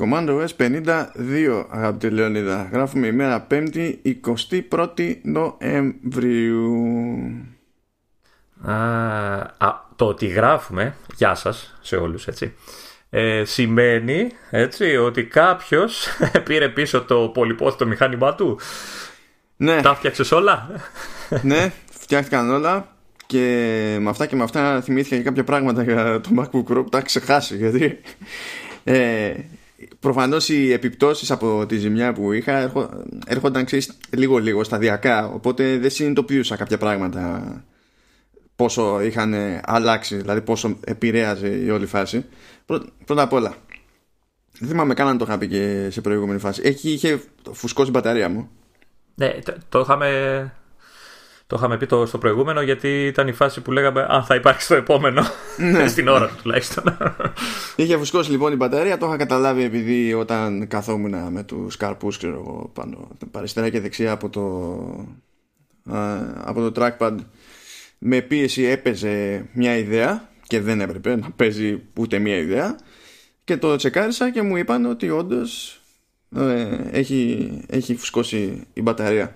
Commando S52 αγαπητή Λεωνίδα. Γράφουμε ημέρα 5η 21η Νοεμβρίου. Α, α, Το ότι γράφουμε Γεια σας σε όλους έτσι ε, Σημαίνει έτσι ότι κάποιος πήρε πίσω το πολυπόθητο μηχάνημά του. Ναι. Τα φτιάξες όλα; Ναι φτιάχτηκαν όλα και με αυτά και με αυτά θυμήθηκα και κάποια πράγματα για το MacBook Pro που τα ξεχάσει γιατί ε, προφανώς οι επιπτώσεις από τη ζημιά που είχα έρχονταν ξέρεις, λίγο λίγο σταδιακά οπότε δεν συνειδητοποιούσα κάποια πράγματα πόσο είχαν αλλάξει δηλαδή πόσο επηρέαζε η όλη φάση. Πρώτα απ' όλα δεν θυμάμαι καν αν το είχα πει και σε προηγούμενη φάση. Έχει, είχε φουσκώσει η μπαταρία μου. Ναι, το είχαμε το είχαμε πει το, στο προηγούμενο γιατί ήταν η φάση που λέγαμε αν θα υπάρξει στο επόμενο ναι. στην ώρα του τουλάχιστον. Είχε φουσκώσει λοιπόν η μπαταρία, το είχα καταλάβει επειδή όταν καθόμουν με τους καρπούς πάνω αριστερά και δεξιά από το, από το trackpad με πίεση έπαιζε μια ιδέα και δεν έπρεπε να παίζει ούτε μια ιδέα και το τσεκάρισα και μου είπαν ότι όντως ε, έχει, έχει φουσκώσει η μπαταρία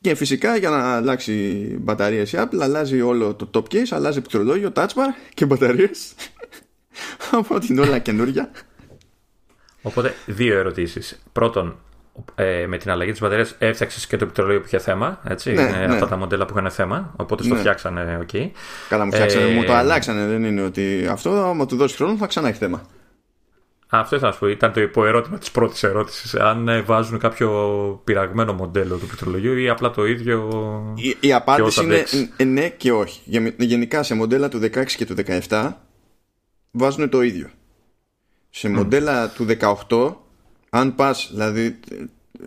και φυσικά για να αλλάξει μπαταρίες η Apple αλλάζει όλο το top case, αλλάζει πληκτρολόγιο, touch bar και μπαταρίες. Οπότε είναι όλα καινούργια. Οπότε δύο ερωτήσεις. Πρώτον, ε, με την αλλαγή της μπαταρίας έφτιαξες και το πληκτρολόγιο που είχε θέμα. Έτσι, ναι, ναι. Αυτά τα μοντέλα που είχαν θέμα. Οπότε ναι. το φτιάξανε, OK. Okay. Καλά, μου φτιάξανε, ε, μου το αλλάξανε. Δεν είναι ότι αυτό, άμα του δώσει χρόνο, θα ξανά έχει θέμα. Αυτό ήθελα να σου πω. Ήταν το υποερώτημα της πρώτης ερώτησης. Αν ε, βάζουν κάποιο πειραγμένο μοντέλο του πληκτρολογίου ή απλά το ίδιο. Η, η απάντηση είναι ναι και όχι. Γενικά σε μοντέλα του 16 και του 17 βάζουν το ίδιο. Σε μοντέλα του 18, αν πας δηλαδή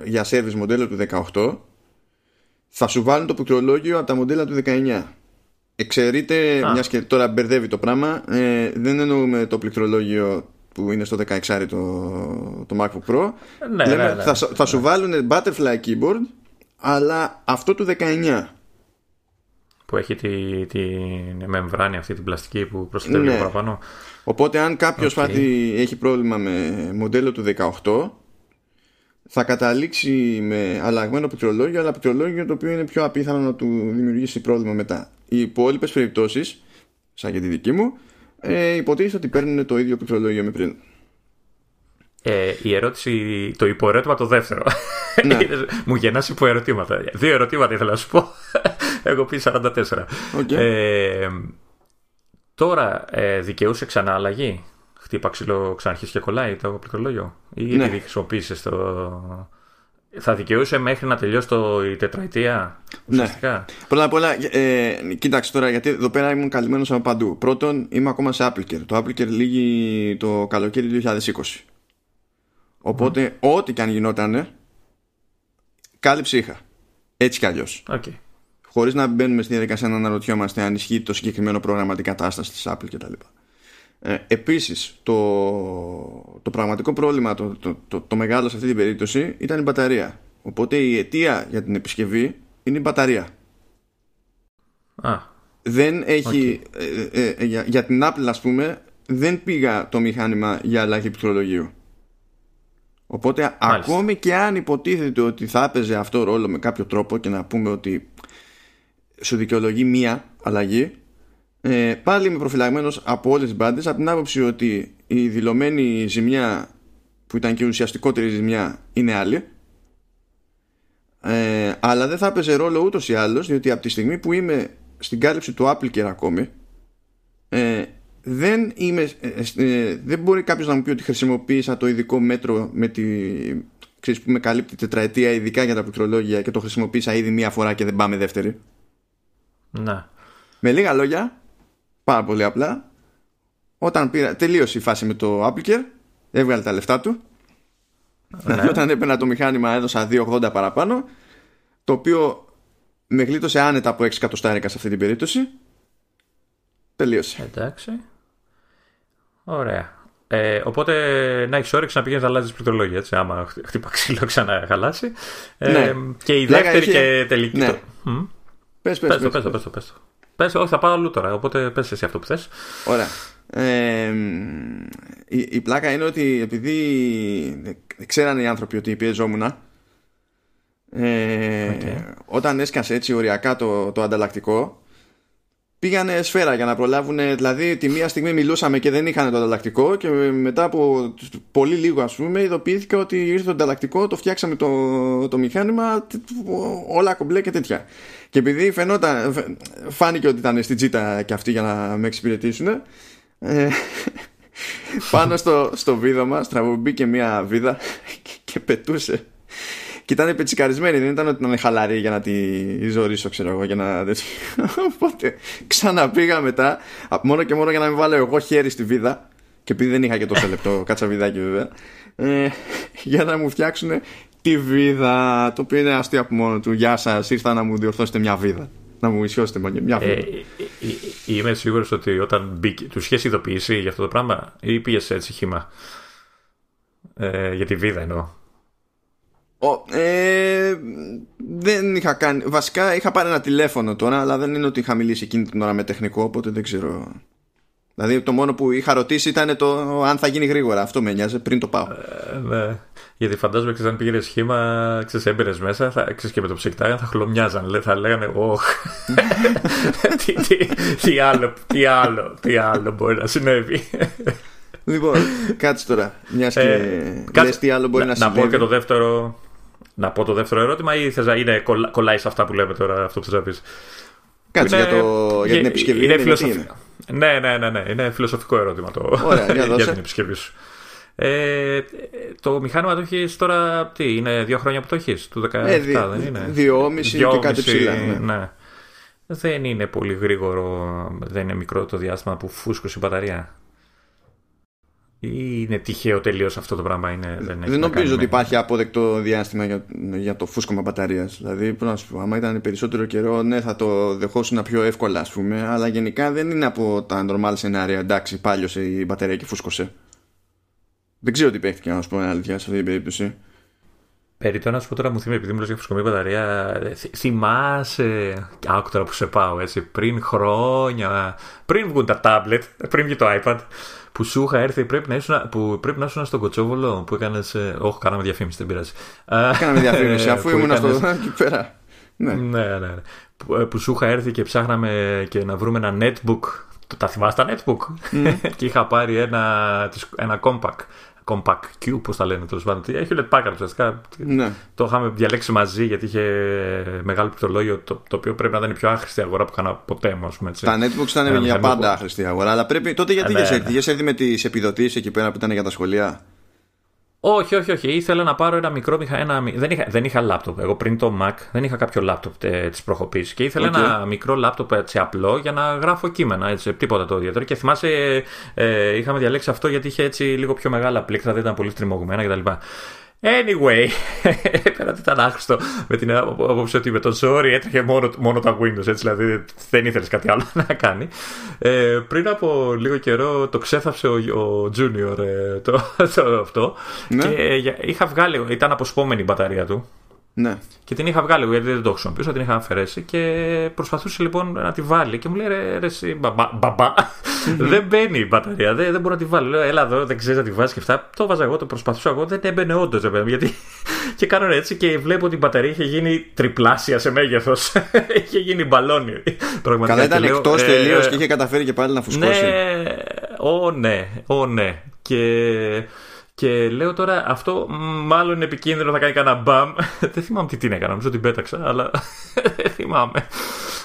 για service μοντέλο του 18, θα σου βάλουν το πληκτρολόγιο από τα μοντέλα του 19. Εξαιρείται, μιας και τώρα μπερδεύει το πράγμα, ε, δεν εννοούμε το πληκτρολόγιο που είναι στο 16 το, το MacBook Pro ναι, λέμε, ναι, ναι, θα, θα σου βάλουν butterfly keyboard αλλά αυτό του 19 που έχει τη, τη μεμβράνη αυτή την πλαστική που προστατεύει ναι. παραπάνω. Οπότε αν κάποιος okay. έχει πρόβλημα με μοντέλο του 18 θα καταλήξει με αλλαγμένο πληκτρολόγιο αλλά πληκτρολόγιο το οποίο είναι πιο απίθανο να του δημιουργήσει πρόβλημα μετά. Οι υπόλοιπες περιπτώσεις σαν και τη δική μου ε, υποτίθεται ότι παίρνουν το ίδιο πληκτρολόγιο με πριν. Ε, η ερώτηση, το υποερώτημα το δεύτερο. Ναι. Μου γεννάς υποερωτήματα. Δύο ερωτήματα ήθελα να σου πω. Εγώ πει 44. Okay. Ε, τώρα ε, δικαιούσε ξανά αλλαγή; Χτύπα ξύλο, ξαναρχίσει και κολλάει το πληκτρολόγιο; Ή ναι. επειδή χρησιμοποίησες το, θα δικαιούσε μέχρι να τελειώσει το, η τετραετία ουσιαστικά; Ναι. Πρώτα απ' όλα, ε, κοίταξε τώρα, γιατί εδώ πέρα ήμουν καλυμμένος από παντού. Πρώτον, είμαι ακόμα σε Applecare. Το Applecare λύγει το καλοκαίρι 2020. Οπότε, ό,τι και αν γινότανε, κάλυψη είχα. Έτσι κι αλλιώς. Okay. Χωρίς να μπαίνουμε στη διαδικασία να αναρωτιόμαστε αν ισχύει το συγκεκριμένο πρόγραμμα αντικατάστασης της Apple κτλ. Ε, επίσης το, το πραγματικό πρόβλημα το, το, το, το, μεγάλο σε αυτή την περίπτωση ήταν η μπαταρία. Οπότε η αιτία για την επισκευή είναι η μπαταρία. Α, δεν έχει ε, ε, για, για, την Apple ας πούμε δεν πήγα το μηχάνημα για αλλαγή πληκτρολογίου. Οπότε ακόμη και αν υποτίθεται ότι θα έπαιζε αυτό ρόλο με κάποιο τρόπο και να πούμε ότι σου δικαιολογεί μία αλλαγή ε, πάλι είμαι προφυλαγμένος από όλες τις μπάντες από την άποψη ότι η δηλωμένη ζημιά που ήταν και ουσιαστικότερη ζημιά είναι άλλη ε, αλλά δεν θα έπαιζε ρόλο ούτως ή άλλως διότι από τη στιγμή που είμαι στην κάλυψη του Apple και ακόμη ε, δεν, είμαι, ε, ε, δεν μπορεί κάποιος να μου πει ότι χρησιμοποίησα το ειδικό μέτρο με τη, ξέρεις, που με καλύπτει τετραετία ειδικά για τα πληκτρολόγια και το χρησιμοποίησα ήδη μία φορά και δεν πάμε δεύτερη να. Με λίγα λόγια Πάρα πολύ απλά. Όταν πήρα, τελείωσε η φάση με το AppleCare, έβγαλε τα λεφτά του. Ναι. όταν έπαιρνα το μηχάνημα έδωσα 2,80 παραπάνω, το οποίο με γλίτωσε άνετα από 6 εκατοστάρικα σε αυτή την περίπτωση. Τελείωσε. Εντάξει. Ωραία. Ε, οπότε να έχεις όρεξη να πηγαίνεις να αλλάζεις πληκτρολόγια, έτσι, άμα χτύπα ξύλο ξαναχαλάσει. Ε, ναι. Και η δεύτερη και τελική. Ναι. Το... Πες, πες, πες, πες, πες, πες, πες, Πες, όχι, θα πάω αλλού τώρα. Οπότε πες εσύ αυτό που θες. Ωραία. Ε, η, η, πλάκα είναι ότι επειδή ξέρανε οι άνθρωποι ότι πιεζόμουν ε, όταν έσκασε έτσι οριακά το, το ανταλλακτικό πήγανε σφαίρα για να προλάβουν δηλαδή τη μία στιγμή μιλούσαμε και δεν είχαν το ανταλλακτικό και μετά από πολύ λίγο ας πούμε ειδοποιήθηκα ότι ήρθε το ανταλλακτικό το φτιάξαμε το, το μηχάνημα όλα κομπλέ και τέτοια. Και επειδή φαινόταν, φάνηκε ότι ήταν στην τσίτα και αυτοί για να με εξυπηρετήσουν ε, πάνω στο, στο βίδωμα στραβομπήκε μια βίδα και πετούσε και ήταν πετσικαρισμένη, δεν ήταν ότι ήταν χαλαρή για να τη ζωήσω, ξέρω εγώ, για να. Οπότε ξαναπήγα μετά, μόνο και μόνο για να μην βάλω εγώ χέρι στη βίδα. Και επειδή δεν είχα και τόσο λεπτό βιδάκι βέβαια, ε, για να μου φτιάξουν τη βίδα. Το οποίο είναι αστείο από μόνο του. Γεια σας, ήρθα να μου διορθώσετε μια βίδα. Να μου ισιώσετε μια βίδα. Ε, είμαι σίγουρος ότι όταν μπήκε. Του είχες ειδοποιήσει για αυτό το πράγμα ή πήγες έτσι χήμα. Ε, για τη βίδα εννοώ. Ο, ε, δεν είχα κάνει. Βασικά είχα πάρει ένα τηλέφωνο τώρα, αλλά δεν είναι ότι είχα μιλήσει εκείνη την ώρα με τεχνικό, οπότε δεν ξέρω. Δηλαδή το μόνο που είχα ρωτήσει ήταν το αν θα γίνει γρήγορα. Αυτό με νοιάζει πριν το πάω. Ε, ναι. Γιατί φαντάζομαι ότι αν πήγαινε σχήμα, ξέρεις, έμπαινες μέσα, θα, ξέρεις, και με το ψυκτάρι θα χλωμιάζαν. Θα λέγανε, Ωχ. τι, τι, τι, άλλο, τι, άλλο, τι άλλο μπορεί να συνέβη. Λοιπόν, κάτσε τώρα. Μιας και ε, λες τι άλλο μπορεί να, να συμβεί. Να πω και το δεύτερο να πω το δεύτερο ερώτημα ή θες να είναι, κολλάει σε αυτά που λέμε τώρα αυτό που θες να πεις; Κάτσε είναι, για, το, για την επισκευή. Είναι, είναι φιλοσοφικό. Ναι, ναι, ναι, ναι, είναι φιλοσοφικό ερώτημα το Ωραία, για, για την επισκευή σου. Ε, το μηχάνημα το έχεις τώρα, τι, είναι δύο χρόνια που το έχεις, του 17, ε, δι, δεν είναι; Δυόμιση και κάτι ψηλά. Ναι. ναι. Δεν είναι πολύ γρήγορο, δεν είναι μικρό το διάστημα που φούσκωσε η μπαταρία. Ή είναι τυχαίο τελείως αυτό το πράγμα. Είναι, δεν δεν νομίζω ότι υπάρχει αποδεκτό διάστημα για, για το φούσκωμα μπαταρίας. Δηλαδή, πρέπει να σου πω, άμα ήταν περισσότερο καιρό, ναι, θα το δεχόσουν πιο εύκολα, ας πούμε. Αλλά γενικά δεν είναι από τα normal σενάρια. Εντάξει, πάλιωσε η μπαταρία και φούσκωσε. Δεν ξέρω τι παίχτηκε, να σου πω αλήθεια, σε αυτή την περίπτωση. Περί το να σου πω τώρα μου θυμίζει, επειδή μου για φουσκωμή μπαταρία, θυμάσαι. Άκου τώρα που σε πάω έτσι. Πριν χρόνια, πριν βγουν τα τάμπλετ, πριν βγει το iPad, που σου είχα έρθει, πρέπει να ήσουν, που πρέπει να ήσουν στον Κοτσόβολο που έκανες. Όχι, κάναμε διαφήμιση, δεν πειράζει. Κάναμε διαφήμιση, αφού ήμουν στο εκεί πέρα. Ναι, ναι, ναι. ναι. Που, ε, που σου είχα έρθει και ψάχναμε και να βρούμε ένα netbook. Τα θυμάσαι τα netbook; Mm. και είχα πάρει ένα, ένα compact Compact Q, πώς τα λένε τέλος πάντων. Έχει LED Packard ουσιαστικά. Ναι. Το είχαμε διαλέξει μαζί γιατί είχε μεγάλο πληκτρολόγιο το, το οποίο πρέπει να ήταν η πιο άχρηστη αγορά που είχα ποτέ μου. Έτσι. Τα netbooks ήταν για πάντα άχρηστη αγορά. Αλλά πρέπει τότε γιατί ε, ναι. είχε έρθει με τις επιδοτήσεις εκεί πέρα που ήταν για τα σχολεία; Όχι, όχι, όχι. Ήθελα να πάρω ένα μικρό ένα... Δεν, είχα, δεν είχα λάπτοπ. Εγώ πριν το Mac δεν είχα κάποιο λάπτοπ της προχωπής. Και ήθελα ένα μικρό λάπτοπ έτσι απλό για να γράφω κείμενα. Έτσι, τίποτα το ιδιαίτερο. Και θυμάσαι, ε, είχαμε διαλέξει αυτό γιατί είχε έτσι λίγο πιο μεγάλα πλήκτρα, δεν ήταν πολύ στριμωγμένα κτλ. Anyway, πέρα ότι ήταν άχρηστο με την άποψη ότι με τον Sorry έτρεχε μόνο, μόνο τα Windows, έτσι δηλαδή δεν ήθελες κάτι άλλο να κάνει. Ε, πριν από λίγο καιρό το ξέθαψε ο, ο Junior ε, το, το, αυτό ναι. και είχα βγάλει, ήταν αποσπόμενη η μπαταρία του ναι. Και την είχα βγάλει γιατί δεν το χρησιμοποιούσα, την είχα αφαιρέσει και προσπαθούσε λοιπόν να τη βάλει. Και μου λέει ρε, ρε εσύ, μπαμπά, μπαμπά. δεν μπαίνει η μπαταρία, δεν, δεν μπορώ να τη βάλω. Λέω, έλα εδώ, δεν ξέρεις να τη βάζεις και αυτά. Το βάζα εγώ, το προσπαθούσα εγώ, δεν έμπαινε όντως. Γιατί... και κάνω έτσι και βλέπω ότι η μπαταρία είχε γίνει τριπλάσια σε μέγεθος. είχε γίνει μπαλόνι. Καλά, ήταν εκτός ε, τελείως και είχε καταφέρει και πάλι να φουσκώσει. Ναι, ο ναι, ο ναι. Και και λέω τώρα αυτό μάλλον είναι επικίνδυνο, θα κάνει κανένα μπαμ. Δεν θυμάμαι τι την έκανα, νομίζω την πέταξα, αλλά δεν θυμάμαι.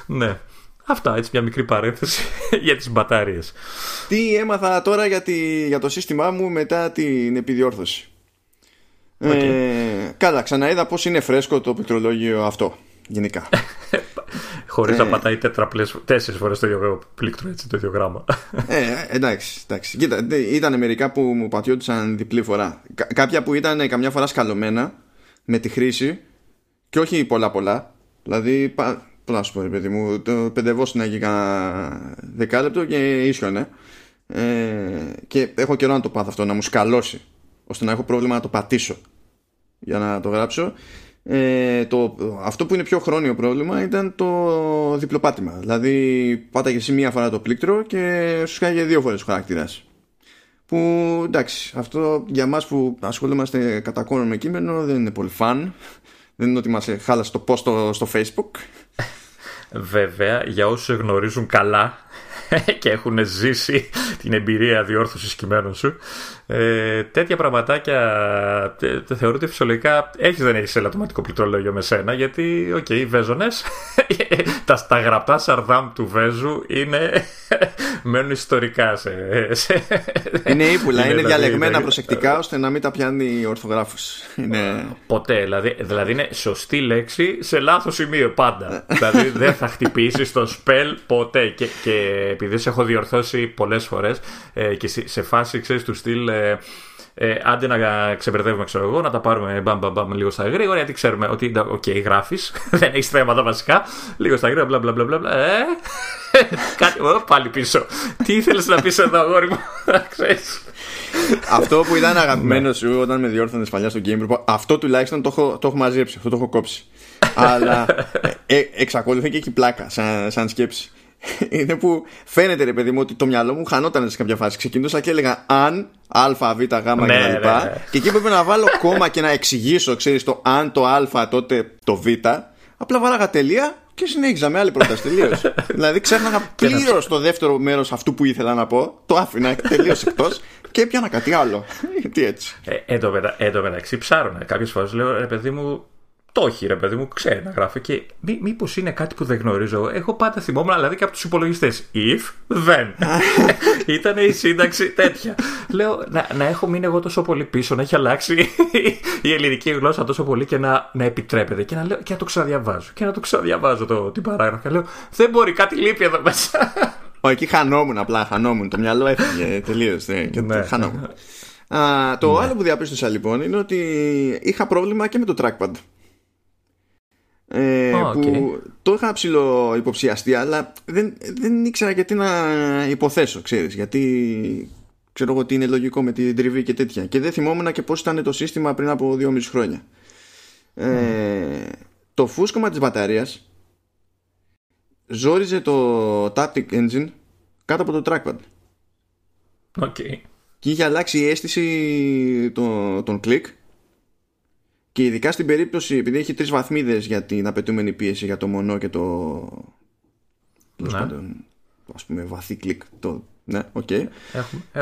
Ναι. Αυτά, έτσι μια μικρή παρένθεση για τις μπατάριες. Τι έμαθα τώρα για, τη, για το σύστημά μου μετά την επιδιόρθωση. Okay. Ε, καλά, ξαναείδα πώς είναι φρέσκο το πληκτρολόγιο αυτό, γενικά. Χωρίς ε, να πατάει τέσσερις φορές το ίδιο πλήκτρο, έτσι, το ίδιο γράμμα. Ε, εντάξει, εντάξει. Κοίτα, ήταν μερικά που μου πατιόντουσαν διπλή φορά. κάποια που ήταν καμιά φορά σκαλωμένα με τη χρήση και όχι πολλά πολλά. Δηλαδή, πώς να σου πω, παιδί μου, το πεντεβόσουν εκεί κανένα δεκάλεπτο και ίσιονε. Ε, και έχω καιρό να το πάθω αυτό, να μου σκαλώσει, ώστε να έχω πρόβλημα να το πατήσω για να το γράψω ε, το, αυτό που είναι πιο χρόνιο πρόβλημα ήταν το διπλοπάτημα. Δηλαδή πάταγε εσύ μία φορά το πλήκτρο και σου σκάγε δύο φορές ο χαρακτήρας. Που εντάξει, αυτό για μας που ασχολούμαστε κατά κόρον με κείμενο δεν είναι πολύ fun. Δεν είναι ότι μας χάλασε το post στο, στο facebook. Βέβαια, για όσους γνωρίζουν καλά και έχουν ζήσει την εμπειρία διόρθωσης κειμένων σου ε, τέτοια πραγματάκια τε, θεωρώ ότι φυσιολογικά έχεις δεν έχεις ελαττωματικό πληκτρολόγιο με σένα γιατί οκ, okay, οι βέζονες τα, τα γραπτά σαρδάμ του βέζου είναι μένουν ιστορικά σε, σε... είναι ύπουλα, είναι, είναι δηλαδή, διαλεγμένα δηλαδή, προσεκτικά ώστε να μην τα πιάνει ο ορθογράφος. Είναι... ποτέ, δηλαδή, δηλαδή είναι σωστή λέξη σε λάθος σημείο πάντα. Δηλαδή δεν θα χτυπήσεις το spell ποτέ. Και, και επειδή σε έχω διορθώσει πολλές φορές ε, και σε, σε φάση ξέρεις του στυλ ε, ε, άντε να ξεμπερδεύουμε, ξέρω εγώ, να τα πάρουμε μπαμ, μπαμ, μπαμ, λίγο στα γρήγορα, γιατί ξέρουμε ότι, οκ, okay, γράφεις, δεν έχεις θέματα βασικά, λίγο στα γρήγορα, μπλα μπλα μπλα μπλα. Ε, κάτι, πάλι πίσω. Τι ήθελες να πεις εδώ, αγόρι μου, αυτό που ήταν αγαπημένο σου όταν με διόρθωνες παλιά στο Game Report, αυτό τουλάχιστον το έχω, το έχω μαζέψει, αυτό το έχω κόψει. Αλλά ε, ε, εξακολουθεί και έχει πλάκα σαν, σαν σκέψη είναι που φαίνεται ρε παιδί μου ότι το μυαλό μου χανόταν σε κάποια φάση. Ξεκινούσα και έλεγα αν, α, β, γ κτλ. Ναι, ναι, ναι. Και εκεί πρέπει να βάλω κόμμα και να εξηγήσω, ξέρεις το αν το α, τότε το β. Απλά βάλαγα τελεία και συνέχιζα με άλλη πρόταση τελείως. δηλαδή ξέχανα πλήρως το δεύτερο μέρος αυτού που ήθελα να πω. Το άφηνα τελείως εκτός και έπιανα κάτι άλλο. Τι έτσι. Ε, εν τω μεταξύ ψάρωνα. Κάποιες φορές λέω ρε παιδί μου, το έχει ρε παιδί μου, ξέρει να γράφει και μή, μήπως είναι κάτι που δεν γνωρίζω. Εγώ πάντα θυμόμουν, δηλαδή και από τους υπολογιστές. If, then. Ήταν η σύνταξη τέτοια. Λέω να, να έχω μείνει εγώ τόσο πολύ πίσω, να έχει αλλάξει η ελληνική γλώσσα τόσο πολύ και να, να επιτρέπεται. Και να, λέω, και να το ξαναδιαβάζω. Και να το ξαναδιαβάζω το, την παράγραφο. Και λέω, δεν μπορεί, κάτι λείπει εδώ μέσα. Ω, εκεί χανόμουν απλά, χανόμουν. Το μυαλό έφυγε τελείω. Ναι, και ναι. χανόμουν. Α, το ναι. άλλο που διαπίστωσα λοιπόν είναι ότι είχα πρόβλημα και με το trackpad. Ε, που το είχα ψηλό υποψιαστεί αλλά δεν, δεν ήξερα γιατί να υποθέσω ξέρεις γιατί ξέρω εγώ ότι είναι λογικό με την τριβή και τέτοια. Και δεν θυμόμουν και πως ήταν το σύστημα πριν από δύο μισή χρόνια. Ε, το φούσκωμα της μπαταρίας ζόριζε το Taptic Engine κάτω από το trackpad. Okay. και είχε αλλάξει η αίσθηση των, των κλικ και ειδικά στην περίπτωση, επειδή έχει τρεις βαθμίδες για την απαιτούμενη πίεση για το μονό και το. Ναι. Πάντων, ας πούμε βαθύ κλικ. Το... Ναι, οκ. Okay.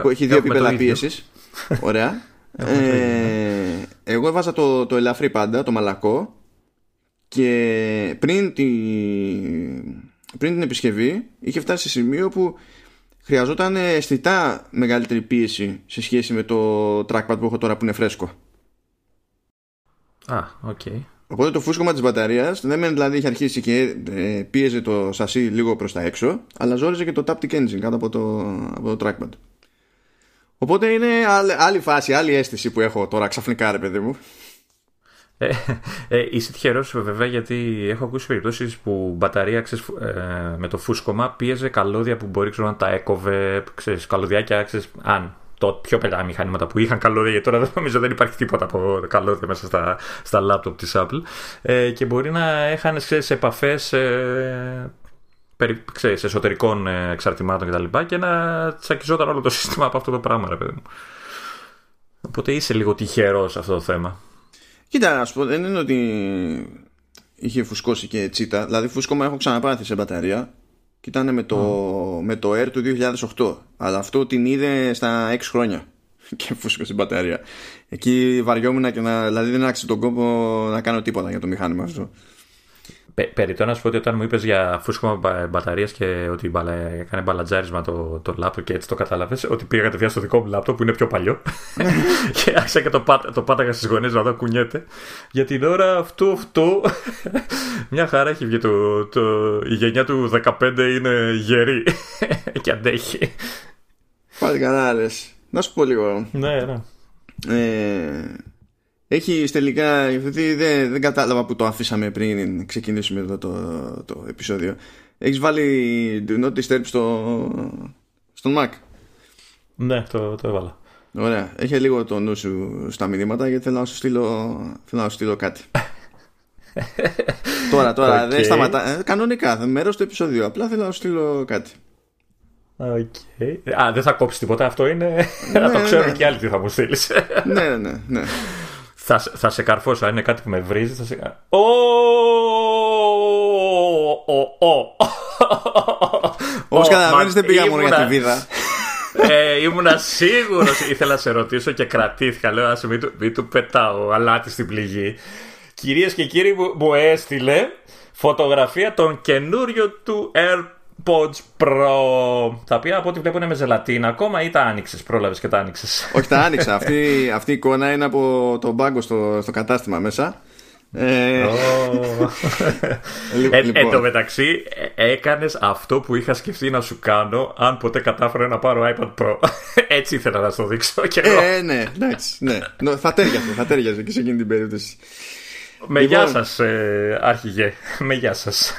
Που έχει δύο επίπεδα πίεσης. Ωραία. ε, εγώ έβαζα το, το ελαφρύ πάντα, το μαλακό. Και πριν, τη... πριν την επισκευή είχε φτάσει σε σημείο που χρειαζόταν αισθητά μεγαλύτερη πίεση σε σχέση με το trackpad που έχω τώρα που είναι φρέσκο. Α, οκ. Οπότε το φούσκωμα της μπαταρίας δεν μένει δηλαδή είχε αρχίσει και ε, πίεζε το σασί λίγο προς τα έξω, αλλά ζόριζε και το Taptic Engine κάτω από το, από το trackpad. Οπότε είναι άλλη, άλλη φάση, άλλη αίσθηση που έχω τώρα ξαφνικά, ρε παιδί μου. Ε, ε, είσαι τυχερός βέβαια γιατί έχω ακούσει περιπτώσεις που μπαταρία ξέρεις, ε, με το φούσκωμα πίεζε καλώδια που μπορεί ξέρω, να τα έκοβε, ξέρεις, καλωδιάκια, ξέρεις, αν το πιο παλιά μηχανήματα που είχαν καλώδια, γιατί τώρα δεν νομίζω δεν υπάρχει τίποτα από καλώδια μέσα στα, στα laptop της Apple ε, και μπορεί να έχανε σε επαφές ε, περί, ξέρεις, εσωτερικών ε, εξαρτημάτων κτλ. Και, και να τσακιζόταν όλο το σύστημα από αυτό το πράγμα, ρε παιδί μου. Οπότε είσαι λίγο τυχερός σε αυτό το θέμα. Κοίτα, να σου πω, δεν είναι ότι είχε φουσκώσει και τσίτα. Δηλαδή, φούσκωμα έχω ξαναπάθει σε μπαταρία και ήταν με το, με το Air του 2008 αλλά αυτό την είδε στα 6 χρόνια. Και φούσκω στην μπαταρία. Εκεί βαριόμουν και να, δηλαδή δεν άξιζε τον κόπο να κάνω τίποτα για το μηχάνημα αυτό Πε, να σου πω ότι όταν μου είπες για φούσκωμα μπαταρία και ότι μπαλα, έκανε μπαλατζάρισμα το, το λάπτοπ και έτσι το κατάλαβες, ότι πήγα κατευθείαν στο δικό μου λάπτοπ που είναι πιο παλιό και άρχισα και το, πάτα, το πάταγα στις γωνίες να δω κουνιέται. Για την ώρα αυτό, αυτό μια χαρά έχει βγει. Το, το, η γενιά του 15 είναι γερή και αντέχει. Πάλι καλά, Να σου πω λίγο. Ναι, ναι. Ε, έχει τελικά, γιατί δεν, δεν κατάλαβα που το αφήσαμε πριν ξεκινήσουμε εδώ το, το επεισόδιο. Έχεις βάλει Do Not Disturb στο, στον Mac; Ναι, το, το έβαλα. Ωραία. Έχεις λίγο το νου σου στα μηνύματα γιατί θέλω να σου στείλω, θέλω να σου στείλω κάτι. τώρα, τώρα, okay. δεν σταματά. Ε, κανονικά, μέρος του επεισοδίου. Απλά θέλω να σου στείλω κάτι. Okay. Α, δεν θα κόψεις τίποτα. Αυτό είναι. Ναι, να το ναι, ξέρουν ναι. και άλλοι τι θα μου στείλεις. ναι, ναι, ναι. Θα, θα σε καρφώσω. Αν είναι κάτι που με βρίζει, θα σε. Όπως καταλαβαίνεις, δεν πήγα μόνο για τη βίδα. ε, ήμουνα σίγουρος. Ήθελα να σε ρωτήσω και κρατήθηκα. Λέω, άσε μην του, μην του πετάω αλάτι στην πληγή. Κυρίες και κύριοι, μου έστειλε φωτογραφία των καινούριο του AirPods Pro. Τα οποία από ό,τι βλέπω είναι με ζελατίνα ακόμα ή τα άνοιξες, πρόλαβες και τα άνοιξες. Όχι, τα άνοιξα. αυτή, αυτή η εικόνα είναι από τον πάγκο στο, στο κατάστημα μέσα. Ε... ε, λοιπόν. Εν τω μεταξύ, έκανες αυτό που είχα σκεφτεί να σου κάνω αν ποτέ κατάφερα να πάρω iPad Pro. Έτσι ήθελα να το δείξω και εγώ. Ε, ναι, εντάξει, ναι. Θα τέριαζε, θα τέριαζε και σε εκείνη την περίπτωση. Με λοιπόν, γεια σας, ε, Άρχιγε. Με γεια σας.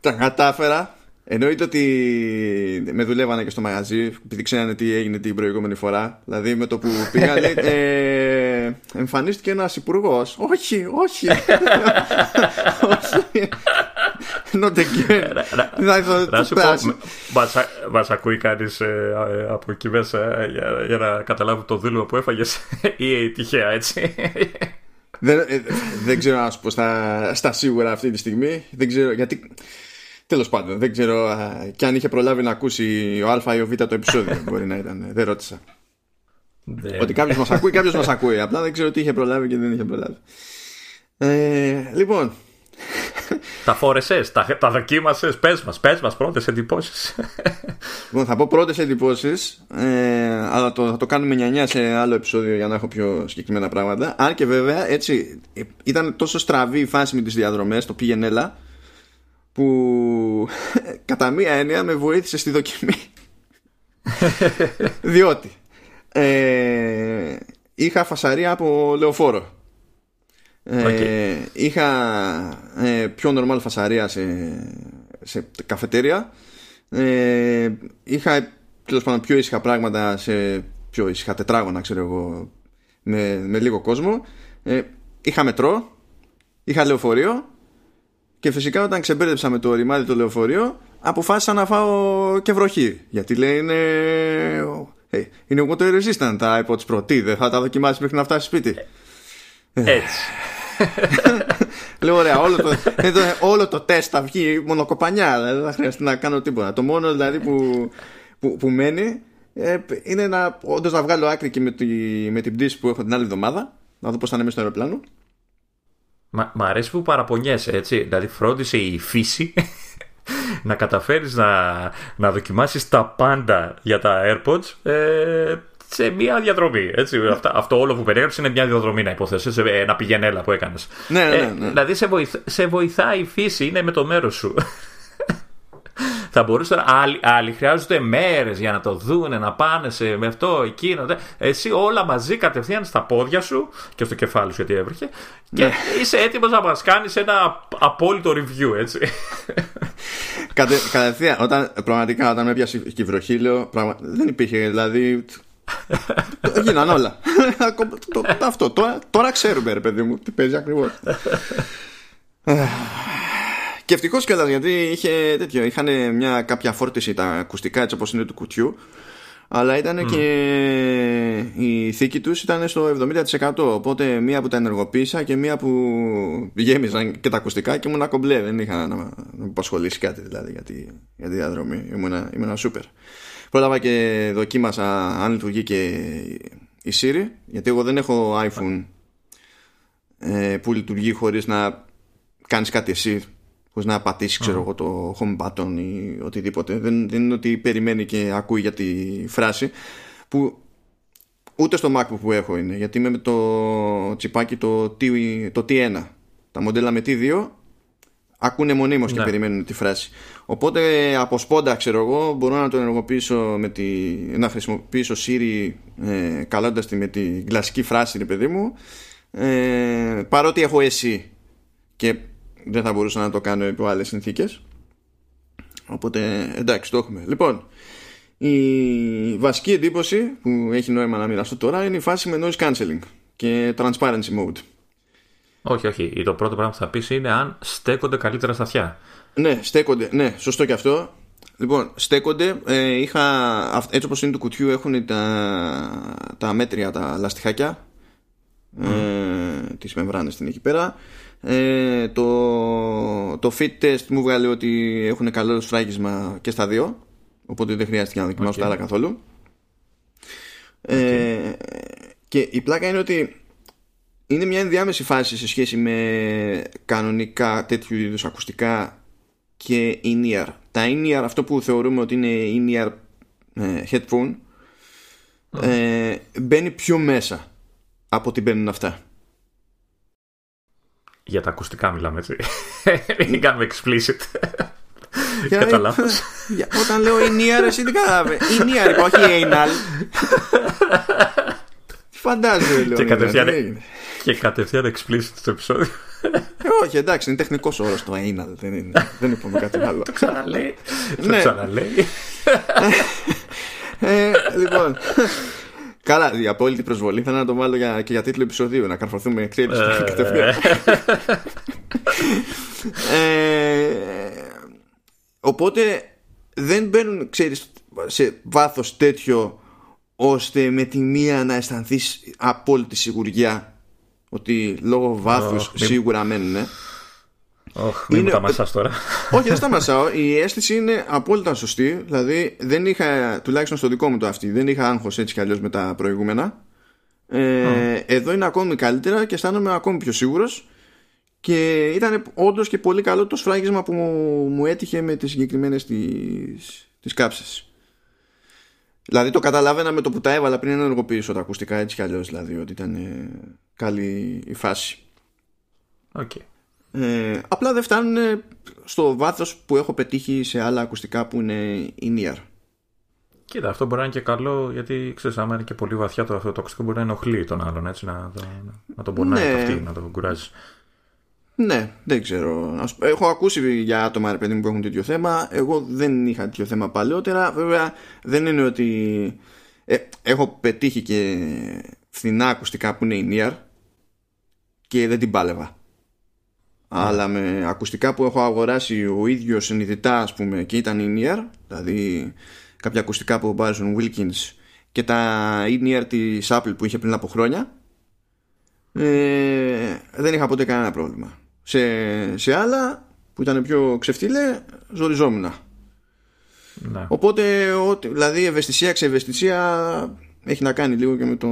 Τα κατάφερα. Εννοείται ότι με δουλεύανε και στο μαγαζί επειδή ξέρανε τι έγινε την προηγούμενη φορά. Δηλαδή με το που πήγα λέει, ε, εμφανίστηκε ένας υπουργός. Όχι, όχι. όχι. Not again. Να σου πω, μας ακούει κανείς ε, από εκεί μέσα για να καταλάβει το δίλημα που έφαγες ή τυχαία έτσι. Δεν, ε, δεν ξέρω να σου πω στα, στα σίγουρα αυτή τη στιγμή. Δεν ξέρω γιατί Τέλος πάντων, δεν ξέρω α, και αν είχε προλάβει να ακούσει ο Α ή ο Β το επεισόδιο. μπορεί να ήταν. Δεν ρώτησα. Ότι κάποιος μας ακούει, κάποιος μας ακούει. Απλά δεν ξέρω τι είχε προλάβει και δεν είχε προλάβει. Ε, λοιπόν. Τα φόρεσες, τα, τα δοκίμασες. Πες μας, πες μας πρώτες εντυπώσεις. Λοιπόν, θα πω πρώτες εντυπώσεις, ε, αλλά το, θα το κάνουμε νιανιά σε άλλο επεισόδιο για να έχω πιο συγκεκριμένα πράγματα. Αν και βέβαια έτσι ήταν τόσο στραβή η φάση με τις διαδρομές, το πήγαινε έλα, που κατά μία έννοια με βοήθησε στη δοκιμή. Διότι ε, είχα φασαρία από λεωφόρο. Ε, είχα ε, πιο normal φασαρία σε, σε καφετέρια. Ε, είχα τέλος πάντων πιο ήσυχα πράγματα σε πιο ήσυχα τετράγωνα ξέρω εγώ με, με λίγο κόσμο. Ε, είχα μετρό είχα λεωφορείο και φυσικά όταν ξεμπέρδεψα με το ρημάδι το λεωφορείο, αποφάσισα να φάω και βροχή. Γιατί λέει είναι. Hey, είναι water resistant τα iPods Pro. Τι, δεν θα τα δοκιμάσεις μέχρι να φτάσεις σπίτι; Έτσι. Λέω ωραία, όλο το, όλο το τεστ θα βγει μονοκοπανιά. Δηλαδή δεν θα χρειαστεί να κάνω τίποτα. Το μόνο δηλαδή που, που, που μένει ε, είναι να όντως να βγάλω άκρη και με, τη, με την πτήση που έχω την άλλη εβδομάδα. Να δω πώς θα είναι μέσα στο αεροπλάνο. Μ' αρέσει που παραπονιέσαι, έτσι. Δηλαδή φρόντισε η φύση να καταφέρεις να, να δοκιμάσεις τα πάντα για τα AirPods ε, σε μια διαδρομή. Έτσι. αυτό όλο που περιέγραψες είναι μια διαδρομή να υποθέσεις, σε ένα πηγενέλα που έκανες. Ναι, ναι, ε, ναι. δηλαδή σε, σε βοηθάει η φύση, είναι με το μέρος σου. Θα μπορούσαν άλλοι, άλλοι χρειάζονται μέρες για να το δούνε, να πάνε σε, με αυτό, εκείνο. Εσύ όλα μαζί κατευθείαν στα πόδια σου και στο κεφάλι σου γιατί έβρεχε και ναι. είσαι έτοιμος να μας κάνεις ένα απόλυτο review, έτσι. Κατε, κατευθείαν, όταν, πραγματικά όταν με πιάσει η βροχή, λέω, πραγμα, δεν υπήρχε, δηλαδή. Γίναν όλα. αυτό. Τώρα, τώρα ξέρουμε, ρε παιδί μου, τι παίζει ακριβώς. Και ευτυχώς κιόλας γιατί είχε τέτοιο, είχαν μια κάποια φόρτιση τα ακουστικά έτσι όπως είναι του κουτιού. Αλλά ήταν και η θήκη τους ήταν στο 70% οπότε μία που τα ενεργοποίησα και μία που γέμιζαν και τα ακουστικά και ήμουν κομπλέ δεν είχα να, να μου απασχολήσει κάτι δηλαδή για τη, για τη διαδρομή. Ήμουν, ήμουν σούπερ. Πρόλαβα και δοκίμασα αν λειτουργεί και η Siri γιατί εγώ δεν έχω iPhone ε, που λειτουργεί χωρίς να κάνεις κάτι εσύ χωρίς να πατήσει ξέρω εγώ το home button ή οτιδήποτε. Δεν, δεν είναι ότι περιμένει και ακούει για τη φράση που ούτε στο MacBook που έχω είναι γιατί είμαι με το τσιπάκι το, T, το T1 τα μοντέλα με T2 ακούνε μονίμως και ναι. περιμένουν τη φράση. Οπότε από σπόντα ξέρω εγώ μπορώ να το ενεργοποιήσω με τη, να χρησιμοποιήσω Siri ε, καλώντας τη με τη κλασική φράση παιδί μου ε, παρότι έχω εσύ και δεν θα μπορούσα να το κάνω υπό άλλες συνθήκες οπότε εντάξει το έχουμε λοιπόν η βασική εντύπωση που έχει νόημα να μοιραστώ τώρα είναι η φάση με noise cancelling και transparency mode Όχι, όχι. Το πρώτο πράγμα που θα πεις είναι αν στέκονται καλύτερα στα αυτιά. Ναι, στέκονται. Ναι, σωστό και αυτό. Λοιπόν, στέκονται. Ε, είχα, έτσι όπως είναι του κουτιού έχουν τα, τα μέτρια, τα λαστιχάκια mm. ε, τις μεμβράνες στην εκεί πέρα. Ε, το, το fit test μου βγάλε ότι έχουν καλό σφράγισμα και στα δύο. Οπότε δεν χρειάστηκε να δοκιμάσω okay. τα άλλα καθόλου. Ε, και η πλάκα είναι ότι είναι μια ενδιάμεση φάση σε σχέση με κανονικά τέτοιου είδους ακουστικά και in-ear. Τα in-ear, αυτό που θεωρούμε ότι είναι in-ear ε, headphone, ε, μπαίνει πιο μέσα από ό,τι μπαίνουν αυτά. Για τα ακουστικά μιλάμε έτσι. Δεν κάνουμε explicit. Κατά λάθο. Όταν λέω in-ear, εσύ τι κατάλαβε. In-ear, όχι anal. Φαντάζομαι, λέω. Και κατευθείαν, και κατευθείαν explicit στο επεισόδιο. Ε, όχι, εντάξει, είναι τεχνικός όρος το anal. Δεν, είναι, δεν είπαμε κάτι άλλο. Το ξαναλέει. Το ναι. ξαναλέει. ε, λοιπόν. Καλά, η απόλυτη προσβολή θα είναι να το βάλω για, και για τίτλο επεισοδίου, να καρφωθούμε κρύψη ε, κατευθείαν. ε, οπότε δεν μπαίνουν, ξέρεις, σε βάθος τέτοιο ώστε με τη μία να αισθανθείς απόλυτη σιγουριά ότι λόγω βάθους σίγουρα μένουν Oh, μην είναι... μου τα τώρα. Όχι, δεν σταματάω. Η αίσθηση είναι απόλυτα σωστή. Δηλαδή, δεν είχα, τουλάχιστον στο δικό μου το αυτή, δεν είχα άγχος έτσι κι αλλιώς με τα προηγούμενα. Ε, Εδώ είναι ακόμη καλύτερα και αισθάνομαι ακόμη πιο σίγουρος. Και ήταν όντως και πολύ καλό το σφράγισμα που μου, έτυχε με τις συγκεκριμένες τις κάψεις. Δηλαδή το καταλάβαινα με το που τα έβαλα πριν ενεργοποιήσω τα ακουστικά έτσι κι αλλιώς. Δηλαδή ότι ήταν καλή η φάση. Okay. Ε, απλά δεν φτάνουν στο βάθος που έχω πετύχει σε άλλα ακουστικά που είναι in-ear. Κοίτα, αυτό μπορεί να είναι και καλό γιατί ξέρεις, άμα είναι και πολύ βαθιά το, αυτό το ακουστικό μπορεί να ενοχλεί τον άλλον έτσι, να, το, να τον πονάει ναι. αυτή, να τον κουράζεις. Ναι, δεν ξέρω. Έχω ακούσει για άτομα ρε παιδί μου που έχουν τέτοιο θέμα. Εγώ δεν είχα τέτοιο θέμα παλαιότερα. Βέβαια δεν είναι ότι. Ε, έχω πετύχει και φθηνά ακουστικά που είναι in-ear και δεν την πάλευα αλλά με ακουστικά που έχω αγοράσει ο ίδιος συνειδητά ας πούμε και ήταν in-ear δηλαδή κάποια ακουστικά που Barson Wilkins και τα in-ear της Apple που είχε πριν από χρόνια ε, δεν είχα ποτέ κανένα πρόβλημα. Σε, σε άλλα που ήταν πιο ξεφτύλε ζοριζόμουν. Ναι. οπότε δηλαδή ευαισθησία ξευαισθησία έχει να κάνει λίγο και με το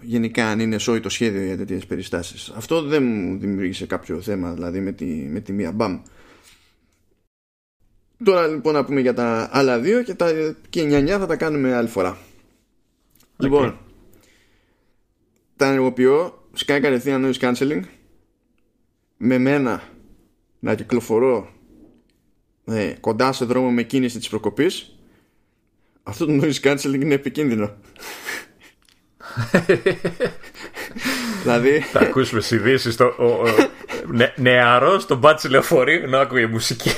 γενικά αν είναι σόι το σχέδιο για τέτοιες περιστάσεις. Αυτό δεν μου δημιούργησε κάποιο θέμα δηλαδή με τη, με τη μία μπαμ. Τώρα λοιπόν να πούμε για τα άλλα δύο και τα και 9 θα τα κάνουμε άλλη φορά. Λοιπόν, τα ενεργοποιώ, σκάει κατευθείαν noise cancelling με μένα να κυκλοφορώ ε, κοντά σε δρόμο με κίνηση της προκοπής αυτό το noise cancelling είναι επικίνδυνο. Δηλαδή. Θα ακούσουμε ειδήσει. Το, νε, νεαρός στο μπάτσι λεωφορείο να ακούει μουσική.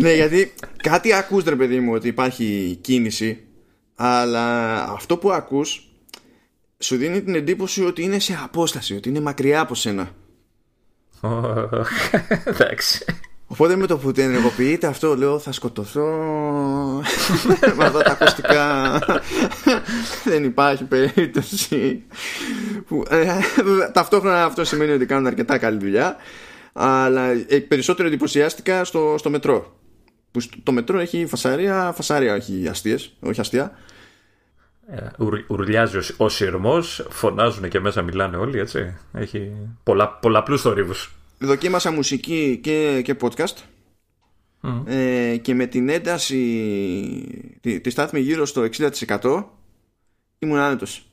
ναι, γιατί κάτι ακούς ρε παιδί μου ότι υπάρχει κίνηση, αλλά αυτό που ακούς σου δίνει την εντύπωση ότι είναι σε απόσταση, ότι είναι μακριά από σένα. Εντάξει. Οπότε με το που την ενεργοποιείται αυτό λέω θα σκοτωθώ. Με αυτά τα ακουστικά. Δεν υπάρχει περίπτωση που, ε, ταυτόχρονα αυτό σημαίνει ότι κάνουν αρκετά καλή δουλειά αλλά ε, περισσότερο εντυπωσιάστηκα στο, στο μετρό. Που το μετρό έχει φασαρία φασάρια όχι αστείες όχι αστεία. Ε, ουρλιάζει ο, ο σειρμός φωνάζουν και μέσα μιλάνε όλοι έτσι. Έχει πολλά, πολλαπλούς θορύβους δοκίμασα μουσική και, και podcast. Ε, και με την ένταση τη, τη στάθμη γύρω στο 60% ήμουν άνετος.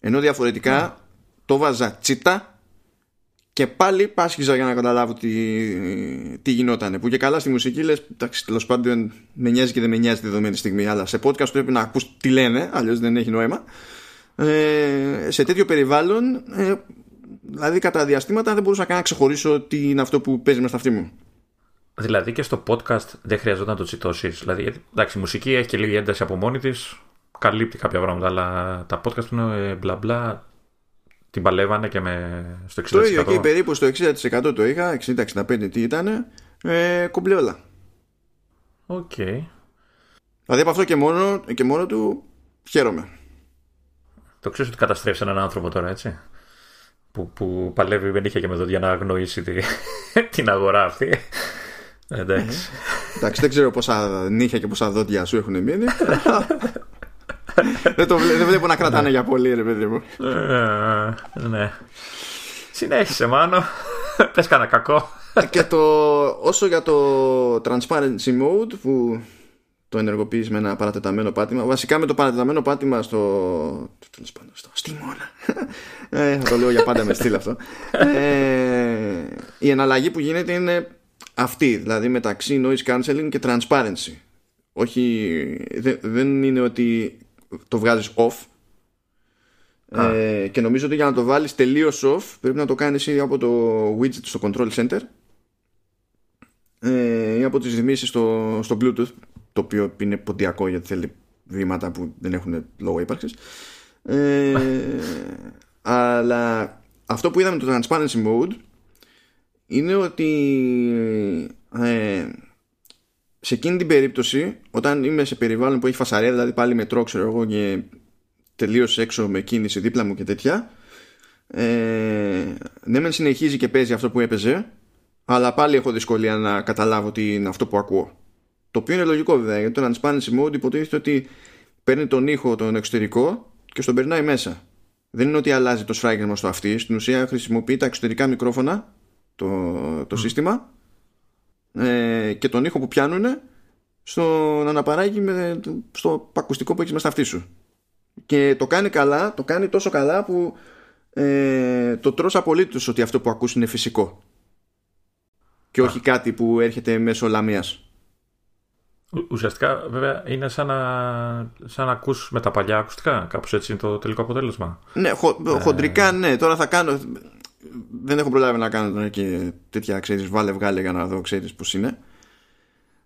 Ενώ διαφορετικά το βάζα τσίτα και πάλι πάσχιζα για να καταλάβω τι, τι γινόταν που και καλά στη μουσική λες εντάξει τέλος πάντων με νοιάζει και δεν με νοιάζει τη δεδομένη στιγμή αλλά σε podcast πρέπει να ακούς τι λένε αλλιώς δεν έχει νόημα. Ε, σε τέτοιο περιβάλλον ε, Δηλαδή κατά διαστήματα δεν μπορούσα καν να ξεχωρίσω τι είναι αυτό που παίζει με στα αυτή μου. Δηλαδή και στο podcast δεν χρειαζόταν να το τσιτώσεις. Δηλαδή, εντάξει, η μουσική έχει και λίγη ένταση από μόνη της, καλύπτει κάποια πράγματα, αλλά τα podcast είναι μπλα μπλα. την παλεύανε και με στο 60%. Το ίδιο εκεί περίπου στο 60% το είχα, 60-65% τι ήταν, ε, κομπλέ όλα. Οκ. Okay. Δηλαδή από αυτό και μόνο, και μόνο του χαίρομαι. Το ξέρεις ότι καταστρέφεις έναν άνθρωπο τώρα, έτσι; Που, που παλεύει με νύχια και με δόντια να αγνοήσει τη, την αγορά αυτή. Εντάξει. Ε, εντάξει, δεν ξέρω πόσα νύχια και πόσα δόντια σου έχουν μείνει. δεν, το δεν βλέπω να κρατάνε για πολύ, ρε παιδί μου. Ε, ναι. Συνέχισε, μάνο. Πες κανένα κακό. και το, όσο για το transparency mode που το ενεργοποιείς με ένα παρατεταμένο πάτημα. Βασικά με το παρατεταμένο πάτημα στο. Τέλος πάντων, στο. Στη μόνα. ε, θα το λέω για πάντα με στυλ αυτό. Ε, η εναλλαγή που γίνεται είναι αυτή, δηλαδή μεταξύ noise cancelling και transparency. Όχι, δεν είναι ότι το βγάζεις off. Ε, και νομίζω ότι για να το βάλεις τελείως off πρέπει να το κάνεις ήδη από το widget στο control center ε, ή από τις ρυθμίσεις στο, στο bluetooth το οποίο είναι ποντιακό γιατί θέλει βήματα που δεν έχουν λόγο ύπαρξης. Ε, αλλά αυτό που είδαμε το transparency mode είναι ότι ε, σε εκείνη την περίπτωση όταν είμαι σε περιβάλλον που έχει φασαρία δηλαδή πάλι μετρό ξέρω εγώ και τελείως έξω με κίνηση δίπλα μου και τέτοια ε, ναι μεν συνεχίζει και παίζει αυτό που έπαιζε αλλά πάλι έχω δυσκολία να καταλάβω τι είναι αυτό που ακούω το οποίο είναι λογικό βέβαια γιατί το transparency mode υποτίθεται ότι παίρνει τον ήχο τον εξωτερικό και στον περνάει μέσα. Δεν είναι ότι αλλάζει το σφράγγισμα στο αυτή. Στην ουσία χρησιμοποιεί τα εξωτερικά μικρόφωνα το, το σύστημα ε, και τον ήχο που πιάνουν στο, να αναπαράγει με, στο ακουστικό που έχεις μέσα στα αυτή σου. Και το κάνει καλά, το κάνει τόσο καλά που ε, το τρως απολύτως ότι αυτό που ακούς είναι φυσικό. Και όχι κάτι που έρχεται μέσω λαμίας. Ουσιαστικά, βέβαια, είναι σαν να, σαν να ακούς με τα παλιά ακουστικά. Κάπως έτσι είναι το τελικό αποτέλεσμα. Ναι, χο, ε... χοντρικά ναι. Τώρα θα κάνω... Δεν έχω προλάβει να κάνω και τέτοια, ξέρεις, βάλε βγάλε για να δω, ξέρεις πώς είναι.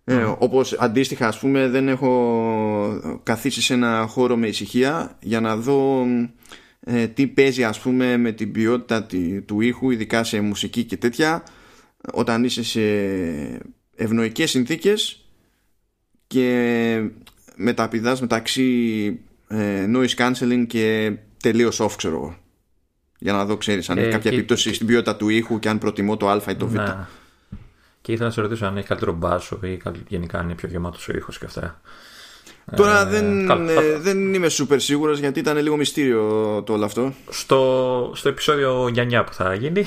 Ε, όπως αντίστοιχα, ας πούμε, δεν έχω καθίσει σε ένα χώρο με ησυχία για να δω ε, τι παίζει, ας πούμε, με την ποιότητα του ήχου, ειδικά σε μουσική και τέτοια, όταν είσαι σε ευνοϊκές συνθήκες και μεταπηδάς μεταξύ ε, noise cancelling και τελείως off ξέρω εγώ για να δω ξέρεις αν ε, έχει κάποια και... επίπτωση στην ποιότητα του ήχου και αν προτιμώ το α ή το β να. και ήθελα να σε ρωτήσω αν έχει καλύτερο μπάσο ή γενικά αν είναι πιο γεμάτος ο ήχος και αυτά Τώρα ε, δεν, ε, δεν είμαι super σίγουρος γιατί ήταν λίγο μυστήριο το όλο αυτό. Στο, στο επεισόδιο Γιάννια που θα γίνει.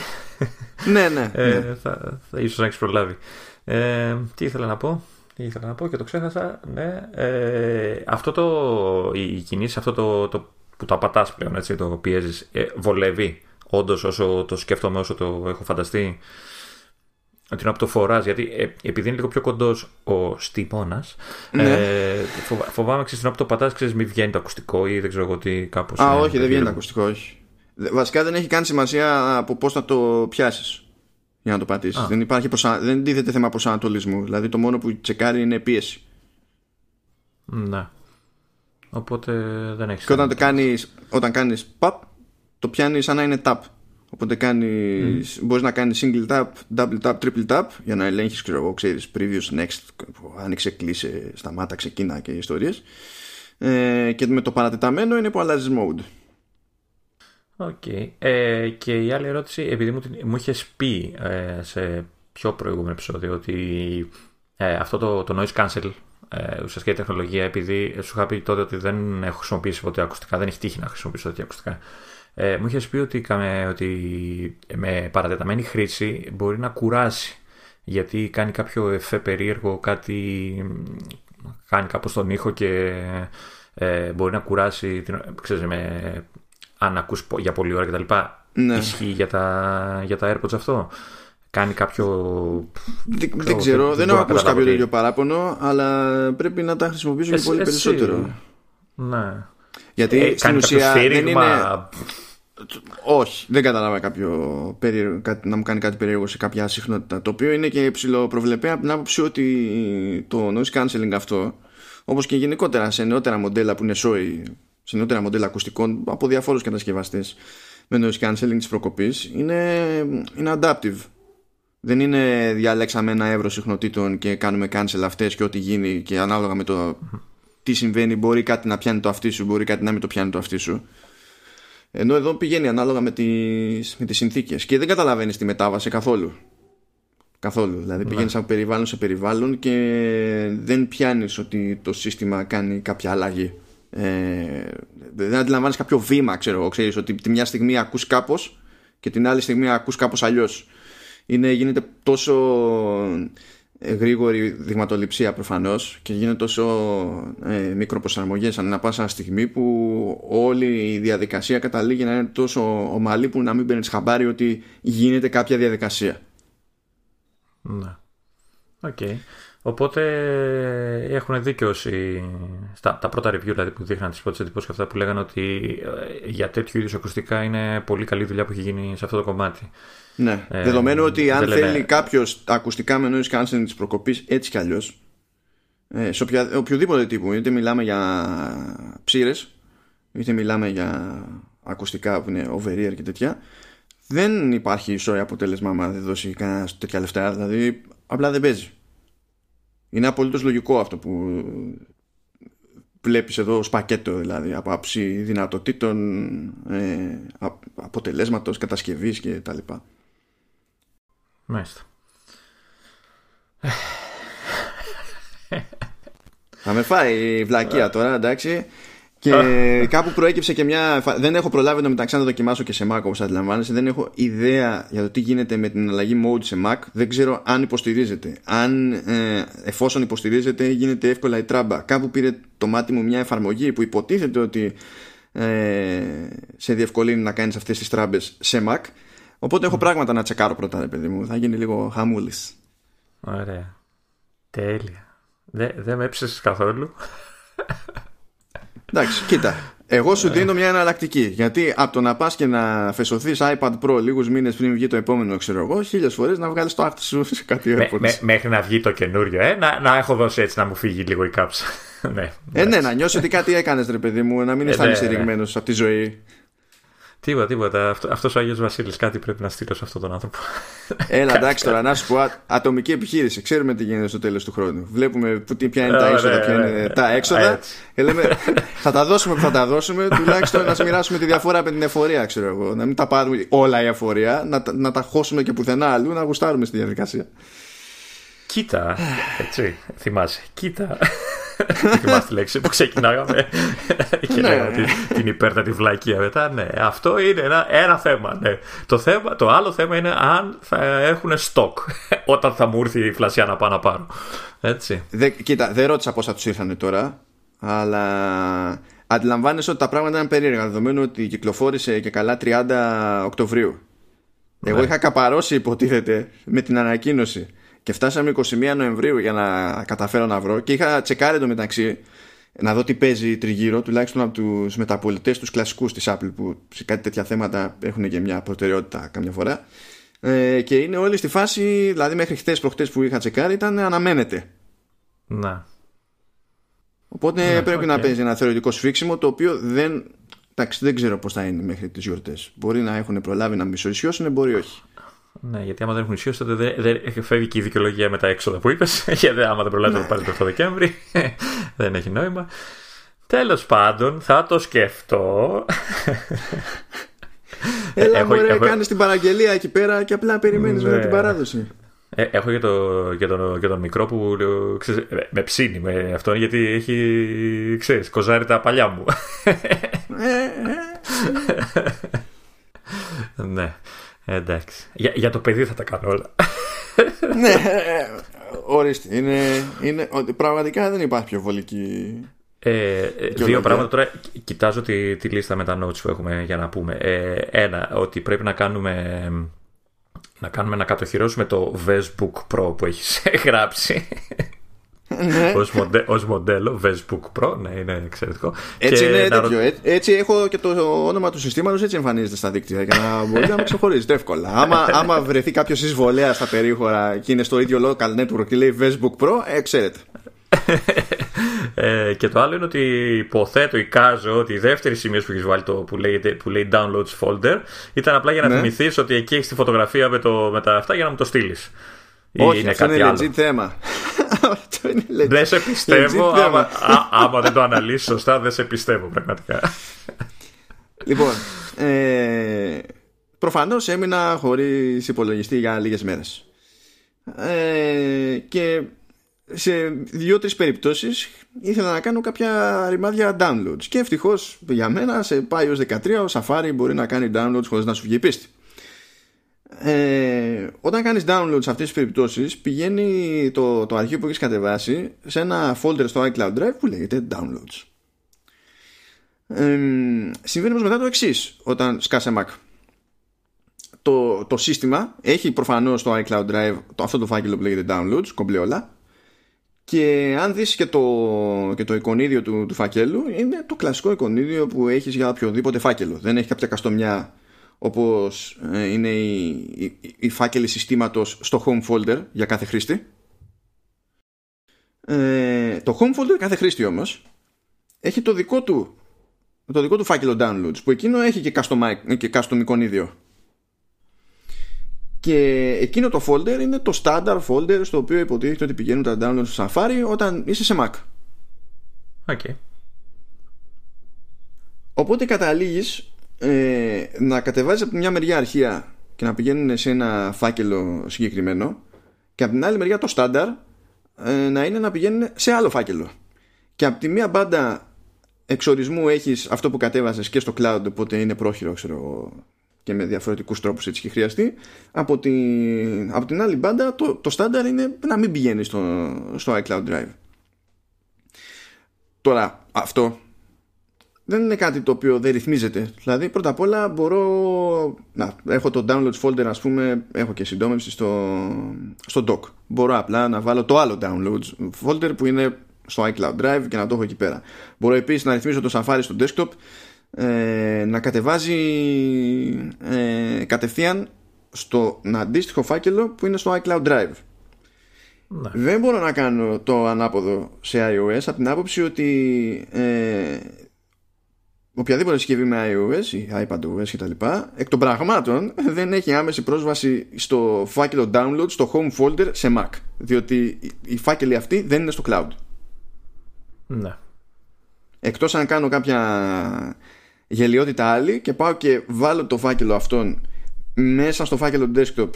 ναι, ναι. Ε, ναι. Θα, θα, ίσως να έχεις προλάβει. Ε, τι ήθελα να πω τι ήθελα να πω και το ξέχασα. Ναι. Ε, αυτό το, η, κινήση, αυτό το, το που το απατάς πλέον, έτσι, το πιέζεις, ε, βολεύει όντως όσο το σκέφτομαι, όσο το έχω φανταστεί ότι είναι από το φοράς, γιατί ε, επειδή είναι λίγο πιο κοντός ο στιμώνας, ναι. ε, φοβάμαι ξέρεις από το πατάς, ξέρεις, μην βγαίνει το ακουστικό ή δεν ξέρω εγώ τι κάπως. Α, όχι, δεν βγαίνει το ακουστικό, όχι. Βασικά δεν έχει καν σημασία από πώς θα το πιάσεις για να το πατήσεις. Δεν, υπάρχει προσα... δεν τίθεται θέμα προσανατολισμού. Δηλαδή το μόνο που τσεκάρει είναι πίεση. Ναι. Οπότε δεν έχεις. Και όταν, το κάνεις, όταν κάνεις pop, το πιάνεις σαν να είναι tap. Οπότε κάνεις, mm. μπορείς να κάνεις single tap, double tap, triple tap για να ελέγχεις, ξέρω εγώ, ξέρεις, previous, next, άνοιξε, κλείσε, σταμάτα, ξεκίνα και ιστορίες. Ε, και με το παρατεταμένο είναι που αλλάζεις mode. Οκ. Okay. Ε, και η άλλη ερώτηση, επειδή μου, μου είχες πει ε, σε πιο προηγούμενο επεισόδιο ότι ε, αυτό το, το noise cancel, ε, ουσιαστικά η τεχνολογία, επειδή σου είχα πει τότε ότι δεν έχω χρησιμοποιήσει ποτέ ακουστικά, δεν έχει τύχει να χρησιμοποιήσω τέτοια ακουστικά. Ε, μου είχες πει ότι, ότι με παρατεταμένη χρήση μπορεί να κουράσει γιατί κάνει κάποιο εφέ περίεργο, κάτι κάνει κάπως τον ήχο και ε, μπορεί να κουράσει ξέρεις, με αν ακούς για πολλή ώρα κτλ. Ναι. Ισχύει για τα, για τα AirPods αυτό; Κάνει κάποιο. Δεν, δεν ξέρω, δεν έχω ακούσει κάποιο τέτοιο παράπονο, αλλά πρέπει να τα χρησιμοποιήσω και πολύ περισσότερο. Ναι. Γιατί ε, στην ουσία δεν είναι. Όχι, δεν κατάλαβα κάποιο περίεργο, να μου κάνει κάτι περίεργο σε κάποια συχνότητα. Το οποίο είναι και ψηλοπροβλεπέ από την άποψη ότι το noise cancelling αυτό, όπως και γενικότερα σε νεότερα μοντέλα που είναι SOI σε νεότερα μοντέλα ακουστικών από διαφόρους κατασκευαστές. Με noise cancelling της προκοπής. Είναι, είναι adaptive. Δεν είναι διαλέξαμε ένα εύρο συχνοτήτων και κάνουμε cancel αυτές και ό,τι γίνει και ανάλογα με το τι συμβαίνει μπορεί κάτι να πιάνει το αυτί σου μπορεί κάτι να μην το πιάνει το αυτί σου. Ενώ εδώ πηγαίνει ανάλογα με τις, με τις συνθήκες και δεν καταλαβαίνεις τη μετάβαση καθόλου. Καθόλου. Δηλαδή ναι. πηγαίνεις από περιβάλλον σε περιβάλλον και δεν πιάνεις ότι το σύστημα κάνει κάποια αλλαγή ε, δεν αντιλαμβάνεις κάποιο βήμα ξέρω εγώ ξέρεις ότι τη μια στιγμή ακούς κάπως και την άλλη στιγμή ακούς κάπως αλλιώς είναι, γίνεται τόσο γρήγορη δειγματοληψία προφανώς και γίνεται τόσο ε, μικροπροσαρμογές ανά πάσα στιγμή που όλη η διαδικασία καταλήγει να είναι τόσο ομαλή που να μην παίρνεις χαμπάρι ότι γίνεται κάποια διαδικασία. Ναι. Οκ. Okay. Οπότε έχουν δίκιο όσοι, στα, τα πρώτα review δηλαδή που δείχναν τις πρώτες εντυπώσεις και αυτά που λέγανε ότι ε, για τέτοιου είδους ακουστικά είναι πολύ καλή δουλειά που έχει γίνει σε αυτό το κομμάτι. Ναι. Ε, Δεδομένου ότι αν θέλει λέμε... κάποιος ακουστικά με noise cancelling της προκοπής έτσι κι αλλιώς, ε, σε οποια, οποιοδήποτε τύπου, είτε μιλάμε για ψήρες, είτε μιλάμε για ακουστικά που είναι over ear και τέτοια, δεν υπάρχει ισόη αποτέλεσμα άμα δεν δώσει κανένα τέτοια λεφτά. Δηλαδή, απλά δεν παίζει. Είναι απολύτως λογικό αυτό που βλέπεις εδώ ως πακέτο δηλαδή από άψη δυνατοτήτων ε, αποτελέσματος, κατασκευής και τα λοιπά. Μάλιστα. Θα με φάει η βλακεία τώρα, εντάξει. Και κάπου προέκυψε και μια. Δεν έχω προλάβει να μεταξύ να το δοκιμάσω και σε Mac όπως αντιλαμβάνεσαι. Δεν έχω ιδέα για το τι γίνεται με την αλλαγή mode σε Mac. Δεν ξέρω αν υποστηρίζεται. Αν ε, εφόσον υποστηρίζεται, γίνεται εύκολα η τράμπα. Κάπου πήρε το μάτι μου μια εφαρμογή που υποτίθεται ότι ε, σε διευκολύνει να κάνεις αυτές τις τράμπες σε Mac. Οπότε έχω πράγματα να τσεκάρω πρώτα, ρε παιδί μου. Θα γίνει λίγο χαμούλης. Ωραία. Τέλεια. Δεν δε με έψεσαι καθόλου. Εντάξει, κοίτα. Εγώ σου δίνω μια εναλλακτική. Γιατί από το να πας και να φεσωθείς iPad Pro λίγους μήνες πριν βγει το επόμενο, ξέρω εγώ, χίλιες φορές να βγάλεις το άκρη σου σε κάτι με, με, Μέχρι να βγει το καινούριο, ε, να, να έχω δώσει έτσι να μου φύγει λίγο η κάψα. ναι, ε, ναι, να νιώσεις ότι κάτι έκανες, ρε παιδί μου, να μην ε, αισθάνεσαι ναι, ναι. από τη ζωή. Τίποτα, τίποτα. Αυτό αυτός ο Άγιος Βασίλης κάτι πρέπει να στείλω σε αυτόν τον άνθρωπο. Έλα, εντάξει τώρα, να σου πω ατομική επιχείρηση. Ξέρουμε τι γίνεται στο τέλος του χρόνου. Βλέπουμε που, ποια είναι τα έξοδα, ποια είναι τα έξοδα. Και λέμε, θα τα δώσουμε που θα τα δώσουμε, τουλάχιστον να μοιράσουμε τη διαφορά με την εφορία, ξέρω εγώ. Να μην τα πάρουμε όλα η εφορία, να, να τα χώσουμε και πουθενά αλλού, να γουστάρουμε στη διαδικασία. Κοίτα, έτσι, θυμάσαι, κοίτα. Θυμάστε τη λέξη που ξεκινάγαμε; Και ναι. λέγαμε την υπέρτατη βλακία μετά. Ναι, αυτό είναι ένα, ένα θέμα, ναι. το θέμα. Το άλλο θέμα είναι αν θα έχουν στόκ όταν θα μου έρθει η φλασιά να πάω να πάρω. Έτσι. Δε, κοίτα, δεν ρώτησα πώ θα τους ήρθαν τώρα, αλλά αντιλαμβάνεσαι ότι τα πράγματα είναι περίεργα δεδομένου ότι κυκλοφόρησε και καλά 30 Οκτωβρίου. Εγώ ναι. είχα καπαρώσει υποτίθεται με την ανακοίνωση και φτάσαμε 21 Νοεμβρίου για να καταφέρω να βρω και είχα τσεκάρει το μεταξύ να δω τι παίζει τριγύρω, τουλάχιστον από τους μεταπολιτές, τους κλασικούς της Apple, που σε κάτι τέτοια θέματα έχουν και μια προτεραιότητα καμιά φορά. Ε, και είναι όλοι στη φάση, δηλαδή μέχρι χθες προχτές που είχα τσεκάρει, ήταν αναμένεται. Να. Οπότε πρέπει να παίζει ένα θεωρητικό σφίξιμο το οποίο δεν. Εντάξει, δεν ξέρω πώς θα είναι μέχρι τις γιορτές. Μπορεί να έχουν προλάβει να μισορισιώσουν, μπορεί όχι. Ναι, γιατί άμα δεν έχουν ισχύσει, τότε δεν, δεν φεύγει και η δικαιολογία με τα έξοδα που είπες. Γιατί άμα δεν προλάβει να το πάρει το Δεκέμβρη, δεν έχει νόημα. Τέλος πάντων, θα το σκεφτώ. Έλα έχω, μωρέ, έχω... κάνεις την παραγγελία εκεί πέρα και απλά περιμένεις ναι. την παράδοση. Ε, έχω για, το, για, τον, για τον μικρό που ξέρεις, με ψήνει με αυτό γιατί έχει, ξέρεις, κοζάρει τα παλιά μου. Ε, ε, ναι. Εντάξει. Για, για το παιδί θα τα κάνω όλα. ναι, ορίστε. Είναι, είναι, πραγματικά δεν υπάρχει πιο βολική. Ε, δύο πράγματα τώρα. Κοιτάζω τη, τη λίστα με τα notes που έχουμε για να πούμε. Ε, ένα, ότι πρέπει να κάνουμε να κάνουμε να κατοχυρώσουμε το Facebook Pro που έχεις γράψει ναι. ως, μοντέ, ως μοντέλο Facebook Pro ναι είναι εξαιρετικό έτσι είναι τέτοιο ε, έτσι έχω και το όνομα του συστήματος έτσι εμφανίζεται στα δίκτυα για να μπορείτε να με ξεχωρίζετε εύκολα άμα, άμα βρεθεί κάποιος εισβολέας στα περίχωρα και είναι στο ίδιο local network και λέει Facebook Pro ε, ξέρετε Ε, και το άλλο είναι ότι υποθέτω, εικάζω ότι η δεύτερη σημεία που έχεις βάλει το, που, λέει, που λέει downloads folder ήταν απλά για να ναι. θυμηθείς ότι εκεί έχεις τη φωτογραφία με, το, με τα αυτά για να μου το στείλεις. Όχι, είναι αυτό κάτι είναι legit θέμα. δεν σε πιστεύω. άμα, άμα δεν το αναλύσεις σωστά, δεν σε πιστεύω πραγματικά. λοιπόν, ε, προφανώς έμεινα χωρίς υπολογιστή για λίγες μέρες. Ε, και σε δύο-τρεις περιπτώσεις ήθελα να κάνω κάποια ρημάδια downloads. Και ευτυχώς για μένα σε iOS 13 ο Safari μπορεί να κάνει downloads χωρίς να σου βγει πίστη. Ε, όταν κάνεις download σε αυτές τις περιπτώσεις πηγαίνει το, το αρχείο που έχεις κατεβάσει σε ένα folder στο iCloud Drive που λέγεται downloads. Ε, συμβαίνει όμως μετά το εξής όταν σκάσε Mac. Το, το σύστημα έχει προφανώς στο iCloud Drive το, αυτό το φάκελο που λέγεται downloads κομπλέ όλα. Και αν δεις και το, και το εικονίδιο του, του φακέλου είναι το κλασικό εικονίδιο που έχεις για οποιοδήποτε φάκελο. Δεν έχει κάποια καστομιά όπως ε, είναι η, η, η φάκελη συστήματος στο home folder για κάθε χρήστη ε, το home folder κάθε χρήστη όμως έχει το δικό του το δικό του φάκελο downloads που εκείνο έχει και custom, και custom εικονίδιο και εκείνο το folder είναι το standard folder στο οποίο υποτίθεται ότι πηγαίνουν τα downloads στο Safari όταν είσαι σε Mac. Okay. Οπότε καταλήγεις ε, να κατεβάζεις από μια μεριά αρχεία και να πηγαίνουν σε ένα φάκελο συγκεκριμένο και από την άλλη μεριά το στάνταρ ε, να είναι να πηγαίνουν σε άλλο φάκελο. Και από τη μία μπάντα εξορισμού έχεις αυτό που κατέβασες και στο cloud οπότε είναι πρόχειρο ξέρω και με διαφορετικούς τρόπους έτσι και χρειαστεί από την, από την άλλη μπάντα το, το στάνταρ είναι να μην πηγαίνεις στο, στο iCloud Drive τώρα αυτό δεν είναι κάτι το οποίο δεν ρυθμίζεται. Δηλαδή, πρώτα απ' όλα μπορώ να έχω το downloads folder, ας πούμε, έχω και συντόμευση στο, στο dock. Μπορώ απλά να βάλω το άλλο downloads folder που είναι στο iCloud Drive και να το έχω εκεί πέρα. Μπορώ επίσης να ρυθμίζω το Safari στο desktop ε, να κατεβάζει ε, κατευθείαν στο αντίστοιχο φάκελο που είναι στο iCloud Drive. Ναι. Δεν μπορώ να κάνω το ανάποδο σε iOS από την άποψη ότι ε, οποιαδήποτε συσκευή με iOS ή iPadOS κτλ. εκ των πραγμάτων δεν έχει άμεση πρόσβαση στο φάκελο download στο home folder σε Mac. Διότι οι φάκελοι αυτοί δεν είναι στο cloud. Ναι. Εκτός αν κάνω κάποια γελιότητα άλλη και πάω και βάλω το φάκελο αυτόν μέσα στο φάκελο desktop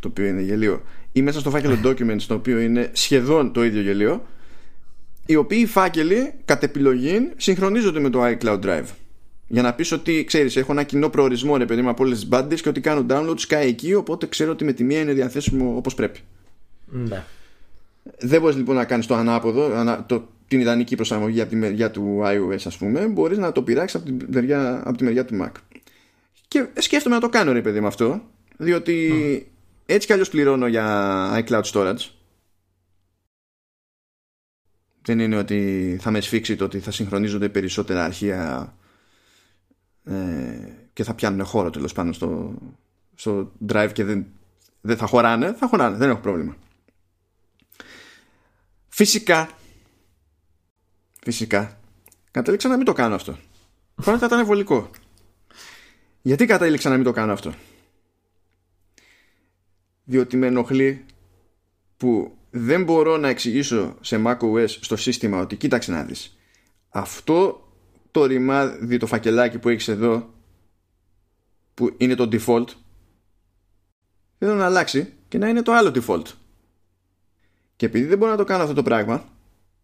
το οποίο είναι γελίο ή μέσα στο φάκελο documents το οποίο είναι σχεδόν το ίδιο γελίο οι οποίοι φάκελοι κατ' επιλογή συγχρονίζονται με το iCloud Drive. Για να πεις ότι ξέρεις, έχω ένα κοινό προορισμό ρε παιδί από όλες τις μπάντες και ότι κάνω download sky εκεί, οπότε ξέρω ότι με τη μία είναι διαθέσιμο όπως πρέπει. Ναι. Δεν μπορείς λοιπόν να κάνεις το ανάποδο, το, την ιδανική προσαρμογή από τη μεριά του iOS, ας πούμε, μπορείς να το πειράξεις από, τη μεριά, από τη μεριά του Mac. Και σκέφτομαι να το κάνω ρε παιδί με αυτό, διότι έτσι κι αλλιώς πληρώνω για iCloud storage δεν είναι ότι θα με σφίξει το ότι θα συγχρονίζονται περισσότερα αρχεία ε, και θα πιάνουν χώρο τέλος πάνω στο, στο drive και δεν, δεν θα χωράνε. Θα χωράνε, δεν έχω πρόβλημα. Φυσικά, φυσικά, κατέληξα να μην το κάνω αυτό. Πρώτα θα ήταν βολικό. Γιατί κατέληξα να μην το κάνω αυτό; Διότι με ενοχλεί που δεν μπορώ να εξηγήσω σε macOS στο σύστημα ότι κοίταξε να δεις αυτό το ρημάδι το φακελάκι που έχεις εδώ που είναι το default θέλω να αλλάξει και να είναι το άλλο default. Και επειδή δεν μπορώ να το κάνω αυτό το πράγμα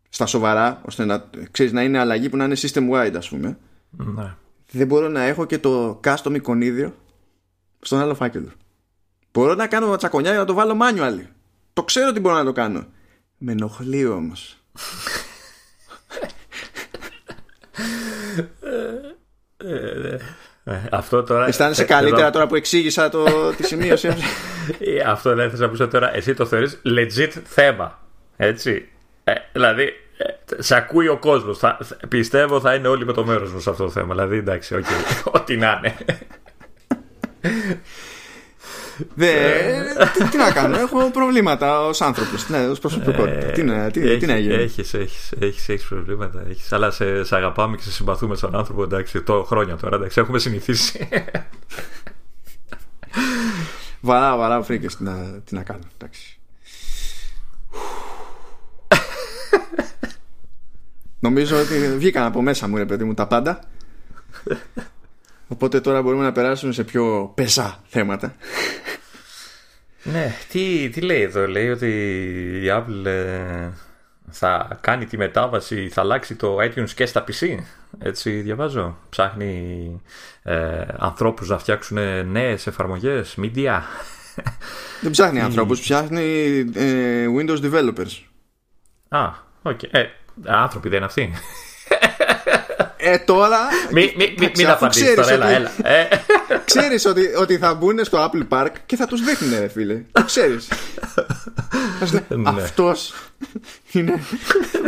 στα σοβαρά ώστε να, ξέρεις, να είναι αλλαγή που να είναι system wide ας πούμε ναι. δεν μπορώ να έχω και το custom εικονίδιο στον άλλο φάκελο. Μπορώ να κάνω τσακονιά για να το βάλω manual το ξέρω ότι μπορώ να το κάνω. Με ενοχλεί όμως. Ε, αυτό τώρα. Αισθάνεσαι καλύτερα τώρα που εξήγησα το, τη σημείωση. Ε, αυτό δεν θες να πεις τώρα. Εσύ το θεωρείς legit θέμα. Έτσι; Ε, δηλαδή, ε, σε ακούει ο κόσμος. Πιστεύω θα είναι όλοι με το μέρος μου σε αυτό το θέμα. Δηλαδή, εντάξει, okay, ό,τι να είναι. Δε, τι, τι, να κάνω, έχω προβλήματα ως άνθρωπος. Ναι, ως προσωπικότητα. τι, να, τι, τι να γίνει; Έχεις έχεις, έχεις, έχεις προβλήματα. Έχεις, αλλά σε, σε αγαπάμε και σε συμπαθούμε σαν άνθρωπο. Εντάξει, το χρόνια τώρα. Εντάξει, έχουμε συνηθίσει. βαρά, βαρά φρίκες. Τι, να, τι να κάνω. Εντάξει. Νομίζω ότι βγήκαν από μέσα μου, ρε παιδί μου, τα πάντα. Οπότε τώρα μπορούμε να περάσουμε σε πιο πεζά θέματα. Ναι, τι, τι λέει εδώ, λέει ότι η Apple ε, θα κάνει τη μετάβαση, θα αλλάξει το iTunes και στα PC. Έτσι διαβάζω. Ψάχνει ε, ανθρώπους να φτιάξουν νέες εφαρμογές, media. Δεν ψάχνει ανθρώπους, ψάχνει ε, Windows developers. Α, οκ. Okay. Ε, άνθρωποι δεν είναι αυτοί. Ε, τώρα. Μην μη, μη, μη απαντήσει τώρα, έλα, έλα. Ε. Ξέρεις ότι, ότι θα μπουν στο Apple Park και θα τους δείχνουν, ρε φίλε. Το ξέρεις. Ναι. Αυτός είναι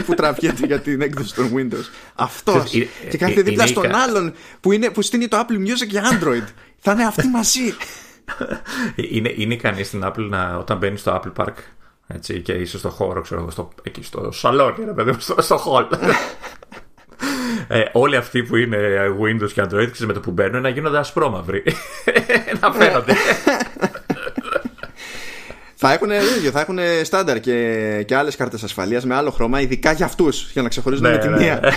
που τραβιέται για την έκδοση των Windows. Αυτός. Και κάθεται δίπλα στον άλλον που, είναι, που στείνει το Apple Music για Android. Θα είναι αυτοί μαζί. Είναι, είναι ικανή στην Apple να, όταν μπαίνει στο Apple Park έτσι, και είσαι στο χώρο, ξέρω στο, εκεί στο σαλόνι, ρε παιδί στο, στο hall. Ε, όλοι αυτοί που είναι Windows και Android, ξέρεις, με το που μπαίνουν να γίνονται ασπρόμαυροι. να φαίνονται. Θα έχουν ίδιο, θα έχουν στάνταρ και, και άλλες κάρτες ασφαλείας με άλλο χρώμα, ειδικά για αυτούς, για να ξεχωρίζουν ναι, με τη ναι, μία. Ναι.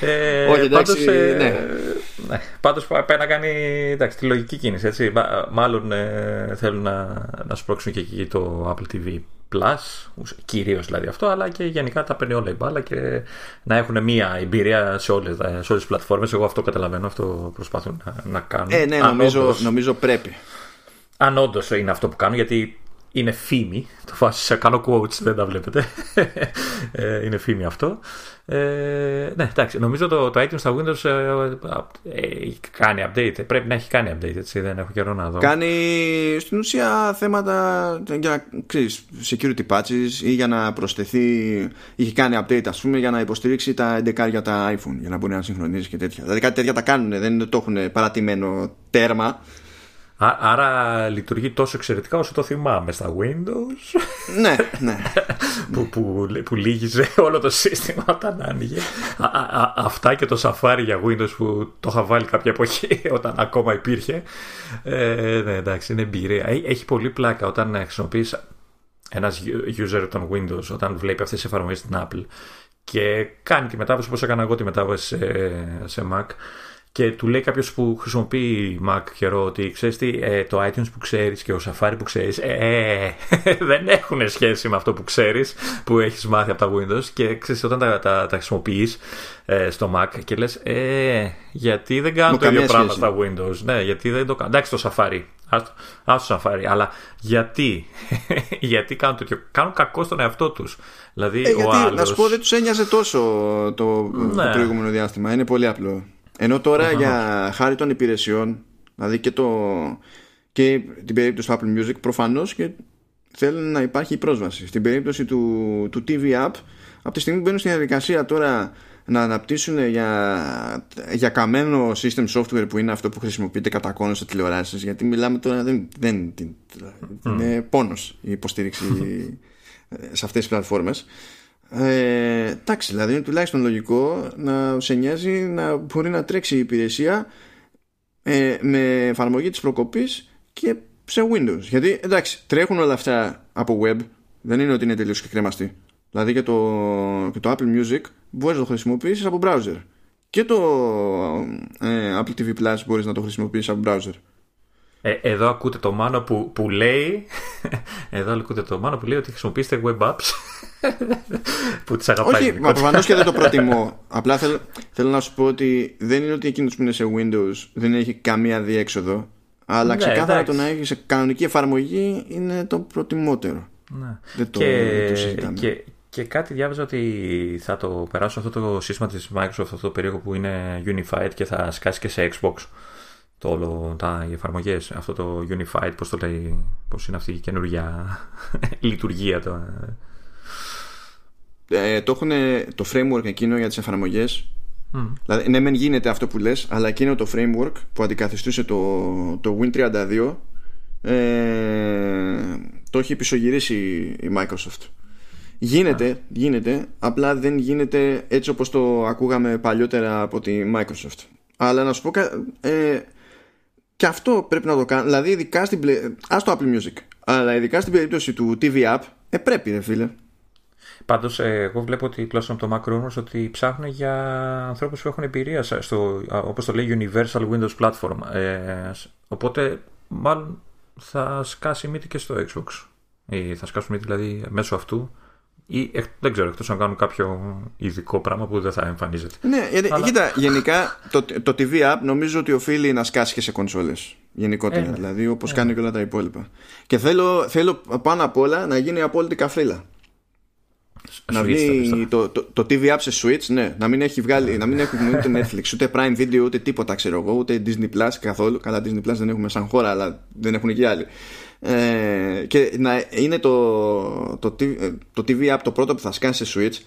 Ε, Όχι, εντάξει, πάντως, ε, ναι. ναι. Πάντως πάει να κάνει εντάξει, τη λογική κίνηση. Έτσι. Μάλλον ε, θέλουν να, να σπρώξουν και εκεί το Apple TV Plus, κυρίως δηλαδή αυτό, αλλά και γενικά τα παίρνει όλα η μπάλα και να έχουν μία εμπειρία σε όλες σε όλες τις πλατφόρμες. Εγώ αυτό καταλαβαίνω, αυτό προσπαθούν να, να κάνουν. Ε, ναι, νομίζω, νομίζω πρέπει. Αν όντως είναι αυτό που κάνουν, γιατί είναι φήμη. Το φάση κάνω quotes, δεν τα βλέπετε. Ε, είναι φήμη αυτό. Ε, ναι, εντάξει, νομίζω το, το iTunes στα Windows ε, ε, κάνει update. Πρέπει να έχει κάνει update, έτσι, δεν έχω καιρό να δω. Κάνει στην ουσία θέματα για ξέρεις, security patches ή για να προσθεθεί. Είχε κάνει update, ας πούμε, για να υποστηρίξει τα 11 για τα iPhone, για να μπορεί να συγχρονίζει και τέτοια. Δηλαδή κάτι τέτοια τα κάνουν, δεν το έχουν παρατημένο τέρμα. Άρα λειτουργεί τόσο εξαιρετικά όσο το θυμάμαι στα Windows. ναι, ναι. που, που, που λύγιζε όλο το σύστημα όταν άνοιγε. αυτά και το Safari για Windows που το είχα βάλει κάποια εποχή όταν ακόμα υπήρχε. Ε, ναι, εντάξει, είναι εμπειρία. Έχει πολύ πλάκα όταν χρησιμοποιείς ένας user των Windows όταν βλέπει αυτές τις εφαρμογές στην Apple και κάνει τη μετάβαση όπως έκανα εγώ τη μετάβαση σε, σε Mac και του λέει κάποιος που χρησιμοποιεί Mac καιρό ότι ξέρεις τι, ε, το iTunes που ξέρεις και ο Safari που ξέρεις ε, δεν έχουν σχέση με αυτό που ξέρεις, που έχεις μάθει από τα Windows. Και ξέρεις, όταν τα, τα, τα χρησιμοποιείς ε, στο Mac και λες, ε, γιατί δεν κάνω το ίδιο πράγμα στα Windows. Ναι, γιατί δεν το κάνω. Εντάξει, το Safari. Άστο το Safari. Αλλά γιατί, γιατί κάνουν τέτοιο. Κάνουν κακό στον εαυτό τους. Δηλαδή, ε, γιατί, άλλος... Να σου πω, δεν τους ένοιαζε τόσο το, ναι. το προηγούμενο διάστημα. Είναι πολύ απλό. Ενώ τώρα για χάρη των υπηρεσιών, δηλαδή και, το, και την περίπτωση του Apple Music, προφανώς και θέλουν να υπάρχει πρόσβαση. Στην περίπτωση του, του TV App, από τη στιγμή που μπαίνουν στην διαδικασία τώρα να αναπτύσσουν για, για καμένο system software που είναι αυτό που χρησιμοποιείται κατά κόνος σε τηλεοράσεις γιατί μιλάμε τώρα δεν, δεν είναι πόνος η υποστήριξη σε αυτές τις πλατφόρμες. ε, εντάξει, δηλαδή είναι τουλάχιστον λογικό να σε νοιάζει να μπορεί να τρέξει η υπηρεσία ε, με εφαρμογή της προκοπής και σε Windows. Γιατί εντάξει, τρέχουν όλα αυτά από web, δεν είναι ότι είναι τελείως και κρέμαστοι. Δηλαδή και το, και το Apple Music μπορείς να το χρησιμοποιήσεις από browser. Και το ε, Apple TV Plus μπορείς να το χρησιμοποιήσεις από browser. Ε, εδώ ακούτε το μάνο που, που λέει εδώ ακούτε το μάνο που λέει ότι χρησιμοποιήστε web apps που τις αγαπάει. Όχι, μα προφανώς και δεν το προτιμώ. Απλά θέλω, θέλω να σου πω ότι δεν είναι ότι εκείνος που είναι σε Windows δεν έχει καμία διέξοδο αλλά ναι, ξεκάθαρα το να έχει σε κανονική εφαρμογή είναι το προτιμότερο. Ναι. δεν το, και, το και, και κάτι διάβαζα ότι θα το περάσω αυτό το σύστημα της Microsoft αυτό το περίεργο που είναι Unified και θα σκάσει και σε Xbox το όλο, τα, οι εφαρμογές, αυτό το Unified, πώς το λέει, πώς είναι αυτή η καινούργια λειτουργία. Το, ε, το έχουν το framework εκείνο για τις εφαρμογές Mm. Δηλαδή, ναι, μεν γίνεται αυτό που λες, αλλά εκείνο το framework που αντικαθιστούσε το, το Win32 ε, το έχει πισωγυρίσει η Microsoft. Γίνεται, γίνεται, απλά δεν γίνεται έτσι όπως το ακούγαμε παλιότερα από τη Microsoft. Αλλά να σου πω, ε, και αυτό πρέπει να το κάνει. Δηλαδή, ειδικά στην. Ας το Apple Music. Αλλά ειδικά στην περίπτωση του TV App, ε, πρέπει, ρε φίλε. Πάντως, ε, εγώ βλέπω ότι τουλάχιστον το Macron ότι ψάχνουν για ανθρώπους που έχουν εμπειρία στο, όπως το λέει, Universal Windows Platform. Ε, οπότε, μάλλον θα σκάσει μύτη και στο Xbox. Ή θα σκάσουν μύτη δηλαδή μέσω αυτού ή δεν ξέρω, εκτός αν κάνουν κάποιο ειδικό πράγμα που δεν θα εμφανίζεται. Ναι, γιατί, Αλλά... κοίτα, γενικά το, το TV App νομίζω ότι οφείλει να σκάσει και σε κονσόλες. Γενικότερα, ε, ναι. δηλαδή όπως ε. κάνει και όλα τα υπόλοιπα. Και θέλω, θέλω πάνω απ' όλα να γίνει απόλυτη καφρίλα. Να βγει το, το, το, TV App σε Switch, ναι, να μην έχει βγάλει, να μην έχουμε ούτε Netflix, ούτε Prime Video, ούτε τίποτα ξέρω εγώ, ούτε Disney Plus καθόλου. Καλά, Disney Plus δεν έχουμε σαν χώρα, αλλά δεν έχουν και άλλοι. Ε, και να είναι το, το, το TV App το πρώτο που θα σκάσει σε Switch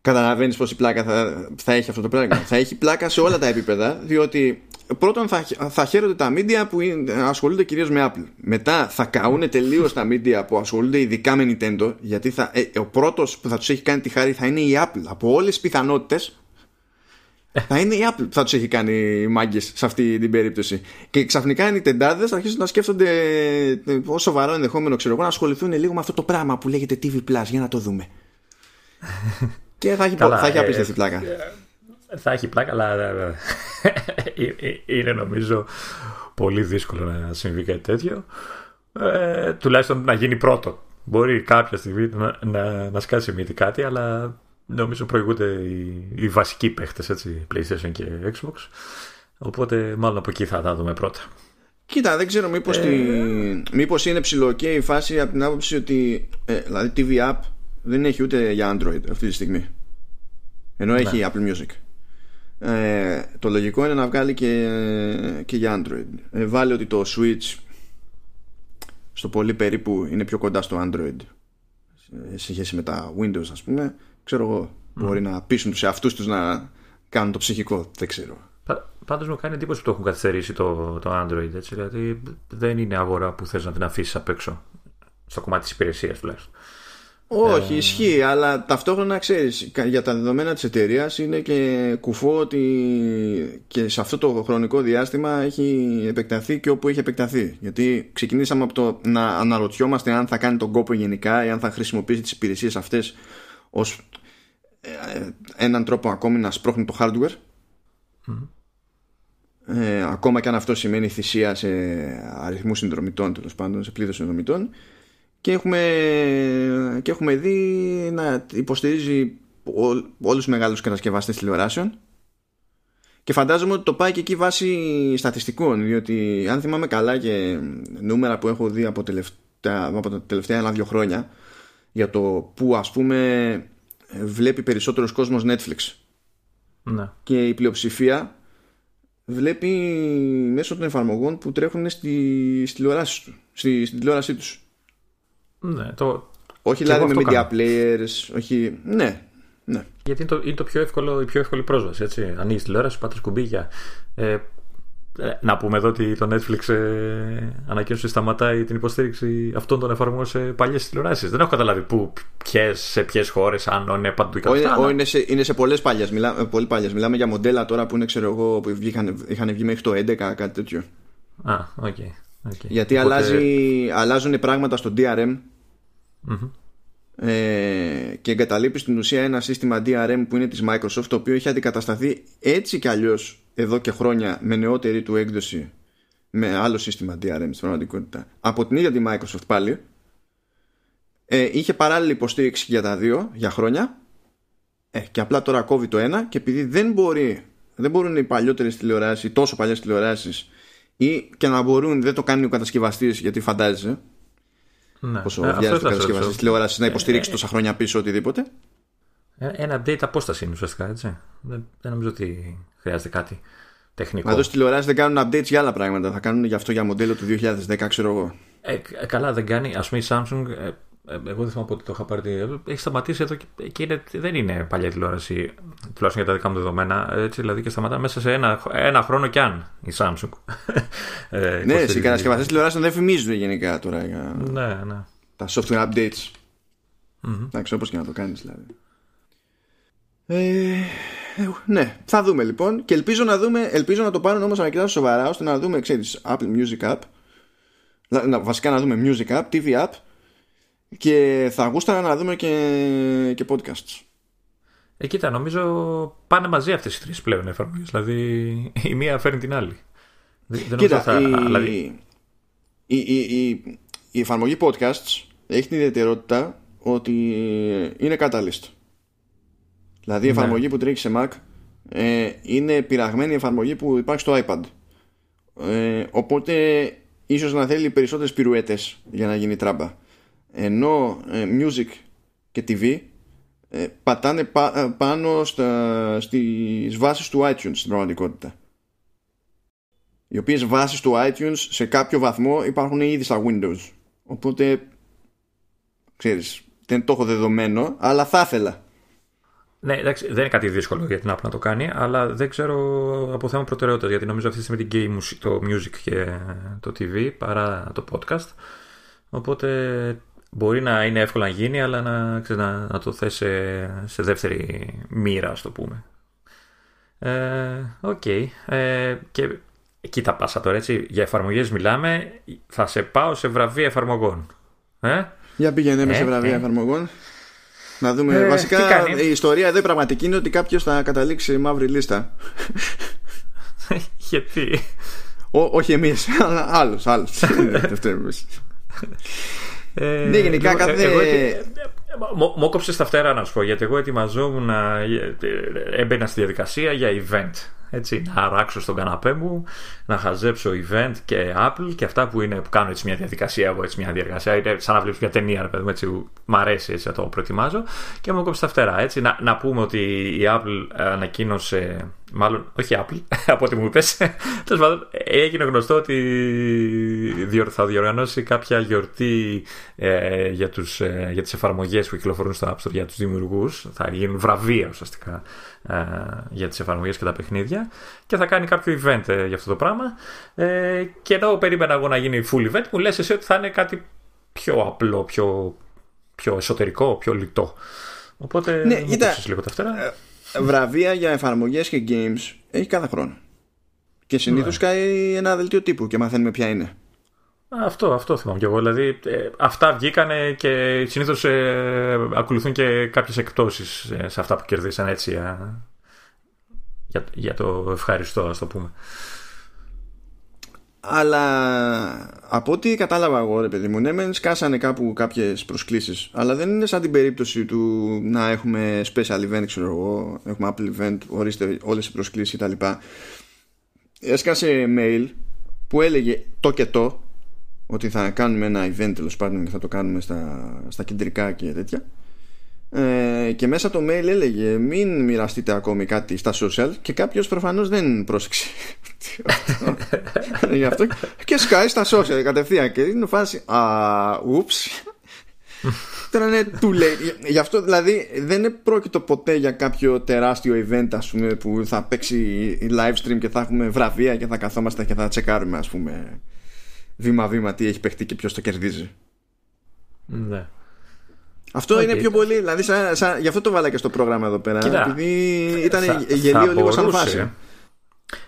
καταλαβαίνεις η πλάκα θα, θα έχει αυτό το πράγμα. θα έχει πλάκα σε όλα τα επίπεδα, διότι πρώτον θα, θα χαίρονται τα media που ασχολούνται κυρίως με Apple. Μετά θα καούν τελείως τα media που ασχολούνται ειδικά με Nintendo, γιατί θα, ε, ο πρώτος που θα τους έχει κάνει τη χάρη θα είναι η Apple. Από όλες τις πιθανότητες θα είναι η Apple που θα τους έχει κάνει οι μάγκες σε αυτή την περίπτωση. Και ξαφνικά οι Nintendάδε θα αρχίσουν να σκέφτονται ως σοβαρό ενδεχόμενο ξέρω εγώ να ασχοληθούν λίγο με αυτό το πράγμα που λέγεται TV Plus για να το δούμε. και θα έχει, Καλά, θα έχει ε, απίστευτη πλάκα. Ε, θα έχει πλάκα, αλλά ε, είναι νομίζω πολύ δύσκολο να συμβεί κάτι τέτοιο. Ε, τουλάχιστον να γίνει πρώτο. Μπορεί κάποια στιγμή να, να, να σκάσει μύτη κάτι, αλλά νομίζω προηγούνται οι, οι βασικοί παίχτες έτσι, PlayStation και Xbox. Οπότε μάλλον από εκεί θα τα δούμε πρώτα. Κοίτα, δεν ξέρω μήπως, ε... τη... μήπως είναι ψηλοκέ η φάση από την άποψη ότι ε, δηλαδή TV App δεν έχει ούτε για Android αυτή τη στιγμή. Ενώ έχει ναι. Apple Music. Ε, το λογικό είναι να βγάλει και, και για Android. Ε, βάλει ότι το Switch στο πολύ περίπου είναι πιο κοντά στο Android σε σχέση με τα Windows ας πούμε ξέρω εγώ, μπορεί να πείσουν τους εαυτούς τους να κάνουν το ψυχικό, δεν ξέρω. Πάντως μου κάνει εντύπωση που το έχουν καθυστερήσει το, το Android, έτσι, δηλαδή δεν είναι αγορά που θες να την αφήσεις απ' έξω, στο κομμάτι της υπηρεσίας τουλάχιστον. Όχι, ε... ισχύει, αλλά ταυτόχρονα ξέρεις, για τα δεδομένα της εταιρείας είναι και κουφό ότι και σε αυτό το χρονικό διάστημα έχει επεκταθεί και όπου έχει επεκταθεί. Γιατί ξεκινήσαμε από το να αναρωτιόμαστε αν θα κάνει τον κόπο γενικά ή αν θα χρησιμοποιήσει τις υπηρεσίες αυτές ως ε, έναν τρόπο ακόμη να σπρώχνει το hardware. Ε, ακόμα και αν αυτό σημαίνει θυσία σε αριθμούς συνδρομητών τέλος πάντων, σε πλήθος συνδρομητών. Και έχουμε, και έχουμε δει να υποστηρίζει ό, όλους τους μεγάλους κατασκευαστές τηλεοράσεων. Και φαντάζομαι ότι το πάει και εκεί βάσει στατιστικών διότι αν θυμάμαι καλά και νούμερα που έχω δει από, τελευταία, από τα τελευταία ένα-δύο χρόνια για το που ας πούμε βλέπει περισσότερος κόσμος Netflix ναι. και η πλειοψηφία βλέπει μέσω των εφαρμογών που τρέχουν στη, στη τηλεόραση του, στη, στην τηλεόρασή τους ναι, το... όχι δηλαδή με media players όχι, ναι, ναι. Γιατί είναι, το, είναι το πιο εύκολο, η πιο εύκολη πρόσβαση. Έτσι. Ανοίγεις τηλεόραση, πάτε σκουμπί Ε, ε, να πούμε εδώ ότι το Netflix ε, ανακοίνωσε σταματάει την υποστήριξη αυτών των εφαρμογών σε παλιές τηλεοράσεις. Δεν έχω καταλάβει πού, ποιες, σε ποιες χώρες, αν είναι παντού ή κάτι είναι, σε, είναι σε πολλές παλιές. Μιλά, ε, πολύ παλιές. Μιλάμε για μοντέλα τώρα που είναι, ξέρω εγώ, που βγήκαν, είχαν βγει μέχρι το 11, κάτι τέτοιο. Α, οκ. Okay, okay. Γιατί Οπότε... αλλάζει, αλλάζουν πράγματα στο DRM. Mm-hmm. Ε, και εγκαταλείπει στην ουσία ένα σύστημα DRM που είναι της Microsoft το οποίο έχει αντικατασταθεί έτσι κι αλλιώς εδώ και χρόνια με νεότερη του έκδοση με άλλο σύστημα DRM στην πραγματικότητα. Από την ίδια τη Microsoft πάλι ε, είχε παράλληλη υποστήριξη για τα δύο για χρόνια. Ε, και απλά τώρα κόβει το ένα και επειδή δεν μπορεί δεν μπορούν οι παλιότερες τηλεοράσεις τόσο παλιές τηλεοράσεις ή και να μπορούν δεν το κάνει ο κατασκευαστής γιατί φαντάζεσαι ναι. πόσο ε, βιάζει ο κατασκευαστής τηλεόραση να υποστηρίξει ε, τόσα χρόνια πίσω οτιδήποτε ε, ένα update απόσταση είναι ουσιαστικά έτσι δεν, δεν νομίζω ότι χρειάζεται κάτι τεχνικό. Εδώ στις τηλεοράσεις δεν κάνουν updates για άλλα πράγματα. Θα κάνουν γι' αυτό για μοντέλο του 2010, ξέρω εγώ. Ε, καλά, δεν κάνει. Α πούμε η Samsung εγώ δεν θυμάμαι πότε το είχα πάρει. Έχει σταματήσει εδώ και, είναι, δεν είναι παλιά τηλεόραση, τουλάχιστον για τα δικά μου δεδομένα. Έτσι, δηλαδή και σταματά μέσα σε ένα, ένα χρόνο κι αν η Samsung. ε, ναι, οι κατασκευαστέ τηλεοράσεων δεν φημίζουν γενικά τώρα για ναι, ναι. τα software updates. Mm-hmm. Εντάξει, όπω και να το κάνεις δηλαδή. Ε, ε, ναι, θα δούμε λοιπόν και ελπίζω να, δούμε, ελπίζω να το πάρουν όμως αρκετά σοβαρά ώστε να δούμε, ξέρεις, Apple Music App να, βασικά να δούμε Music App, TV App και θα γούσταρα να δούμε και, και podcasts. Ε, κοίτα, νομίζω πάνε μαζί αυτές οι τρεις πλέον εφαρμογές. Δηλαδή η μία φέρνει την άλλη. Δεν κοίτα, θα, η, δηλαδή... η, η, η, η εφαρμογή podcasts έχει την ιδιαιτερότητα ότι είναι catalyst. Δηλαδή η ναι. εφαρμογή που τρέχει σε Mac ε, είναι πειραγμένη εφαρμογή που υπάρχει στο iPad. Ε, οπότε ίσως να θέλει περισσότερες πυρουέτες για να γίνει τράμπα. Ενώ ε, music και TV ε, πατάνε ε, πάνω στα, στις βάσεις του iTunes στην πραγματικότητα. Οι οποίες βάσεις του iTunes σε κάποιο βαθμό υπάρχουν ήδη στα Windows. Οπότε, ξέρεις, δεν το έχω δεδομένο, αλλά θα ήθελα. Ναι, εντάξει, δεν είναι κάτι δύσκολο για την Apple να το κάνει, αλλά δεν ξέρω από θέμα προτεραιότητας γιατί νομίζω αυτή τη στιγμή την καίει το music και το TV παρά το podcast. Οπότε μπορεί να είναι εύκολο να γίνει, αλλά να, ξέρεις, να, να το θέσει σε, σε, δεύτερη μοίρα, ας το πούμε. Ε, οκ. Ε, ε, και εκεί τα πάσα τώρα, έτσι. Για εφαρμογές μιλάμε. Θα σε πάω σε βραβεία εφαρμογών. Ε; Για πήγαινε σε βραβεία εφαρμογών. Να δούμε. Ε, Βασικά η ιστορία εδώ η πραγματική είναι ότι κάποιος θα καταλήξει μαύρη λίστα. Γιατί; όχι εμείς, αλλά άλλος. Άλλο. Ε, ναι, γενικά λοιπόν, κάθε. Μου κόψε τα φτερά να σου πω, γιατί εγώ ετοιμαζόμουν να έμπαινα στη διαδικασία για event έτσι, να αράξω στον καναπέ μου, να χαζέψω event και Apple και αυτά που είναι που κάνω έτσι μια διαδικασία εγώ, έτσι μια διαδικασία. Είναι σαν να βλέπεις μια ταινία, ρε παιδί μου, έτσι, μ' αρέσει έτσι να το προετοιμάζω και μου κόψει τα φτερά. Έτσι. Να, να πούμε ότι η Apple ανακοίνωσε μάλλον όχι Apple, από ό,τι μου είπες. Τέλος πάντων, έγινε γνωστό ότι θα διοργανώσει κάποια γιορτή ε, για, τους, ε, για τις εφαρμογές που κυκλοφορούν στο App Store για τους δημιουργούς. Θα γίνουν βραβεία ουσιαστικά ε, για τις εφαρμογές και τα παιχνίδια και θα κάνει κάποιο event ε, για αυτό το πράγμα. Ε, και ενώ περίμενα εγώ να γίνει full event, μου λες εσύ ότι θα είναι κάτι πιο απλό, πιο, πιο εσωτερικό, πιο λιτό. Οπότε ναι, μου λίγο τα φτερά. Ε, βραβεία για εφαρμογές και games έχει κάθε χρόνο. Και συνήθως ναι. κάνει ένα δελτίο τύπου και μαθαίνουμε ποια είναι. Αυτό, αυτό θυμάμαι και εγώ. Δηλαδή, ε, αυτά βγήκανε και συνήθως ε, ακολουθούν και κάποιες εκπτώσει ε, σε αυτά που κερδίσαν έτσι. Ε, για, για το ευχαριστώ, ας το πούμε. Αλλά από ό,τι κατάλαβα εγώ, ρε παιδί μου, ναι, μεν σκάσανε κάπου κάποιες προσκλήσεις. Αλλά δεν είναι σαν την περίπτωση του να έχουμε special event, ξέρω εγώ, έχουμε Apple event, ορίστε όλες οι προσκλήσεις κτλ. Έσκασε mail που έλεγε το και το ότι θα κάνουμε ένα event τέλος πάντων και θα το κάνουμε στα, στα κεντρικά και τέτοια. Ε, και μέσα το mail έλεγε μην μοιραστείτε ακόμη κάτι στα social και κάποιος προφανώς δεν πρόσεξε γι' αυτό και σκάει στα social κατευθείαν και είναι φάση α, ούψ Τώρα είναι too late. Γι' αυτό δηλαδή δεν είναι πρόκειτο ποτέ για κάποιο τεράστιο event ας πούμε, που θα παίξει live stream και θα έχουμε βραβεία και θα καθόμαστε και θα τσεκάρουμε ας πούμε βήμα-βήμα τι έχει παιχτεί και ποιος το κερδίζει. Ναι. Αυτό okay. είναι πιο πολύ, δηλαδή σαν, σαν, γι' αυτό το βάλα και στο πρόγραμμα εδώ πέρα. Κοίτα, επειδή ήταν θα, γελίο λίγο σαν φάση.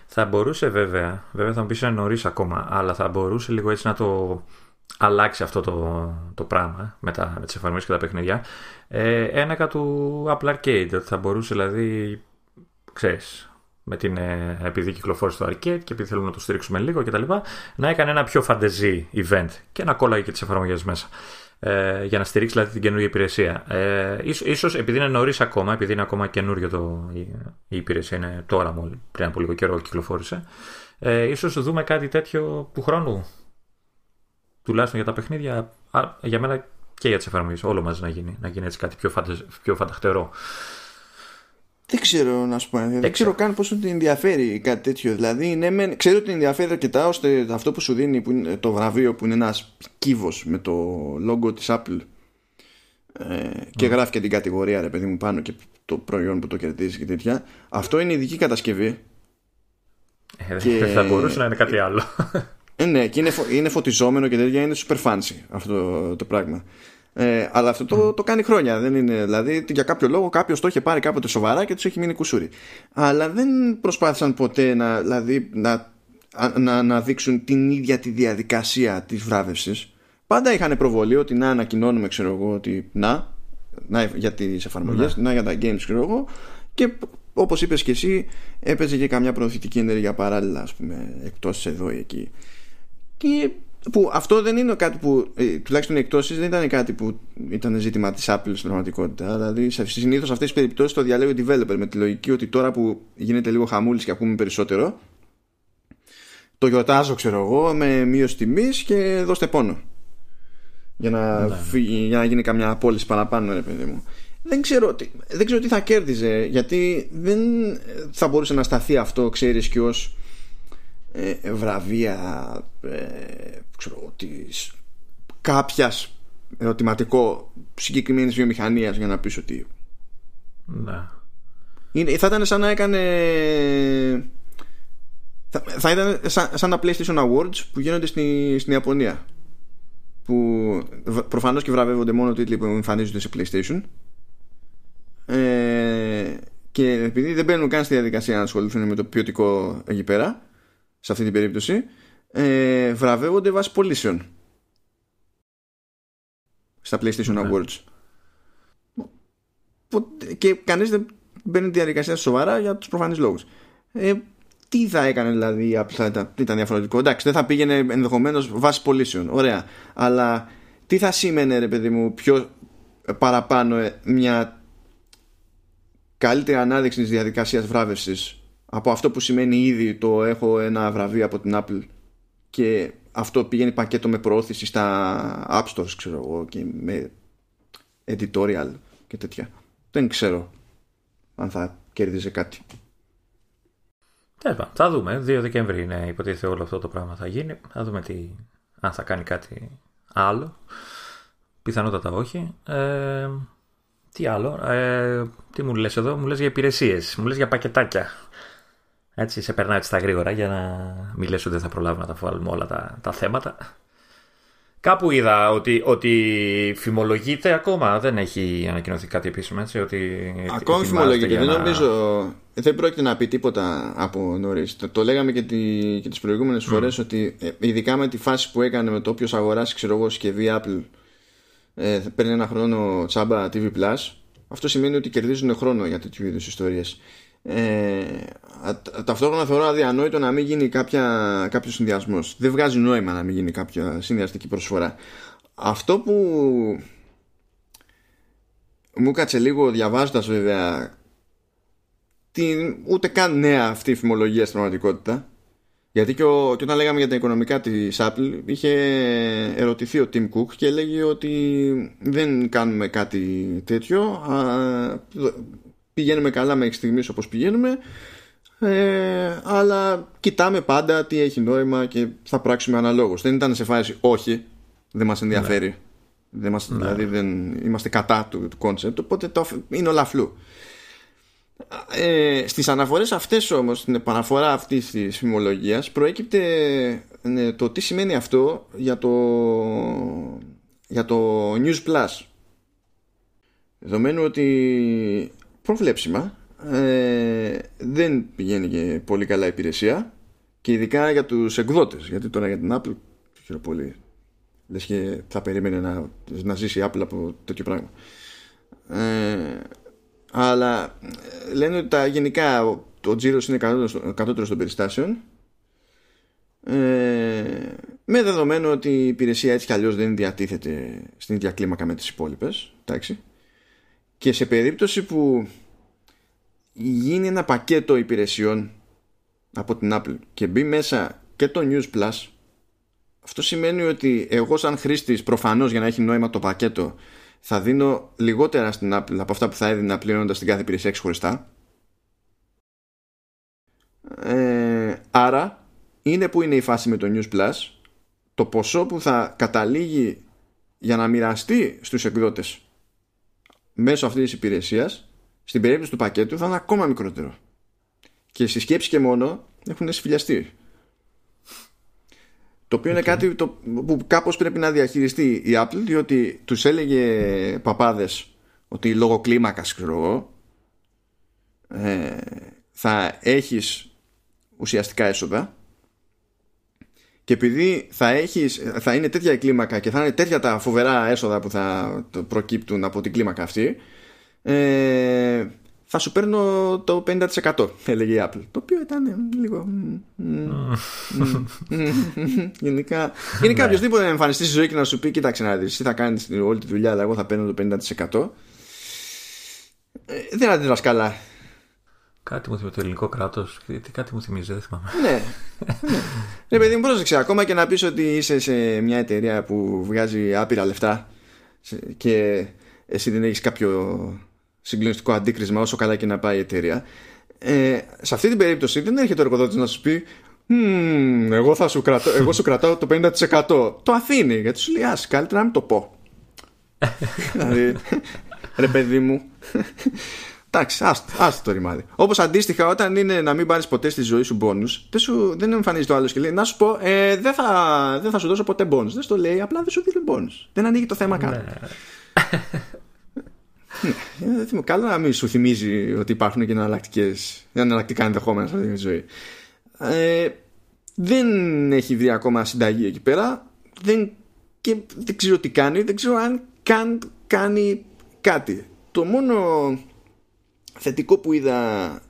Θα μπορούσε βέβαια, βέβαια θα μου πεις είναι νωρίς ακόμα, αλλά θα μπορούσε λίγο έτσι να το αλλάξει αυτό το, το πράγμα με, τα, με τις εφαρμογές και τα παιχνίδια. Ε, ένα του Apple Arcade, θα μπορούσε δηλαδή, ξέρεις, με την, ε, επειδή κυκλοφόρησε το arcade και επειδή θέλουμε να το στηρίξουμε λίγο κτλ. Να έκανε ένα πιο fantasy event και να κόλλαγε και τις εφαρμογές μέσα. Ε, για να στηρίξει δηλαδή την καινούργια υπηρεσία. Ε, ίσως, επειδή είναι νωρίς ακόμα, επειδή είναι ακόμα καινούριο το, η, η υπηρεσία, είναι τώρα μόλι, πριν από λίγο καιρό κυκλοφόρησε, ε, ίσως δούμε κάτι τέτοιο του χρόνου. Τουλάχιστον για τα παιχνίδια, για μένα και για τις εφαρμογές. Όλο μαζί να γίνει, να γίνει έτσι κάτι πιο, πιο φανταχτερό. Δεν ξέρω να σου πω. Δεν, ξέρω καν πόσο την ενδιαφέρει κάτι τέτοιο. Δηλαδή, ναι, με, ξέρω ότι την ενδιαφέρει αρκετά ώστε αυτό που σου δίνει που είναι το βραβείο που είναι ένας κύβος με το logo της Apple ε, και γράφει και την κατηγορία ρε παιδί μου πάνω και το προϊόν που το κερδίζει και τέτοια αυτό είναι ειδική κατασκευή ε, και... θα μπορούσε να είναι κάτι άλλο ε, ναι και είναι, είναι φωτιζόμενο και τέτοια είναι super fancy αυτό το πράγμα ε, αλλά αυτό το, το κάνει χρόνια. Δεν είναι, δηλαδή για κάποιο λόγο κάποιος το είχε πάρει κάποτε σοβαρά και τους έχει μείνει κουσούρι. Αλλά δεν προσπάθησαν ποτέ να, δηλαδή, να, να, να δείξουν την ίδια τη διαδικασία της βράβευσης. Πάντα είχαν προβολή ότι να ανακοινώνουμε, ξέρω εγώ, ότι να, να για τις εφαρμογές, ναι. να για τα games, ξέρω εγώ. Και όπως είπες και εσύ, έπαιζε και καμιά προωθητική ενέργεια παράλληλα, ας πούμε, εκτός εδώ ή εκεί. Και που αυτό δεν είναι κάτι που ε, τουλάχιστον οι εκτόσεις δεν ήταν κάτι που ήταν ζήτημα της Apple στην πραγματικότητα. Δηλαδή, συνήθως σε αυτές τις περιπτώσεις το διαλέγει ο developer με τη λογική ότι τώρα που γίνεται λίγο χαμούλης και ακούμε περισσότερο, το γιορτάζω, ξέρω εγώ, με μείωση τιμής και δώστε πόνο. Για να, ναι. για να γίνει καμιά απόλυση παραπάνω, ρε παιδί μου. Δεν ξέρω, τι, δεν ξέρω τι θα κέρδιζε, γιατί δεν θα μπορούσε να σταθεί αυτό, ξέρεις, και ως ε, βραβεία ε, ξέρω, της κάποιας ερωτηματικό συγκεκριμένης βιομηχανίας για να πεις ότι ναι. Είναι, θα ήταν σαν να έκανε θα, θα ήταν σαν, σαν τα PlayStation Awards που γίνονται στη, στην Ιαπωνία που προφανώς και βραβεύονται μόνο τίτλοι που εμφανίζονται σε PlayStation ε, και επειδή δεν μπαίνουν καν στη διαδικασία να ασχοληθούν με το ποιοτικό εκεί πέρα σε αυτή την περίπτωση ε, βραβεύονται βάσει πωλήσεων. Στα PlayStation ναι. Awards. Και κανείς δεν μπαίνει τη διαδικασία σοβαρά για τους προφανείς λόγους. Ε, τι θα έκανε δηλαδή η Apple ήταν, ήταν διαφορετικό. Εντάξει δεν θα πήγαινε ενδεχομένως βάσει πωλήσεων. Ωραία. Αλλά τι θα σήμαινε ρε παιδί μου πιο παραπάνω ε, μια καλύτερη ανάδειξη της διαδικασίας βράβευσης από αυτό που σημαίνει ήδη το έχω ένα βραβείο από την Apple και αυτό πηγαίνει πακέτο με προώθηση στα App Stores ξέρω εγώ και με editorial και τέτοια. Δεν ξέρω αν θα κέρδιζε κάτι. Τέλος θα δούμε. 2 Δεκεμβρίου είναι υποτίθεται όλο αυτό το πράγμα θα γίνει. Θα δούμε τι, αν θα κάνει κάτι άλλο. Πιθανότατα όχι. Ε, τι άλλο; Ε, τι μου λες εδώ; Μου λες για υπηρεσίες. Μου λες για πακετάκια έτσι, σε περνάει έτσι στα γρήγορα για να μην λες ότι δεν θα προλάβουμε να τα βάλουμε όλα τα, τα θέματα. Κάπου είδα ότι, ότι φημολογείται ακόμα, δεν έχει ανακοινωθεί κάτι επίσημο έτσι, ότι Ακόμη φημολογείται, δεν νομίζω, δεν πρόκειται να πει τίποτα από νωρίς. Το, το, λέγαμε και, τη, και τις προηγούμενες mm. φορές ότι ε, ειδικά με τη φάση που έκανε με το όποιος αγοράσει ξέρω εγώ συσκευή Apple ε, παίρνει ένα χρόνο τσάμπα TV Plus αυτό σημαίνει ότι κερδίζουν χρόνο για τέτοιου είδους ιστορίες ε, ταυτόχρονα θεωρώ αδιανόητο να μην γίνει κάποια, κάποιος συνδυασμός. Δεν βγάζει νόημα να μην γίνει κάποια συνδυαστική προσφορά. Αυτό που μου κάτσε λίγο διαβάζοντας βέβαια την, ούτε καν νέα αυτή η φημολογία στην πραγματικότητα γιατί και, ο, και όταν λέγαμε για τα οικονομικά της Apple είχε ερωτηθεί ο Tim Cook και έλεγε ότι δεν κάνουμε κάτι τέτοιο πηγαίνουμε καλά μέχρι στιγμής όπως πηγαίνουμε ε, αλλά κοιτάμε πάντα τι έχει νόημα και θα πράξουμε αναλόγως δεν ήταν σε φάση όχι δεν μας ενδιαφέρει ναι. δεν μας, ναι. δηλαδή δεν είμαστε κατά του, του concept οπότε το, είναι όλα φλού ε, στις αναφορές αυτές όμως στην επαναφορά αυτής της φημολογίας προέκυπτε ναι, το τι σημαίνει αυτό για το για το News Plus δεδομένου ότι προβλέψιμα. Ε, δεν πηγαίνει και πολύ καλά η υπηρεσία. Και ειδικά για τους εκδότες. Γιατί τώρα για την Apple ξέρω πολύ. Λες και θα περίμενε να, να ζήσει η Apple από τέτοιο πράγμα. Ε, αλλά ε, λένε ότι τα γενικά ο τζίρος είναι κατώτερο των περιστάσεων. Ε, με δεδομένο ότι η υπηρεσία έτσι κι αλλιώς δεν διατίθεται στην ίδια κλίμακα με τις υπόλοιπες εντάξει και σε περίπτωση που γίνει ένα πακέτο υπηρεσιών από την Apple και μπει μέσα και το News Plus αυτό σημαίνει ότι εγώ σαν χρήστης προφανώς για να έχει νόημα το πακέτο θα δίνω λιγότερα στην Apple από αυτά που θα έδινα πληρώνοντας την κάθε υπηρεσία ξεχωριστά. Ε, άρα είναι που είναι η φάση με το News Plus το ποσό που θα καταλήγει για να μοιραστεί στους εκδότες μέσω αυτής της υπηρεσίας στην περίπτωση του πακέτου θα είναι ακόμα μικρότερο. Και στη σκέψη και μόνο έχουν σφυλιαστεί. Το οποίο είναι κάτι το, που κάπως πρέπει να διαχειριστεί η Apple διότι τους έλεγε παπάδες ότι λόγω κλίμακας ξέρω εγώ ε, θα έχεις ουσιαστικά έσοδα και επειδή θα, έχεις, θα είναι τέτοια η κλίμακα και θα είναι τέτοια τα φοβερά έσοδα που θα προκύπτουν από την κλίμακα αυτή ε, θα σου παίρνω το 50% έλεγε η Apple. Το οποίο ήταν λίγο γενικά γενικά ναι. οποιοδήποτε εμφανιστεί στη ζωή και να σου πει κοίταξε να δεις τι θα κάνεις όλη τη δουλειά αλλά εγώ θα παίρνω το 50% ε, δεν αντιδράς καλά Κάτι μου θυμίζει το ελληνικό κράτος. Τι κάτι μου θυμίζει, δεν θυμάμαι. Ναι. ναι, παιδί μου, πρόσεξε. Ακόμα και να πεις ότι είσαι σε μια εταιρεία που βγάζει άπειρα λεφτά και εσύ δεν έχεις κάποιο συγκλονιστικό αντίκρισμα, όσο καλά και να πάει η εταιρεία. Ε, σε αυτή την περίπτωση δεν έρχεται ο εργοδότης να σου πει εγώ, θα σου κρατώ, εγώ σου κρατάω το 50%. Το αφήνει γιατί σου λέει Ας καλύτερα να μην το πω. δηλαδή, ρε παιδί μου, Εντάξει, άστο το ρημάδι. Όπως αντίστοιχα, όταν είναι να μην πάρεις ποτέ στη ζωή σου μπόνου, δεν, δεν εμφανίζει το άλλος και λέει Να σου πω, ε, δεν, θα, δεν θα σου δώσω ποτέ μπόνου. Δεν στο λέει, απλά δεν σου δίνει μπόνου. Δεν ανοίγει το θέμα καν. Ναι. ναι. Καλό να μην σου θυμίζει ότι υπάρχουν και εναλλακτικά ενδεχόμενα σε αυτή τη ζωή. Ε, δεν έχει βρει ακόμα συνταγή εκεί πέρα. Δεν, και δεν ξέρω τι κάνει. Δεν ξέρω αν καν κάνει κάτι. Το μόνο θετικό που είδα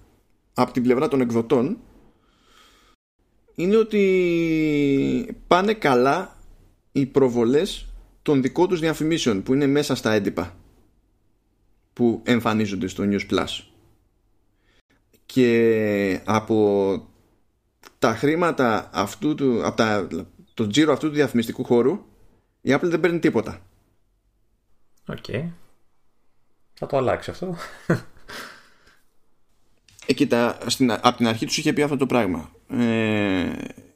από την πλευρά των εκδοτών είναι ότι πάνε καλά οι προβολές των δικών τους διαφημίσεων που είναι μέσα στα έντυπα που εμφανίζονται στο News Plus. Και από τα χρήματα αυτού του από τα, το τζίρο αυτού του διαφημιστικού χώρου η Apple δεν παίρνει τίποτα. Οκ. Θα το αλλάξει αυτό ε, κοίτα, στην, από την αρχή τους είχε πει αυτό το πράγμα. Ε,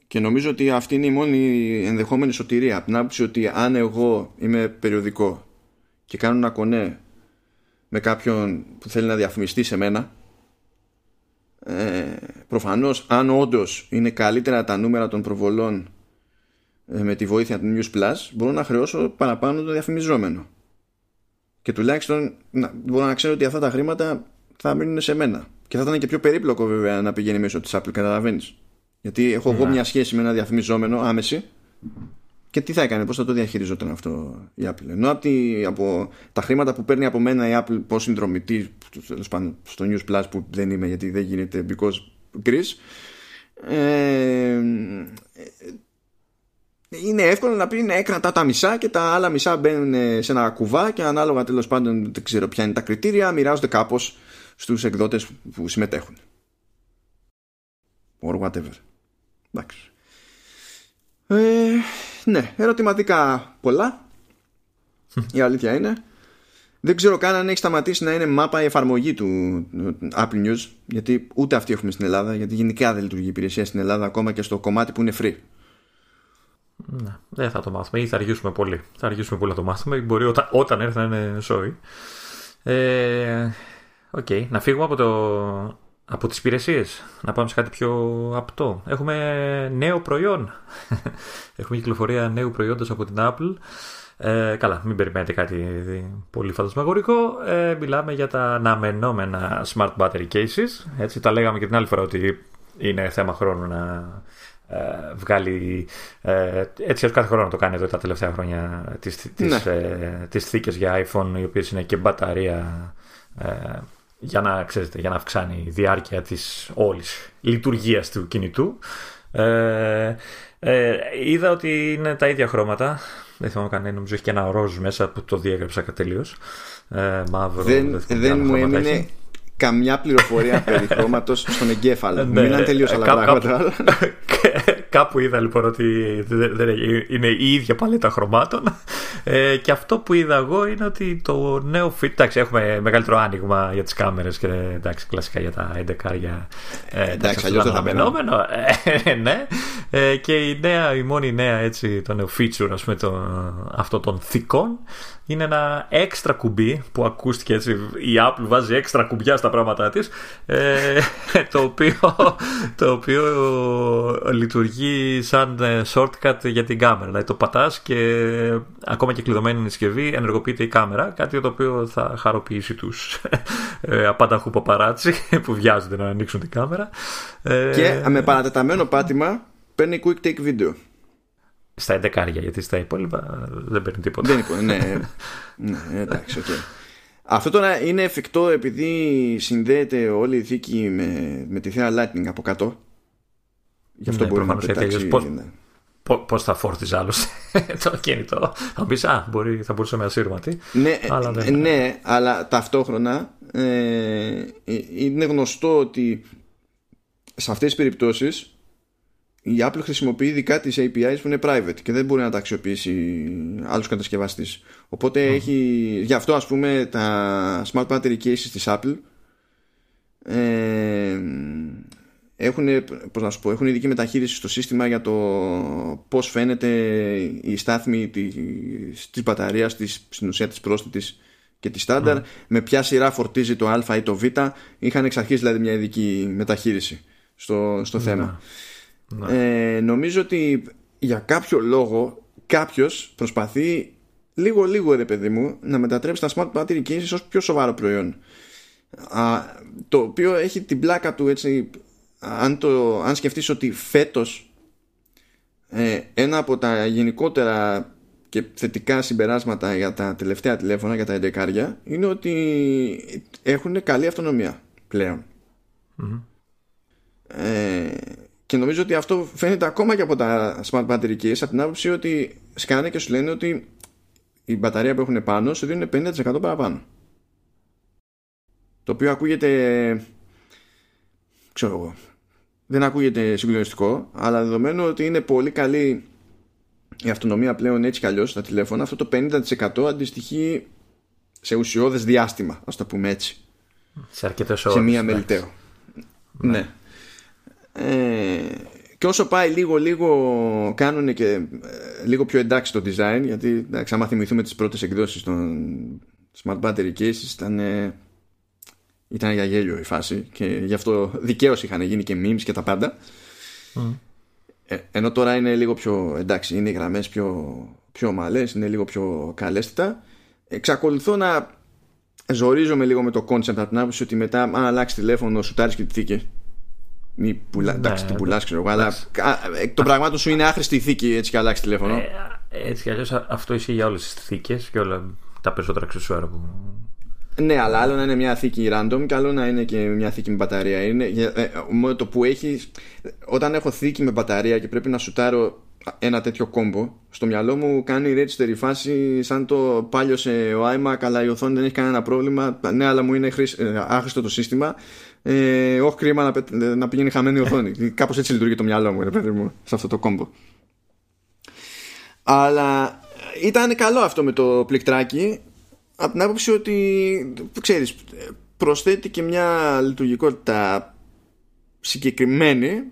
και νομίζω ότι αυτή είναι η μόνη ενδεχόμενη σωτηρία. Από την άποψη ότι αν εγώ είμαι περιοδικό και κάνω ένα κονέ με κάποιον που θέλει να διαφημιστεί σε μένα, ε, προφανώς αν όντως είναι καλύτερα τα νούμερα των προβολών ε, με τη βοήθεια του News Plus, μπορώ να χρεώσω παραπάνω το διαφημιζόμενο. Και τουλάχιστον να, μπορώ να ξέρω ότι αυτά τα χρήματα θα μείνουν σε μένα. Και θα ήταν και πιο περίπλοκο βέβαια να πηγαίνει μέσω της Apple, καταλαβαίνεις. Γιατί έχω εγώ ναι. μια σχέση με ένα διαφημιζόμενο άμεση και τι θα έκανε, πώς θα το διαχειριζόταν αυτό η Apple. Ενώ από, από τα χρήματα που παίρνει από μένα η Apple ω συνδρομητή στο News Plus που δεν είμαι γιατί δεν γίνεται because Greece ε, είναι εύκολο να πει ναι, κρατά τα μισά και τα άλλα μισά μπαίνουν σε ένα κουβά και ανάλογα τέλος πάντων δεν ξέρω ποια είναι τα κριτήρια, μοιράζονται κάπως στους εκδότες που συμμετέχουν. Or whatever. Εντάξει. Ε, ναι, ερωτηματικά πολλά. Η αλήθεια είναι. Δεν ξέρω καν αν έχει σταματήσει να είναι μάπα η εφαρμογή του Apple News, γιατί ούτε αυτή έχουμε στην Ελλάδα, γιατί γενικά δεν λειτουργεί η υπηρεσία στην Ελλάδα ακόμα και στο κομμάτι που είναι free. Ναι, δεν θα το μάθουμε ή θα αργήσουμε πολύ. Θα αργήσουμε πολύ να το μάθουμε. Μπορεί όταν, όταν έρθει να είναι sorry. Ε, Οκ. Okay. Να φύγουμε από, το... από τις υπηρεσίες. Να πάμε σε κάτι πιο απτό. Έχουμε νέο προϊόν. Έχουμε κυκλοφορία νέου προϊόντος από την Apple. Ε, καλά, μην περιμένετε κάτι πολύ φαντασμαγορικό. Ε, μιλάμε για τα αναμενόμενα smart battery cases. Έτσι, τα λέγαμε και την άλλη φορά ότι είναι θέμα χρόνου να ε, βγάλει ε, έτσι ως κάθε χρόνο το κάνει εδώ τα τελευταία χρόνια τις, τις, ναι. ε, τις θήκες για iPhone οι οποίες είναι και μπαταρία ε, για να, ξέρετε, για να αυξάνει η διάρκεια της όλης λειτουργίας του κινητού. Ε, ε, είδα ότι είναι τα ίδια χρώματα. Δεν θυμάμαι κανένα, νομίζω έχει και ένα ροζ μέσα που το διέγραψα τελείως. Ε, μαύρο. Δεν, δεν μου έμεινε καμιά πληροφορία περί χρώματος στον εγκέφαλο. Ναι, Μείναν τελείως άλλα πράγματα. Κάπου είδα λοιπόν ότι δεν είναι η ίδια παλέτα χρωμάτων. Ε, και αυτό που είδα εγώ είναι ότι το νέο fit. Εντάξει, έχουμε μεγαλύτερο άνοιγμα για τις κάμερες και εντάξει, κλασικά για τα 11 για. Ε, εντάξει, αλλιώς δεν θα μπαινόμενο. Ε, ναι. Ε, και η, νέα, η μόνη νέα έτσι, το νέο feature, ας πούμε, το, αυτό των θικών είναι ένα έξτρα κουμπί που ακούστηκε έτσι. Η Apple βάζει έξτρα κουμπιά στα πράγματά της. Ε, το, οποίο, το οποίο λειτουργεί σαν ε, shortcut για την κάμερα. Δηλαδή το πατάς και ακόμα και κλειδωμένη η συσκευή ενεργοποιείται η κάμερα. Κάτι το οποίο θα χαροποιήσει τους ε, απάνταχου παπαράτσι που βιάζονται να ανοίξουν την κάμερα. Ε, και με παρατεταμένο πάτημα παίρνει quick take video. Στα 11 γιατί στα υπόλοιπα δεν παίρνει τίποτα. Δεν υπάρχει, ναι. ναι, εντάξει, okay. Αυτό τώρα είναι εφικτό επειδή συνδέεται όλη η θήκη με, με τη θέα Lightning από κάτω. Γι' αυτό ναι, μπορεί να πετάξει. Πώς, ναι. πώς θα φόρτιζε άλλος το κινητό. Θα πεις, Α, μπορεί, θα μπορούσε με ασύρματη. Ναι, αλλά δεν... ναι, αλλά ταυτόχρονα ε, ε, είναι γνωστό ότι σε αυτές τις περιπτώσεις η Apple χρησιμοποιεί δικά της APIs που είναι private και δεν μπορεί να τα αξιοποιήσει άλλος κατασκευαστής. Οπότε έχει, γι' αυτό ας πούμε τα smart battery cases της Apple ε, έχουν, πώς να σου πω, έχουν ειδική μεταχείριση στο σύστημα για το πώς φαίνεται η στάθμη της, της μπαταρίας της, στην ουσία της πρόσθετης και της στάνταρ, με ποια σειρά φορτίζει το α ή το β. Είχαν εξ αρχής δηλαδή μια ειδική μεταχείριση στο, στο θέμα. Ναι. Ε, νομίζω ότι για κάποιο λόγο κάποιος προσπαθεί λίγο λίγο ρε παιδί μου να μετατρέψει τα smart battery cases ως πιο σοβαρό προϊόν Α, το οποίο έχει την πλάκα του έτσι αν, το, αν σκεφτείς ότι φέτος ε, ένα από τα γενικότερα και θετικά συμπεράσματα για τα τελευταία τηλέφωνα, για τα 11 είναι ότι έχουν καλή αυτονομία πλέον. Ε, και νομίζω ότι αυτό φαίνεται ακόμα και από τα smart battery case από την άποψη ότι σκάνε και σου λένε ότι η μπαταρία που έχουν πάνω σου δίνουν 50% παραπάνω. Το οποίο ακούγεται ξέρω εγώ δεν ακούγεται συγκλονιστικό αλλά δεδομένου ότι είναι πολύ καλή η αυτονομία πλέον έτσι κι αλλιώς στα τηλέφωνα αυτό το 50% αντιστοιχεί σε ουσιώδες διάστημα ας το πούμε έτσι σε, σε μία μελιτέο ναι. ναι. Ε, και όσο πάει λίγο λίγο κάνουν και ε, λίγο πιο εντάξει το design γιατί εντάξει, άμα θυμηθούμε τις πρώτες εκδόσεις των smart battery cases ήταν, ήταν για γέλιο η φάση και γι' αυτό δικαίως είχαν γίνει και memes και τα πάντα. Ε, ενώ τώρα είναι λίγο πιο εντάξει είναι οι γραμμές πιο, πιο ομαλές είναι λίγο πιο καλέστητα. Εξακολουθώ να ζορίζομαι λίγο με το concept από την άποψη ότι μετά αν αλλάξει τηλέφωνο σου τάρεις και τη θήκη μη πουλά, ναι, εντάξει, την πουλάς, ξέρω εγώ, αλλά εκ των πραγμάτων σου είναι άχρηστη η θήκη έτσι και αλλάξει τηλέφωνο. Ε, έτσι κι αλλιώς αυτό ισχύει για όλες τις θήκες και όλα τα περισσότερα αξεσουάρα που. Ναι, αλλά άλλο να είναι μια θήκη random και άλλο να είναι και μια θήκη με μπαταρία. Είναι, ε, μόνο το που έχει. Όταν έχω θήκη με μπαταρία και πρέπει να σουτάρω ένα τέτοιο κόμπο, στο μυαλό μου κάνει register η φάση σαν το πάλιωσε ο iMac, αλλά η οθόνη δεν έχει κανένα πρόβλημα. Ναι, αλλά μου είναι ε, άχρηστο το σύστημα ε, όχι κρίμα να, να πηγαίνει χαμένη η οθόνη. Κάπως έτσι λειτουργεί το μυαλό μου, ρε παιδί μου, σε αυτό το κόμπο. Αλλά ήταν καλό αυτό με το πληκτράκι από την άποψη ότι ξέρεις προσθέτει και μια λειτουργικότητα συγκεκριμένη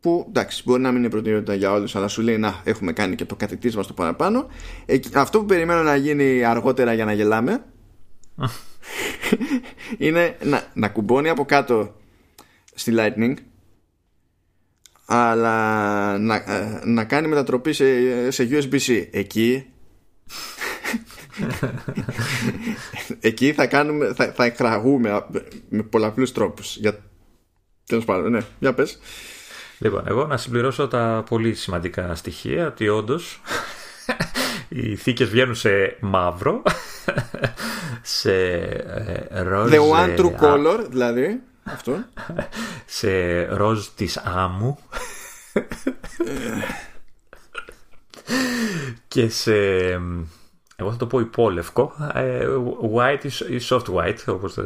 που εντάξει μπορεί να μην είναι προτεραιότητα για όλους αλλά σου λέει να έχουμε κάνει και το κατητής στο παραπάνω ε, αυτό που περιμένω να γίνει αργότερα για να γελάμε είναι να, να κουμπώνει από κάτω στη Lightning αλλά να, ε, να κάνει μετατροπή σε, σε USB-C εκεί εκεί θα κάνουμε θα, θα εκραγούμε με πολλαπλούς τρόπους. Για τέλος πάντων ναι για πες. Λοιπόν, εγώ να συμπληρώσω τα πολύ σημαντικά στοιχεία ότι όντως οι θήκες βγαίνουν σε μαύρο σε ε, ροζ The one true color δηλαδή αυτό. σε ροζ της άμμου. Και σε εγώ θα το πω υπόλευκο ε, white ή soft white όπως,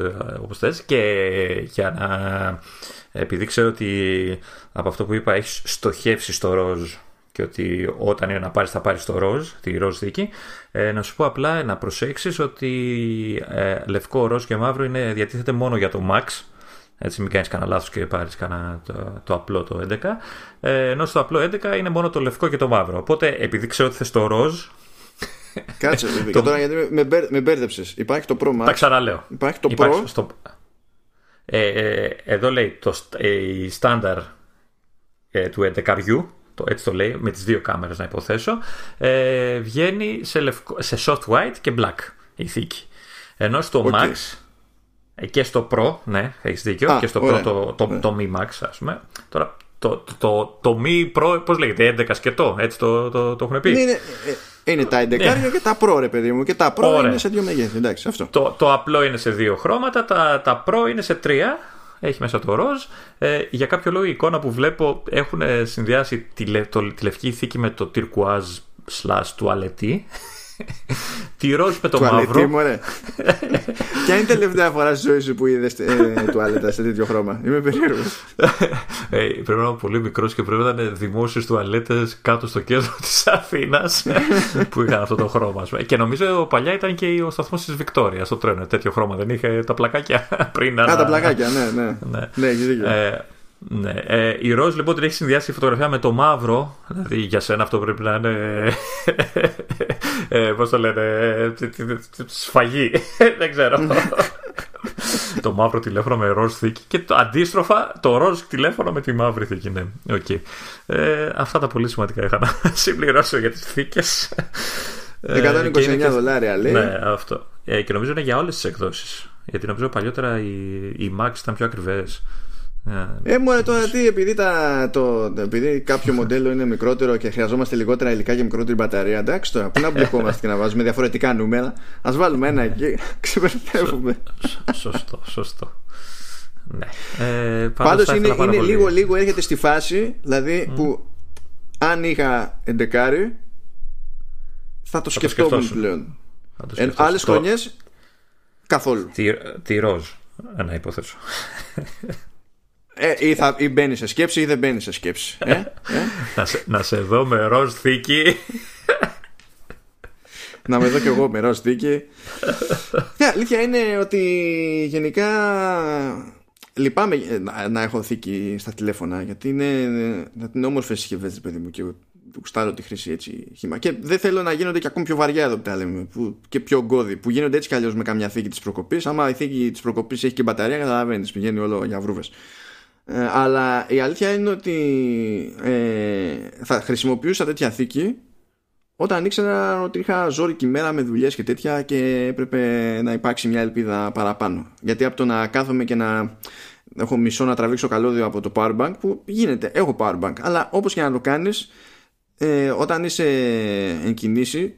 όπως θες. Και για να επειδή ξέρω ότι από αυτό που είπα έχεις στοχεύσει στο ροζ και ότι όταν είναι να πάρεις θα πάρεις το ροζ, τη ροζ δίκη. Ε, να σου πω απλά να προσέξεις ότι ε, λευκό, ροζ και μαύρο είναι, διατίθεται μόνο για το Max. Έτσι, μην κάνεις κανένα λάθος και πάρεις το, το απλό το 11. Ε, ενώ στο απλό 11 είναι μόνο το λευκό και το μαύρο. Οπότε, επειδή ξέρω ότι θες το ροζ, Κάτσε, και τώρα γιατί με, με μπέρδεψες. Υπάρχει το Pro Max. Τα ξαναλέω. Υπάρχει το Pro; Στο... Ε, ε, εδώ λέει το, ε, η στάνταρ ε, του 11 το, έτσι το λέει, με τις δύο κάμερες να υποθέσω, ε, βγαίνει σε, λευκό, σε soft white και black η θήκη. Ενώ στο okay. Max ε, και στο Pro, ναι, έχεις δίκιο, και στο Pro το, το, ναι. το, Mi Max, ας πούμε. Τώρα το, το, το, Mi Pro, πώς λέγεται, 11 σκετό, έτσι το, το, το έχουν πει; Ναι, είναι, είναι τα 11 ναι. και τα Pro, ρε παιδί μου, και τα Pro είναι σε δύο μεγέθη, εντάξει, αυτό. Το, το απλό είναι σε δύο χρώματα, τα, τα Pro είναι σε τρία έχει μέσα το ροζ. Ε, για κάποιο λόγο η εικόνα που βλέπω έχουν συνδυάσει τη, τη λευκή θήκη με το τυρκουάζ slash τουαλετή. Τη ροζ με το μαύρο. Μωρέ. Ποια είναι η τελευταία φορά στη ζωή σου που είδες ε, τουαλέτα σε τέτοιο χρώμα; Είμαι περίεργος. ε, πρέπει να είμαι πολύ μικρός και πρέπει να ήταν δημόσιε τουαλέτες κάτω στο κέντρο της Αθήνας που είχαν αυτό το χρώμα. Και νομίζω παλιά ήταν και ο σταθμός της Βικτόριας στο τρένο. Τέτοιο χρώμα δεν είχε τα πλακάκια πριν. Α, τα πλακάκια, ναι, ναι. ναι. ναι ε, ναι. Ε, η ροζ λοιπόν την έχει συνδυάσει η φωτογραφία με το μαύρο. Δηλαδή για σένα αυτό πρέπει να είναι. ε, Πώς το λένε. Σφαγή. Δεν ξέρω. το μαύρο τηλέφωνο με ροζ θήκη και το αντίστροφα το ροζ τηλέφωνο με τη μαύρη θήκη. Ναι, okay. ε, αυτά τα πολύ σημαντικά είχα να συμπληρώσω για τις θήκες. 129 ε, δολάρια λέει. Ναι, αυτό. Ε, και νομίζω είναι για όλες τις εκδόσεις. Γιατί νομίζω παλιότερα οι, οι Max ήταν πιο ακριβές. Ε, μου τώρα τι, επειδή, τα, το, επειδή κάποιο μοντέλο είναι μικρότερο και χρειαζόμαστε λιγότερα υλικά και μικρότερη μπαταρία, εντάξει τώρα, πού να μπλεκόμαστε και να βάζουμε διαφορετικά νούμερα. Α βάλουμε ένα εκεί, ξεπερδεύουμε. Σωστό, σωστό. Ναι. Ε, Πάντως είναι, είναι λίγο, λίγο έρχεται στη φάση, δηλαδή που αν είχα εντεκάρι, θα το σκεφτόμουν πλέον. Ε, Άλλες χρονιές καθόλου. Τι, τι ροζ, να υποθέσω. Ε, ή, θα, ή μπαίνει σε σκέψη ή δεν μπαίνει σε σκέψη. Ε, ε; να, σε, να σε δω με ροζ θήκη. να με δω κι εγώ με ροζ θήκη. Η αλήθεια είναι ότι γενικά λυπάμαι να, να έχω θήκη στα τηλέφωνα γιατί είναι, είναι όμορφες συσκευές, παιδί μου, και γουστάρω τη χρήση έτσι χήμα. Και δεν θέλω να γίνονται και ακόμη πιο βαριά εδώ που τα λέμε που, και πιο γκώδη που γίνονται έτσι κι αλλιώς με καμιά θήκη της προκοπής. Άμα η θήκη της προκοπής έχει και μπαταρία, καταλαβαίνεις, πηγαίνει όλο για βρούβες. Ε, αλλά η αλήθεια είναι ότι ε, θα χρησιμοποιούσα τέτοια θήκη όταν ήξερα ότι είχα ζώρικη μέρα με δουλειές και τέτοια και έπρεπε να υπάρξει μια ελπίδα παραπάνω. Γιατί από το να κάθομαι και να έχω μισό να τραβήξω καλώδιο από το powerbank που γίνεται, έχω powerbank, αλλά όπως και να το κάνεις ε, όταν είσαι εν κινήσει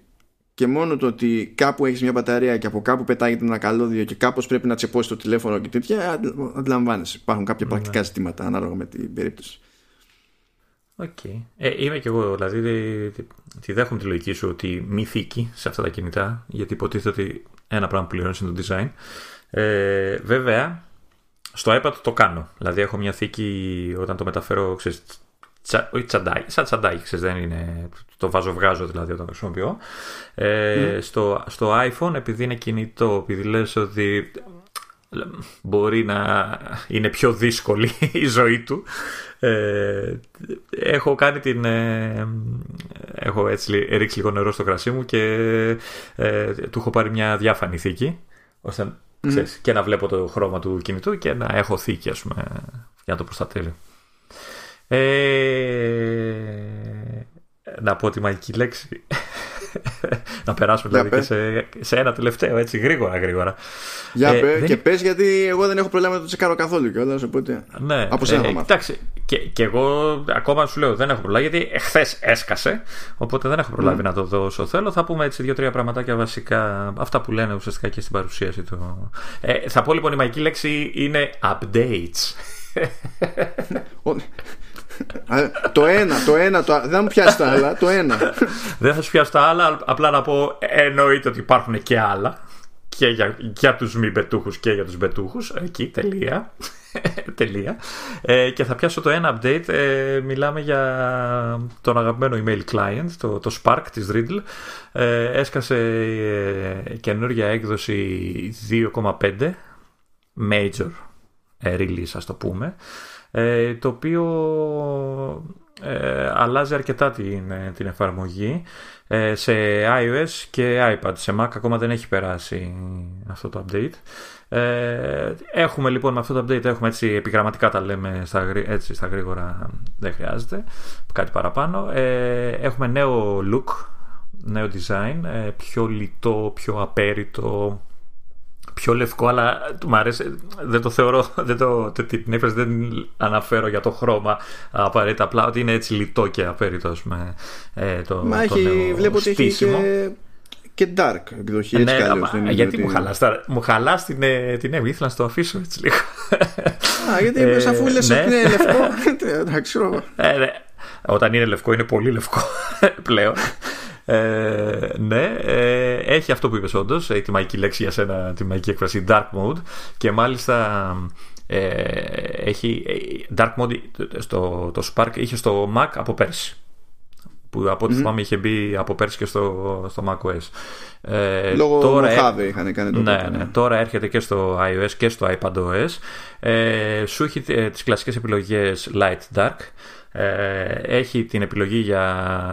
και μόνο το ότι κάπου έχεις μια μπαταρία και από κάπου πετάγεται ένα καλώδιο και κάπως πρέπει να τσεπώσεις το τηλέφωνο και τέτοια αντιλαμβάνεσαι υπάρχουν κάποια ναι. πρακτικά ζητήματα ανάλογα με την περίπτωση Οκ. Okay. Ε, είμαι και εγώ, δηλαδή τη δέχομαι τη λογική σου ότι μη θήκη σε αυτά τα κινητά, γιατί υποτίθεται ότι ένα πράγμα που πληρώνεις είναι το design. Ε, βέβαια, στο iPad το κάνω. Δηλαδή έχω μια θήκη όταν το μεταφέρω, ξέρεις, τσα, όχι τσαντάκι, σαν τσαντάκι, ξέρεις, δεν είναι, το βάζω βγάζω δηλαδή όταν το χρησιμοποιώ. Ε, στο, στο iPhone, επειδή είναι κινητό, επειδή λες ότι μπορεί να είναι πιο δύσκολη η ζωή του, ε, έχω κάνει την ε, έχω έτσι ρίξει λίγο νερό στο κρασί μου και ε, του έχω πάρει μια διάφανη θήκη ώστε ξέρεις, και να βλέπω το χρώμα του κινητού και να έχω θήκη ας πούμε για να το προστατεύει ε, να πω τη μαγική λέξη. να περάσουμε δηλαδή και σε, σε, ένα τελευταίο έτσι γρήγορα γρήγορα. Για ε, πέ, και πες γιατί εγώ δεν έχω πρόβλημα να το τσεκάρω καθόλου κιόλας οπότε ναι, από σένα ε, Εντάξει και, και εγώ ακόμα σου λέω δεν έχω πρόβλημα γιατί εχθέ έσκασε οπότε δεν έχω προλάβει mm. να το δω όσο θέλω θα πούμε έτσι δύο-τρία πραγματάκια βασικά αυτά που λένε ουσιαστικά και στην παρουσίαση του ε, θα πω λοιπόν η μαγική λέξη είναι updates το ένα, το ένα, το... δεν θα μου πιάσει τα άλλα, το ένα. δεν θα σου πιάσει τα άλλα, απλά να πω εννοείται ότι υπάρχουν και άλλα. Και για, για τους μη μπετούχους και για τους μπετούχους. Εκεί τελεία, τελεία. Ε, και θα πιάσω το ένα update. Ε, μιλάμε για τον αγαπημένο email client το, το Spark της Riddle. Ε, έσκασε ε, καινούργια έκδοση 2.5 major release ας το πούμε ε, το οποίο ε, αλλάζει αρκετά την, ε, την εφαρμογή ε, σε iOS και iPad. Σε Mac ακόμα δεν έχει περάσει αυτό το update. Ε, έχουμε λοιπόν με αυτό το update, έχουμε έτσι επιγραμματικά τα λέμε στα, έτσι, στα γρήγορα, δεν χρειάζεται κάτι παραπάνω. Ε, έχουμε νέο look, νέο design, ε, πιο λιτό, πιο απέριτο, πιο λευκό, αλλά μου αρέσει. Δεν το θεωρώ. Δεν το, την έκφραση δεν αναφέρω για το χρώμα απαραίτητα. Απλά ότι είναι έτσι λιτό και απέριτο με ε, το. Μα έχει, βλέπω ότι έχει και, και dark εκδοχή. Έτσι ναι, γιατί μου χαλάς, μου χαλάς την, ε, την ήθελα να το αφήσω έτσι λίγο. Α, γιατί ε, αφού λες ναι. ότι είναι λευκό. Εντάξει, ε, ναι. Όταν είναι λευκό είναι πολύ λευκό πλέον. Ε, ναι, ε, έχει αυτό που είπες όντως, τη μαγική λέξη για σένα, τη μαγική έκφραση dark mode και μάλιστα ε, έχει dark mode στο, το Spark είχε στο Mac από πέρσι που από ό,τι mm-hmm. θυμάμαι είχε μπει από πέρσι και στο, στο macOS. Ε, Λόγω τώρα Mojave είχαν κάνει το ναι, ναι, τώρα έρχεται και στο iOS και στο iPadOS. Ε, σου έχει τις κλασικές επιλογές Light Dark. Ε, έχει την επιλογή για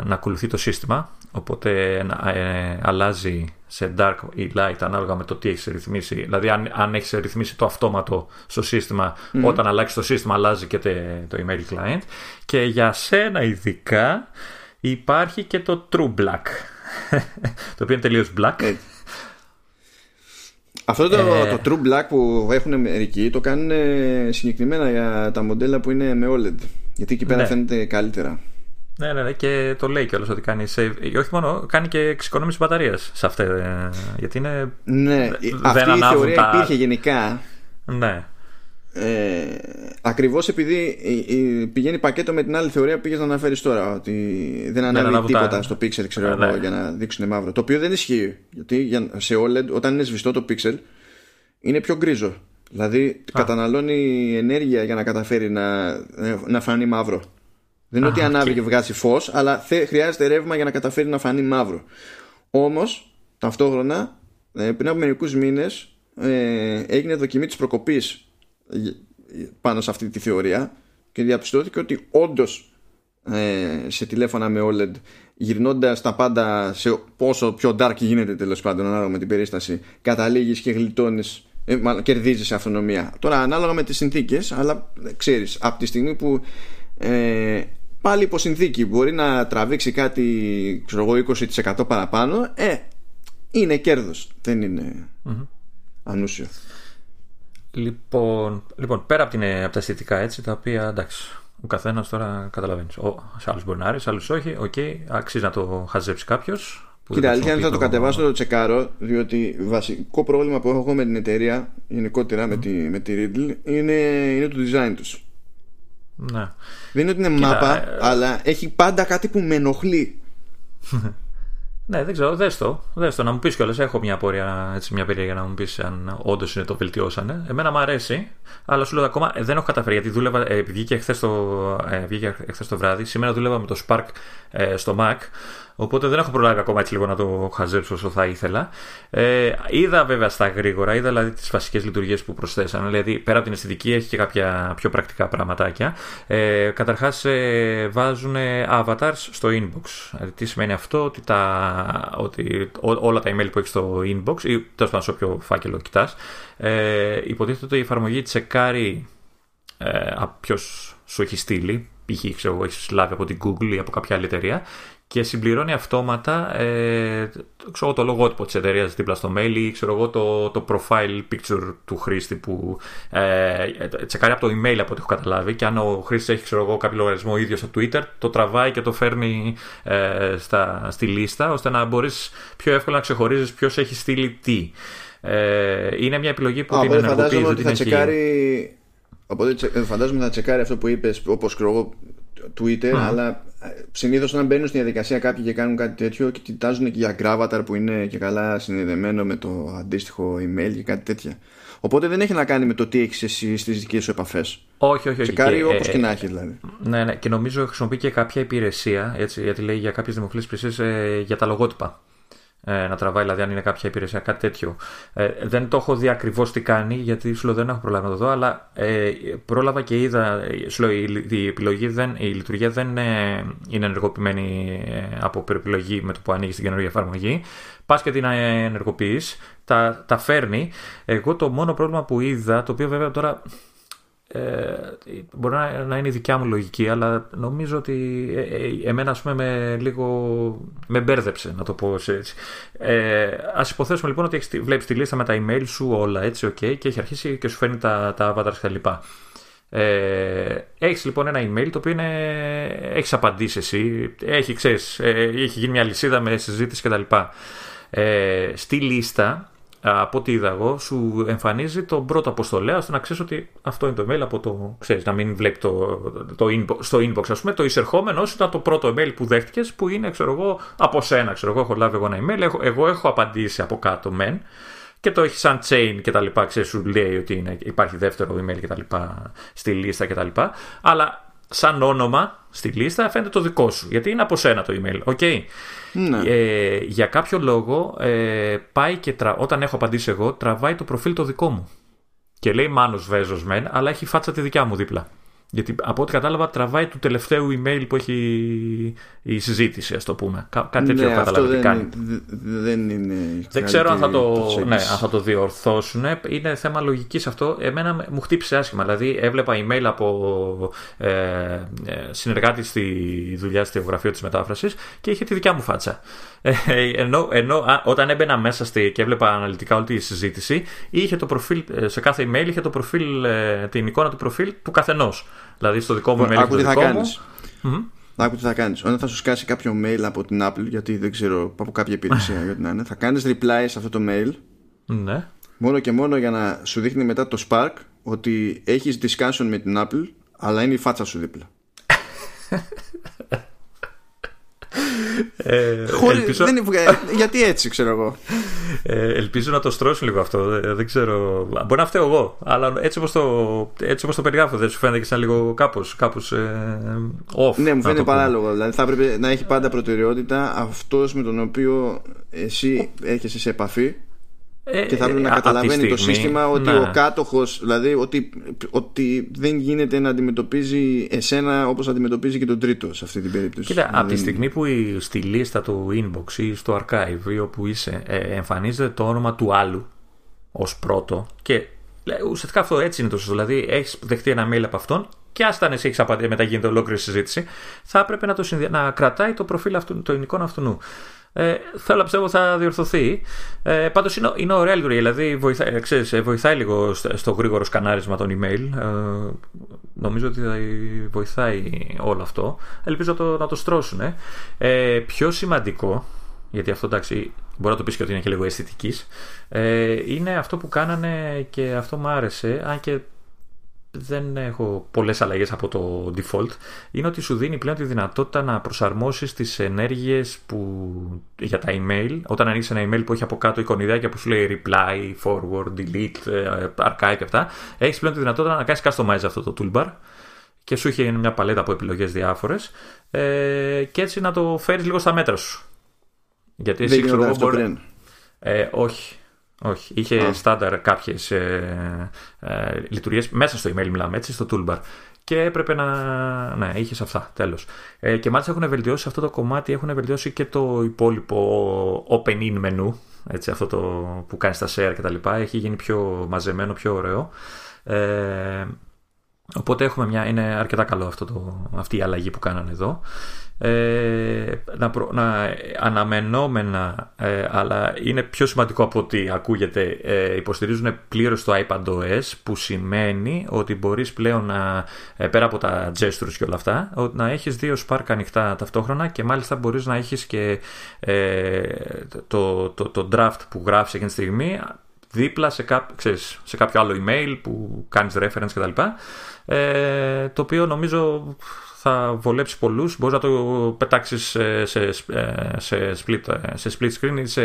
να ακολουθεί το σύστημα Οπότε ε, αλλάζει σε dark ή light ανάλογα με το τι έχεις ρυθμίσει. Δηλαδή, αν, αν έχεις ρυθμίσει το αυτόματο στο σύστημα, όταν αλλάξει το σύστημα, αλλάζει και το email client. Και για σένα ειδικά υπάρχει και το true black. το οποίο είναι τελείως black. Ε, αυτό το, ε... το True Black που έχουν μερικοί το κάνουν συγκεκριμένα για τα μοντέλα που είναι με OLED. Γιατί εκεί πέρα ναι. φαίνεται καλύτερα. Ναι, ναι, ναι, και το λέει κιόλας ότι κάνει save. Όχι μόνο, κάνει και εξοικονόμηση μπαταρίας σε αυτά. Ε, γιατί είναι. Ναι, δεν αυτή η θεωρία τα... υπήρχε γενικά. Ναι. Ε, Ακριβώς επειδή πηγαίνει πακέτο με την άλλη θεωρία που πήγες να αναφέρεις τώρα. Ότι δεν ανάβει τίποτα στο Pixel, ξέρω εγώ, ναι. για να δείξουν μαύρο. Το οποίο δεν ισχύει. Γιατί σε OLED, όταν είναι σβηστό το Pixel, είναι πιο γκρίζο. Δηλαδή καταναλώνει ενέργεια για να καταφέρει να, να φανεί μαύρο. Δεν είναι ότι ανάβει και βγάζει φως, αλλά χρειάζεται ρεύμα για να καταφέρει να φανεί μαύρο. Όμως, ταυτόχρονα, ε, πριν από μερικούς μήνες, ε, έγινε δοκιμή της προκοπής πάνω σε αυτή τη θεωρία και διαπιστώθηκε ότι όντως ε, σε τηλέφωνα με OLED γυρνώντας τα πάντα σε πόσο πιο dark γίνεται τέλος πάντων ανάλογα με την περίσταση καταλήγεις και γλιτώνεις ε, κερδίζεις αυτονομία τώρα ανάλογα με τις συνθήκες, αλλά ξέρεις, από τη στιγμή που ε, πάλι υπό συνθήκη μπορεί να τραβήξει κάτι ξέρω εγώ 20% παραπάνω ε, είναι κέρδος δεν είναι mm-hmm. ανούσιο λοιπόν, λοιπόν πέρα από, την, από τα αισθητικά έτσι τα οποία εντάξει ο καθένας τώρα καταλαβαίνει. Σε άλλους μπορεί να άρεσε, σε άλλους όχι. OK, okay, αξίζει να το χαζέψει κάποιος. Κοίτα, αλήθεια θα το κατεβάσω, το τσεκάρω, διότι βασικό πρόβλημα που έχω εγώ με την εταιρεία, γενικότερα mm. με, τη, με τη Readdle, είναι, είναι το design τους. Ναι. Δεν είναι ότι είναι μάπα, ε, αλλά έχει πάντα κάτι που με ενοχλεί. ναι, δεν ξέρω, δες το. Δες το να μου πεις κιόλας. Έχω μια πορεία, έτσι, μια περίεργα να μου πεις αν όντως είναι το βελτιώσανε. Εμένα μου αρέσει, αλλά σου λέω ακόμα δεν έχω καταφέρει γιατί δούλευα. Ε, βγήκε χθες το, ε, το βράδυ. Σήμερα δούλευα με το Spark ε, στο Mac. Οπότε δεν έχω προλάβει ακόμα έτσι λίγο να το χαζέψω όσο θα ήθελα. Ε, είδα βέβαια στα γρήγορα, είδα δηλαδή τις βασικές λειτουργίες που προσθέσαν. Δηλαδή πέρα από την αισθητική έχει και κάποια πιο πρακτικά πραγματάκια. Ε, Καταρχάς ε, βάζουν avatars στο inbox. Δηλαδή, τι σημαίνει αυτό, ότι, τα, ότι όλα τα email που έχεις στο inbox ή τέλος πάντων σε όποιο φάκελο κοιτάς, ε, υποτίθεται ότι η εφαρμογή τσεκάρει ε, ποιος σου έχει στείλει, π.χ. έχεις λάβει από την Google ή από κάποια άλλη εταιρεία και συμπληρώνει αυτόματα ε, ξέρω, το λογότυπο της εταιρείας δίπλα στο mail ή ξέρω εγώ, το, το profile picture του χρήστη που ε, τσεκάρει από το email από ό,τι έχω καταλάβει και αν ο χρήστης έχει ξέρω εγώ, κάποιο λογαριασμό ίδιο στο Twitter το τραβάει και το φέρνει ε, στα, στη λίστα ώστε να μπορείς πιο εύκολα να ξεχωρίζεις ποιος έχει στείλει τι. Ε, είναι μια επιλογή που Α, την ενεργοποιείς. Ότι θα τσεκάρει... Οπότε φαντάζομαι θα τσεκάρει αυτό που είπες όπως ξέρω Twitter, αλλά ε, συνήθως όταν μπαίνουν στη διαδικασία κάποιοι και κάνουν κάτι τέτοιο και κοιτάζουν και για gravatar που είναι και καλά συνδεδεμένο με το αντίστοιχο email και κάτι τέτοια. Οπότε δεν έχει να κάνει με το τι έχεις εσύ στις δικές σου επαφές. Όχι, όχι, όχι. Τσεκάρει όπως ε, και να έχει δηλαδή. Ναι, ναι, και νομίζω χρησιμοποιεί και κάποια υπηρεσία, έτσι, γιατί λέει για κάποιες δημοφιλείς υπηρεσίες ε, για τα λογότυπα. Ε, να τραβάει, δηλαδή αν είναι κάποια υπηρεσία, κάτι τέτοιο. Ε, δεν το έχω δει ακριβώς τι κάνει, γιατί σου λέω δεν έχω προλάβει να το δω, αλλά ε, πρόλαβα και είδα. Σου λέω, η, η, επιλογή δεν, η λειτουργία δεν ε, είναι ενεργοποιημένη ε, από επιλογή με το που ανοίγεις την καινούργια εφαρμογή. Πας και την ενεργοποιείς, τα, τα φέρνει. Εγώ το μόνο πρόβλημα που είδα, το οποίο βέβαια τώρα ε, μπορεί να, να είναι η δικιά μου λογική, αλλά νομίζω ότι ε, ε, εμένα ας πούμε με λίγο με μπέρδεψε να το πω έτσι. Ε, ας υποθέσουμε λοιπόν ότι έχεις, βλέπεις τη λίστα με τα email σου όλα έτσι ok και έχει αρχίσει και σου φέρνει τα, τα avatars κλπ. Ε, έχεις λοιπόν ένα email το οποίο είναι, έχεις απαντήσει εσύ, έχει, ξέρεις, ε, έχει γίνει μια λυσίδα με συζήτηση κτλ. Ε, στη λίστα από ό,τι είδα εγώ, σου εμφανίζει τον πρώτο αποστολέα ώστε να ξέρεις ότι αυτό είναι το email από το. ξέρεις, να μην βλέπει το, το inbox, στο inbox, ας πούμε. Το εισερχόμενο ήταν το πρώτο email που δέχτηκες, που είναι, ξέρω εγώ, από σένα. Ξέρω εγώ, έχω λάβει εγώ ένα email, έχω, εγώ έχω απαντήσει από κάτω μεν και το έχεις σαν chain και τα λοιπά. Ξέρεις, σου λέει ότι είναι, υπάρχει δεύτερο email και τα λοιπά στη λίστα και τα λοιπά. Αλλά σαν όνομα στη λίστα φαίνεται το δικό σου. Γιατί είναι από σένα το email. Okay. Ναι. Ε, για κάποιο λόγο ε, πάει και τρα... όταν έχω απαντήσει εγώ, τραβάει το προφίλ το δικό μου. Και λέει Μάνος Βέζος μεν, αλλά έχει φάτσα τη δικιά μου δίπλα. Γιατί από ό,τι κατάλαβα τραβάει του τελευταίου email που έχει η συζήτηση, ας το πούμε. Κά- κάτι τέτοιο ναι, κατάλαβα τι κάνει. Δεν είναι. Δεν ξέρω αν θα το, ναι, αν θα το διορθώσουν. Είναι θέμα λογικής αυτό. Εμένα μου χτύπησε άσχημα. Δηλαδή έβλεπα email από ε, ε, συνεργάτη στη δουλειά στη γραφείο της μετάφρασης και είχε τη δικιά μου φάτσα. Ε, ενώ, ενώ α, όταν έμπαινα μέσα στη, και έβλεπα αναλυτικά όλη τη συζήτηση, είχε το προφίλ, ε, σε κάθε email είχε το προφίλ, ε, την εικόνα του προφίλ του καθενός. Δηλαδή στο δικό μου email. Άκου τι θα κάνεις. Άκου τι θα κάνεις. Όταν θα σου σκάσει κάποιο mail από την Apple, γιατί δεν ξέρω από κάποια υπηρεσία γιατί να είναι, θα κάνεις reply σε αυτό το mail. Ναι. Μόνο και μόνο για να σου δείχνει μετά το Spark ότι έχεις discussion με την Apple, αλλά είναι η φάτσα σου δίπλα. Ε, ελπίζω... δεν γιατί έτσι, ξέρω εγώ. Ε, ελπίζω να το στρώσουν λίγο αυτό. Ε, δεν ξέρω. Μπορεί να φταίω εγώ. Αλλά έτσι όπως το, έτσι όπως το περιγράφω, δεν σου φαίνεται και σαν λίγο κάπω κάπως, ε, off. Ναι, μου φαίνεται παράλογο. Δηλαδή θα έπρεπε να έχει πάντα προτεραιότητα αυτός με τον οποίο εσύ έρχεσαι σε επαφή ε, και θα πρέπει να ε, καταλαβαίνει το σύστημα ότι ναι. ο κάτοχος, δηλαδή ότι, ότι δεν γίνεται να αντιμετωπίζει εσένα όπως αντιμετωπίζει και τον τρίτο σε αυτή την περίπτωση. Κοίτα, δηλαδή... από τη στιγμή που στη λίστα του inbox ή στο archive ή όπου είσαι ε, εμφανίζεται το όνομα του άλλου ως πρώτο και ουσιαστικά αυτό έτσι είναι το σωστό. Δηλαδή έχεις δεχτεί ένα mail από αυτόν και άστα αν εσύ έχεις απαντήσει μετά γίνεται ολόκληρη συζήτηση, θα έπρεπε να, το να κρατάει το προφίλ αυτού, το εικόνα αυτού. Ε, θέλω να πιστεύω θα διορθωθεί. Ε, Πάντως είναι, είναι ωραία λειτουργία. Δηλαδή βοηθάει, ξέρεις, ε, βοηθάει λίγο στο γρήγορο σκανάρισμα των email. Ε, νομίζω ότι βοηθάει όλο αυτό. Ελπίζω να το, να το στρώσουν. Ε, πιο σημαντικό, γιατί αυτό εντάξει μπορεί να το πεις και ότι είναι και λίγο αισθητικής, ε, είναι αυτό που κάνανε και αυτό μου άρεσε, αν και δεν έχω πολλές αλλαγές από το default. Είναι ότι σου δίνει πλέον τη δυνατότητα να προσαρμόσεις τις ενέργειες που, για τα email. Όταν ανοίξεις ένα email που έχει από κάτω εικονιδάκια που σου λέει reply, forward, delete, ε, archive και αυτά έχεις πλέον τη δυνατότητα να κάνεις customize αυτό το toolbar και σου έχει μια παλέτα από επιλογές διάφορες ε, και έτσι να το φέρεις λίγο στα μέτρα σου. Γιατί εσύ ξέρω εγώ μπορεί... Ε, όχι όχι, είχε oh. στάνταρ κάποιες ε, ε, λειτουργίες μέσα στο email, μιλάμε έτσι, στο toolbar. Και έπρεπε να. Ναι, είχες αυτά, τέλος. Ε, και μάλιστα έχουν βελτιώσει σε αυτό το κομμάτι, έχουν βελτιώσει και το υπόλοιπο open in menu. Έτσι, αυτό το που κάνεις στα share κτλ. Έχει γίνει πιο μαζεμένο, πιο ωραίο. Ε, οπότε έχουμε μια. Είναι αρκετά καλό αυτό το, αυτή η αλλαγή που κάνανε εδώ ε, να, να αναμενόμενα ε, αλλά είναι πιο σημαντικό από ό,τι ακούγεται ε, υποστηρίζουν πλήρως το iPadOS που σημαίνει ότι μπορείς πλέον να ε, πέρα από τα gestures και όλα αυτά να έχεις δύο Spark ανοιχτά ταυτόχρονα και μάλιστα μπορείς να έχεις και ε, το, το, το, draft που γράφεις εκείνη τη στιγμή δίπλα σε, κά, ξέρεις, σε κάποιο άλλο email που κάνεις reference κτλ. Ε, το οποίο νομίζω θα βολέψει πολλούς. Μπορείς να το πετάξεις σε, σε, σε, split, σε split screen ή σε,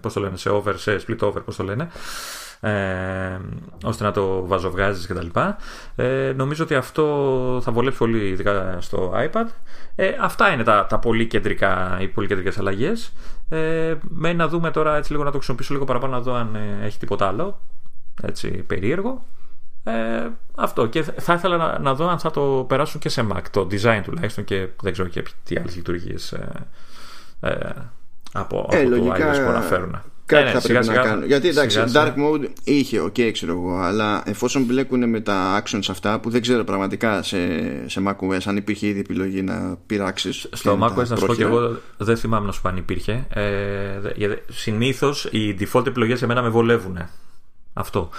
πώς το λένε, σε over, σε split over, πώς το λένε. Ε, ώστε να το βαζοβγάζεις και τα λοιπά. Ε, νομίζω ότι αυτό θα βολέψει πολύ ειδικά στο iPad. Ε, αυτά είναι τα, τα πολύ κεντρικά, οι πολύ κεντρικές αλλαγές. Ε, μένει να δούμε τώρα έτσι λίγο να το χρησιμοποιήσω λίγο παραπάνω να δω αν ε, έχει τίποτα άλλο έτσι περίεργο. Ε, αυτό και θα ήθελα να, να, δω αν θα το περάσουν και σε Mac το design τουλάχιστον και δεν ξέρω και τι άλλες λειτουργίες ε, ε, από, ε, από λογικά, το iOS που αναφέρουν. Κάτι ναι, θα σιγά, πρέπει σιγά, να κάνουν. Γιατί εντάξει, σιγά, Dark Mode είχε, OK, okay, ξέρω εγώ, αλλά εφόσον μπλέκουν με τα actions αυτά που δεν ξέρω πραγματικά σε, σε macOS αν υπήρχε ήδη επιλογή να πειράξεις. Στο macOS, να σου πω και εγώ, δεν θυμάμαι να σου πω αν υπήρχε. Ε, Συνήθως οι default επιλογές σε μένα με βολεύουν. Αυτό.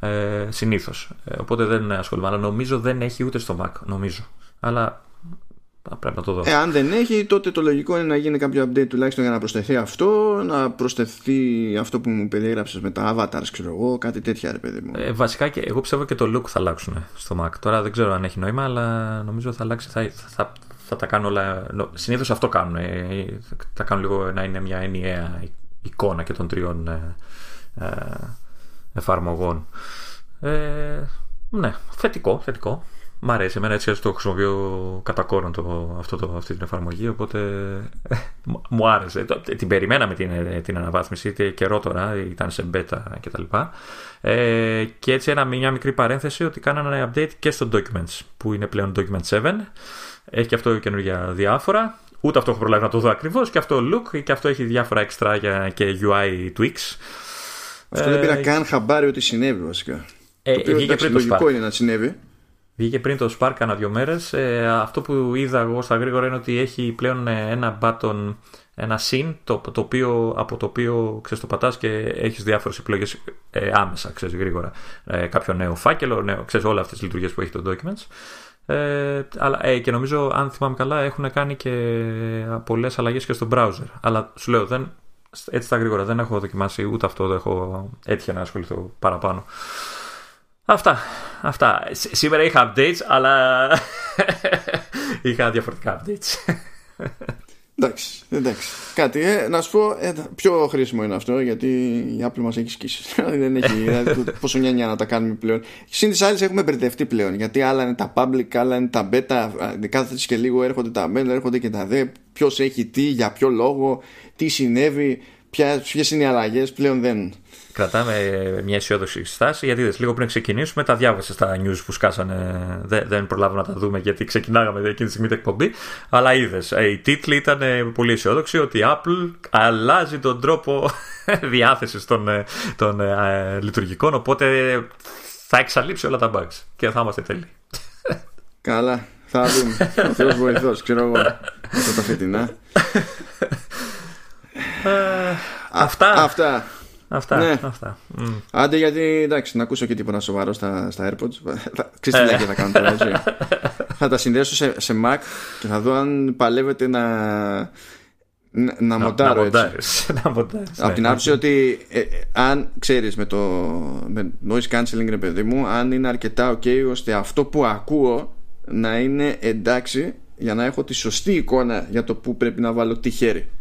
Ε, Συνήθως. Ε, οπότε δεν ασχολούμαι. Αλλά νομίζω δεν έχει ούτε στο Mac. Νομίζω. Αλλά πρέπει να το δω. Ε, αν δεν έχει, τότε το λογικό είναι να γίνει κάποιο update τουλάχιστον για να προσθεθεί αυτό, να προσθεθεί αυτό που μου περιέγραψες με τα avatars, ξέρω εγώ, κάτι τέτοια ρε παιδί μου. Ε, βασικά και εγώ πιστεύω και το look θα αλλάξουν στο Mac. Τώρα δεν ξέρω αν έχει νόημα, αλλά νομίζω θα αλλάξει. Θα, θα, θα τα κάνω όλα. Συνήθως αυτό κάνουν. Ε, θα κάνουν λίγο να είναι μια ενιαία εικόνα και των τριών ε, ε, εφαρμογών. Ε, ναι, θετικό, θετικό. Μ' αρέσει, εμένα έτσι το χρησιμοποιώ κατά κόρον το, αυτό το, αυτή την εφαρμογή, οπότε μου άρεσε. Την περιμέναμε την, την αναβάθμιση, είτε καιρό τώρα, ήταν σε beta κτλ. Ε, και έτσι ένα, μια μικρή παρένθεση ότι κάνανε update και στο Documents, που είναι πλέον Document 7. Έχει και αυτό καινούργια διάφορα. Ούτε αυτό έχω προλάβει να το δω ακριβώς. Και αυτό look και αυτό έχει διάφορα extra και UI tweaks. Αυτό δεν πήρα ε, καν χαμπάρι ότι συνέβη βασικά. Ε, το οποίο εντάξει, λογικό είναι να συνέβη. Βγήκε πριν το Spark ανά δύο μέρες. Ε, αυτό που είδα εγώ στα γρήγορα είναι ότι έχει πλέον ε, ένα button, ένα SYN, το, το οποίο, από το οποίο ξέρεις, το πατάς και έχεις διάφορες επιλογές ε, άμεσα, ξέρεις, γρήγορα. Ε, κάποιο νέο φάκελο, νέο, ξέρεις, όλα αυτές τις λειτουργίες που έχει το Documents. Ε, αλλά, ε, και νομίζω, αν θυμάμαι καλά, έχουν κάνει και πολλές αλλαγές και στο browser. Αλλά σου λέω, δεν, έτσι στα γρήγορα δεν έχω δοκιμάσει ούτε αυτό, δεν έχω έτυχε να ασχοληθώ παραπάνω. Αυτά. Αυτά. Σήμερα είχα updates, αλλά είχα διαφορετικά updates. Εντάξει, εντάξει. Κάτι, ε, να σου πω, ε, πιο χρήσιμο είναι αυτό γιατί η Apple μας έχει σκίσει. Δεν έχει, δηλαδή, πόσο νιάνια να τα κάνουμε πλέον. Συν τις άλλες έχουμε μπερδευτεί πλέον γιατί άλλα είναι τα public, άλλα είναι τα beta. Κάθε και λίγο έρχονται τα beta, έρχονται και τα δε. Ποιος έχει τι, για ποιο λόγο, τι συνέβη, ποιες είναι οι αλλαγές. Πλέον δεν, κρατάμε μια αισιόδοξη στάση γιατί είδες, λίγο πριν ξεκινήσουμε τα διάβασες στα news που σκάσανε δεν, δεν προλάβαμε να τα δούμε γιατί ξεκινάγαμε εκείνη τη στιγμή την εκπομπή αλλά είδες. Ε, οι τίτλοι ήταν ε, πολύ αισιόδοξοι ότι η Apple αλλάζει τον τρόπο διάθεσης των, ε, των λειτουργικών οπότε θα εξαλείψει όλα τα bugs και θα είμαστε τέλειοι Καλά θα δούμε ο Θεός βοηθός ξέρω εγώ αυτά τα φετινά Αυτά. Αυτά. Αυτά. Ναι. αυτά. Mm. Άντε γιατί εντάξει, να ακούσω και τίποτα σοβαρό στα, στα AirPods. Ξέρετε τι θα κάνω τώρα, έτσι. θα τα συνδέσω σε, σε Mac και θα δω αν παλεύετε να. Να, να μοντάρω έτσι. να μοντάρεις, Από την ναι, άποψη ότι ε, αν ξέρεις με το με noise cancelling ρε παιδί μου αν είναι αρκετά ok ώστε αυτό που ακούω να είναι εντάξει για να έχω τη σωστή εικόνα για το που πρέπει να βάλω τι χέρι θα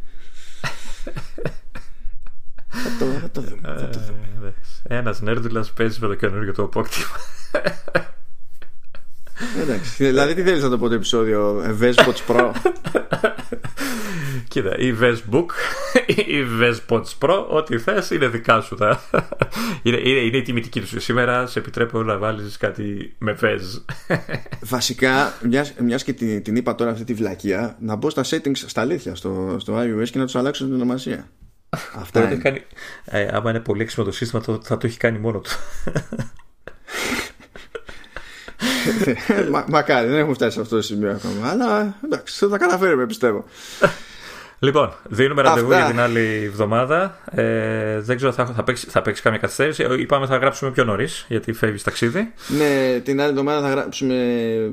το, θα το δούμε. Θα το δούμε. Ένας νέρντουλα παίζεις με το καινούργιο του απόκτημα. Εντάξει. Δηλαδή, τι θέλεις να το πω το επεισόδιο Vespots Pro. Κοίτα, η Vesbook, η Vespots Pro, ό,τι θες είναι δικά σου. Τα. Είναι, είναι, είναι η τιμητική τους. Σήμερα σε επιτρέπω να βάλεις κάτι με Vez. Βασικά, μιας και την, την είπα τώρα αυτή τη βλακεία, να μπω στα settings στα αλήθεια στο, στο iOS και να τους αλλάξω την ονομασία. Αυτό είναι. Κάνει, ε, άμα είναι πολύ έξυπνο το σύστημα, το, θα το έχει κάνει μόνο του. Μα, μακάρι, δεν έχουμε φτάσει σε αυτό το σημείο ακόμα. Αλλά εντάξει, θα τα καταφέρουμε, πιστεύω. Λοιπόν, δίνουμε ραντεβού για την άλλη εβδομάδα. Ε, δεν ξέρω, θα, θα, παίξει, θα παίξει κάμια καθυστέρηση. Ε, είπαμε θα γράψουμε πιο νωρίς, γιατί φεύγεις ταξίδι. Ναι, την άλλη εβδομάδα θα γράψουμε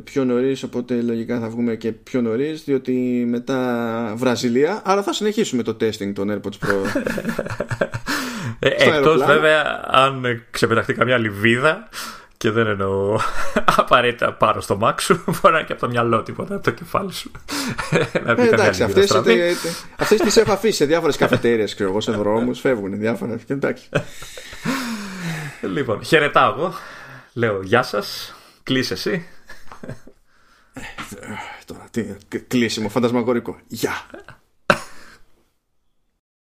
πιο νωρίς, οπότε λογικά θα βγούμε και πιο νωρίς, διότι μετά Βραζιλία. Άρα θα συνεχίσουμε το testing των AirPods Pro. ε, Εκτός βέβαια, αν ξεπεταχτεί καμιά λιβίδα Και δεν εννοώ απαραίτητα πάνω στο μάξ σου, μπορεί να είναι και από το μυαλό τίποτα, από το κεφάλι σου. να ε, εντάξει, αυτές αυτές τις έχω αφήσει σε διάφορες καφετέρειες, ξέρω εγώ, σε δρόμους, φεύγουν διάφορα. Εντάξει. λοιπόν, χαιρετάω εγώ. Λέω γεια σας. Κλείσε εσύ. Ε, τώρα, τι, κλείσιμο, φαντασμαγορικό. Γεια.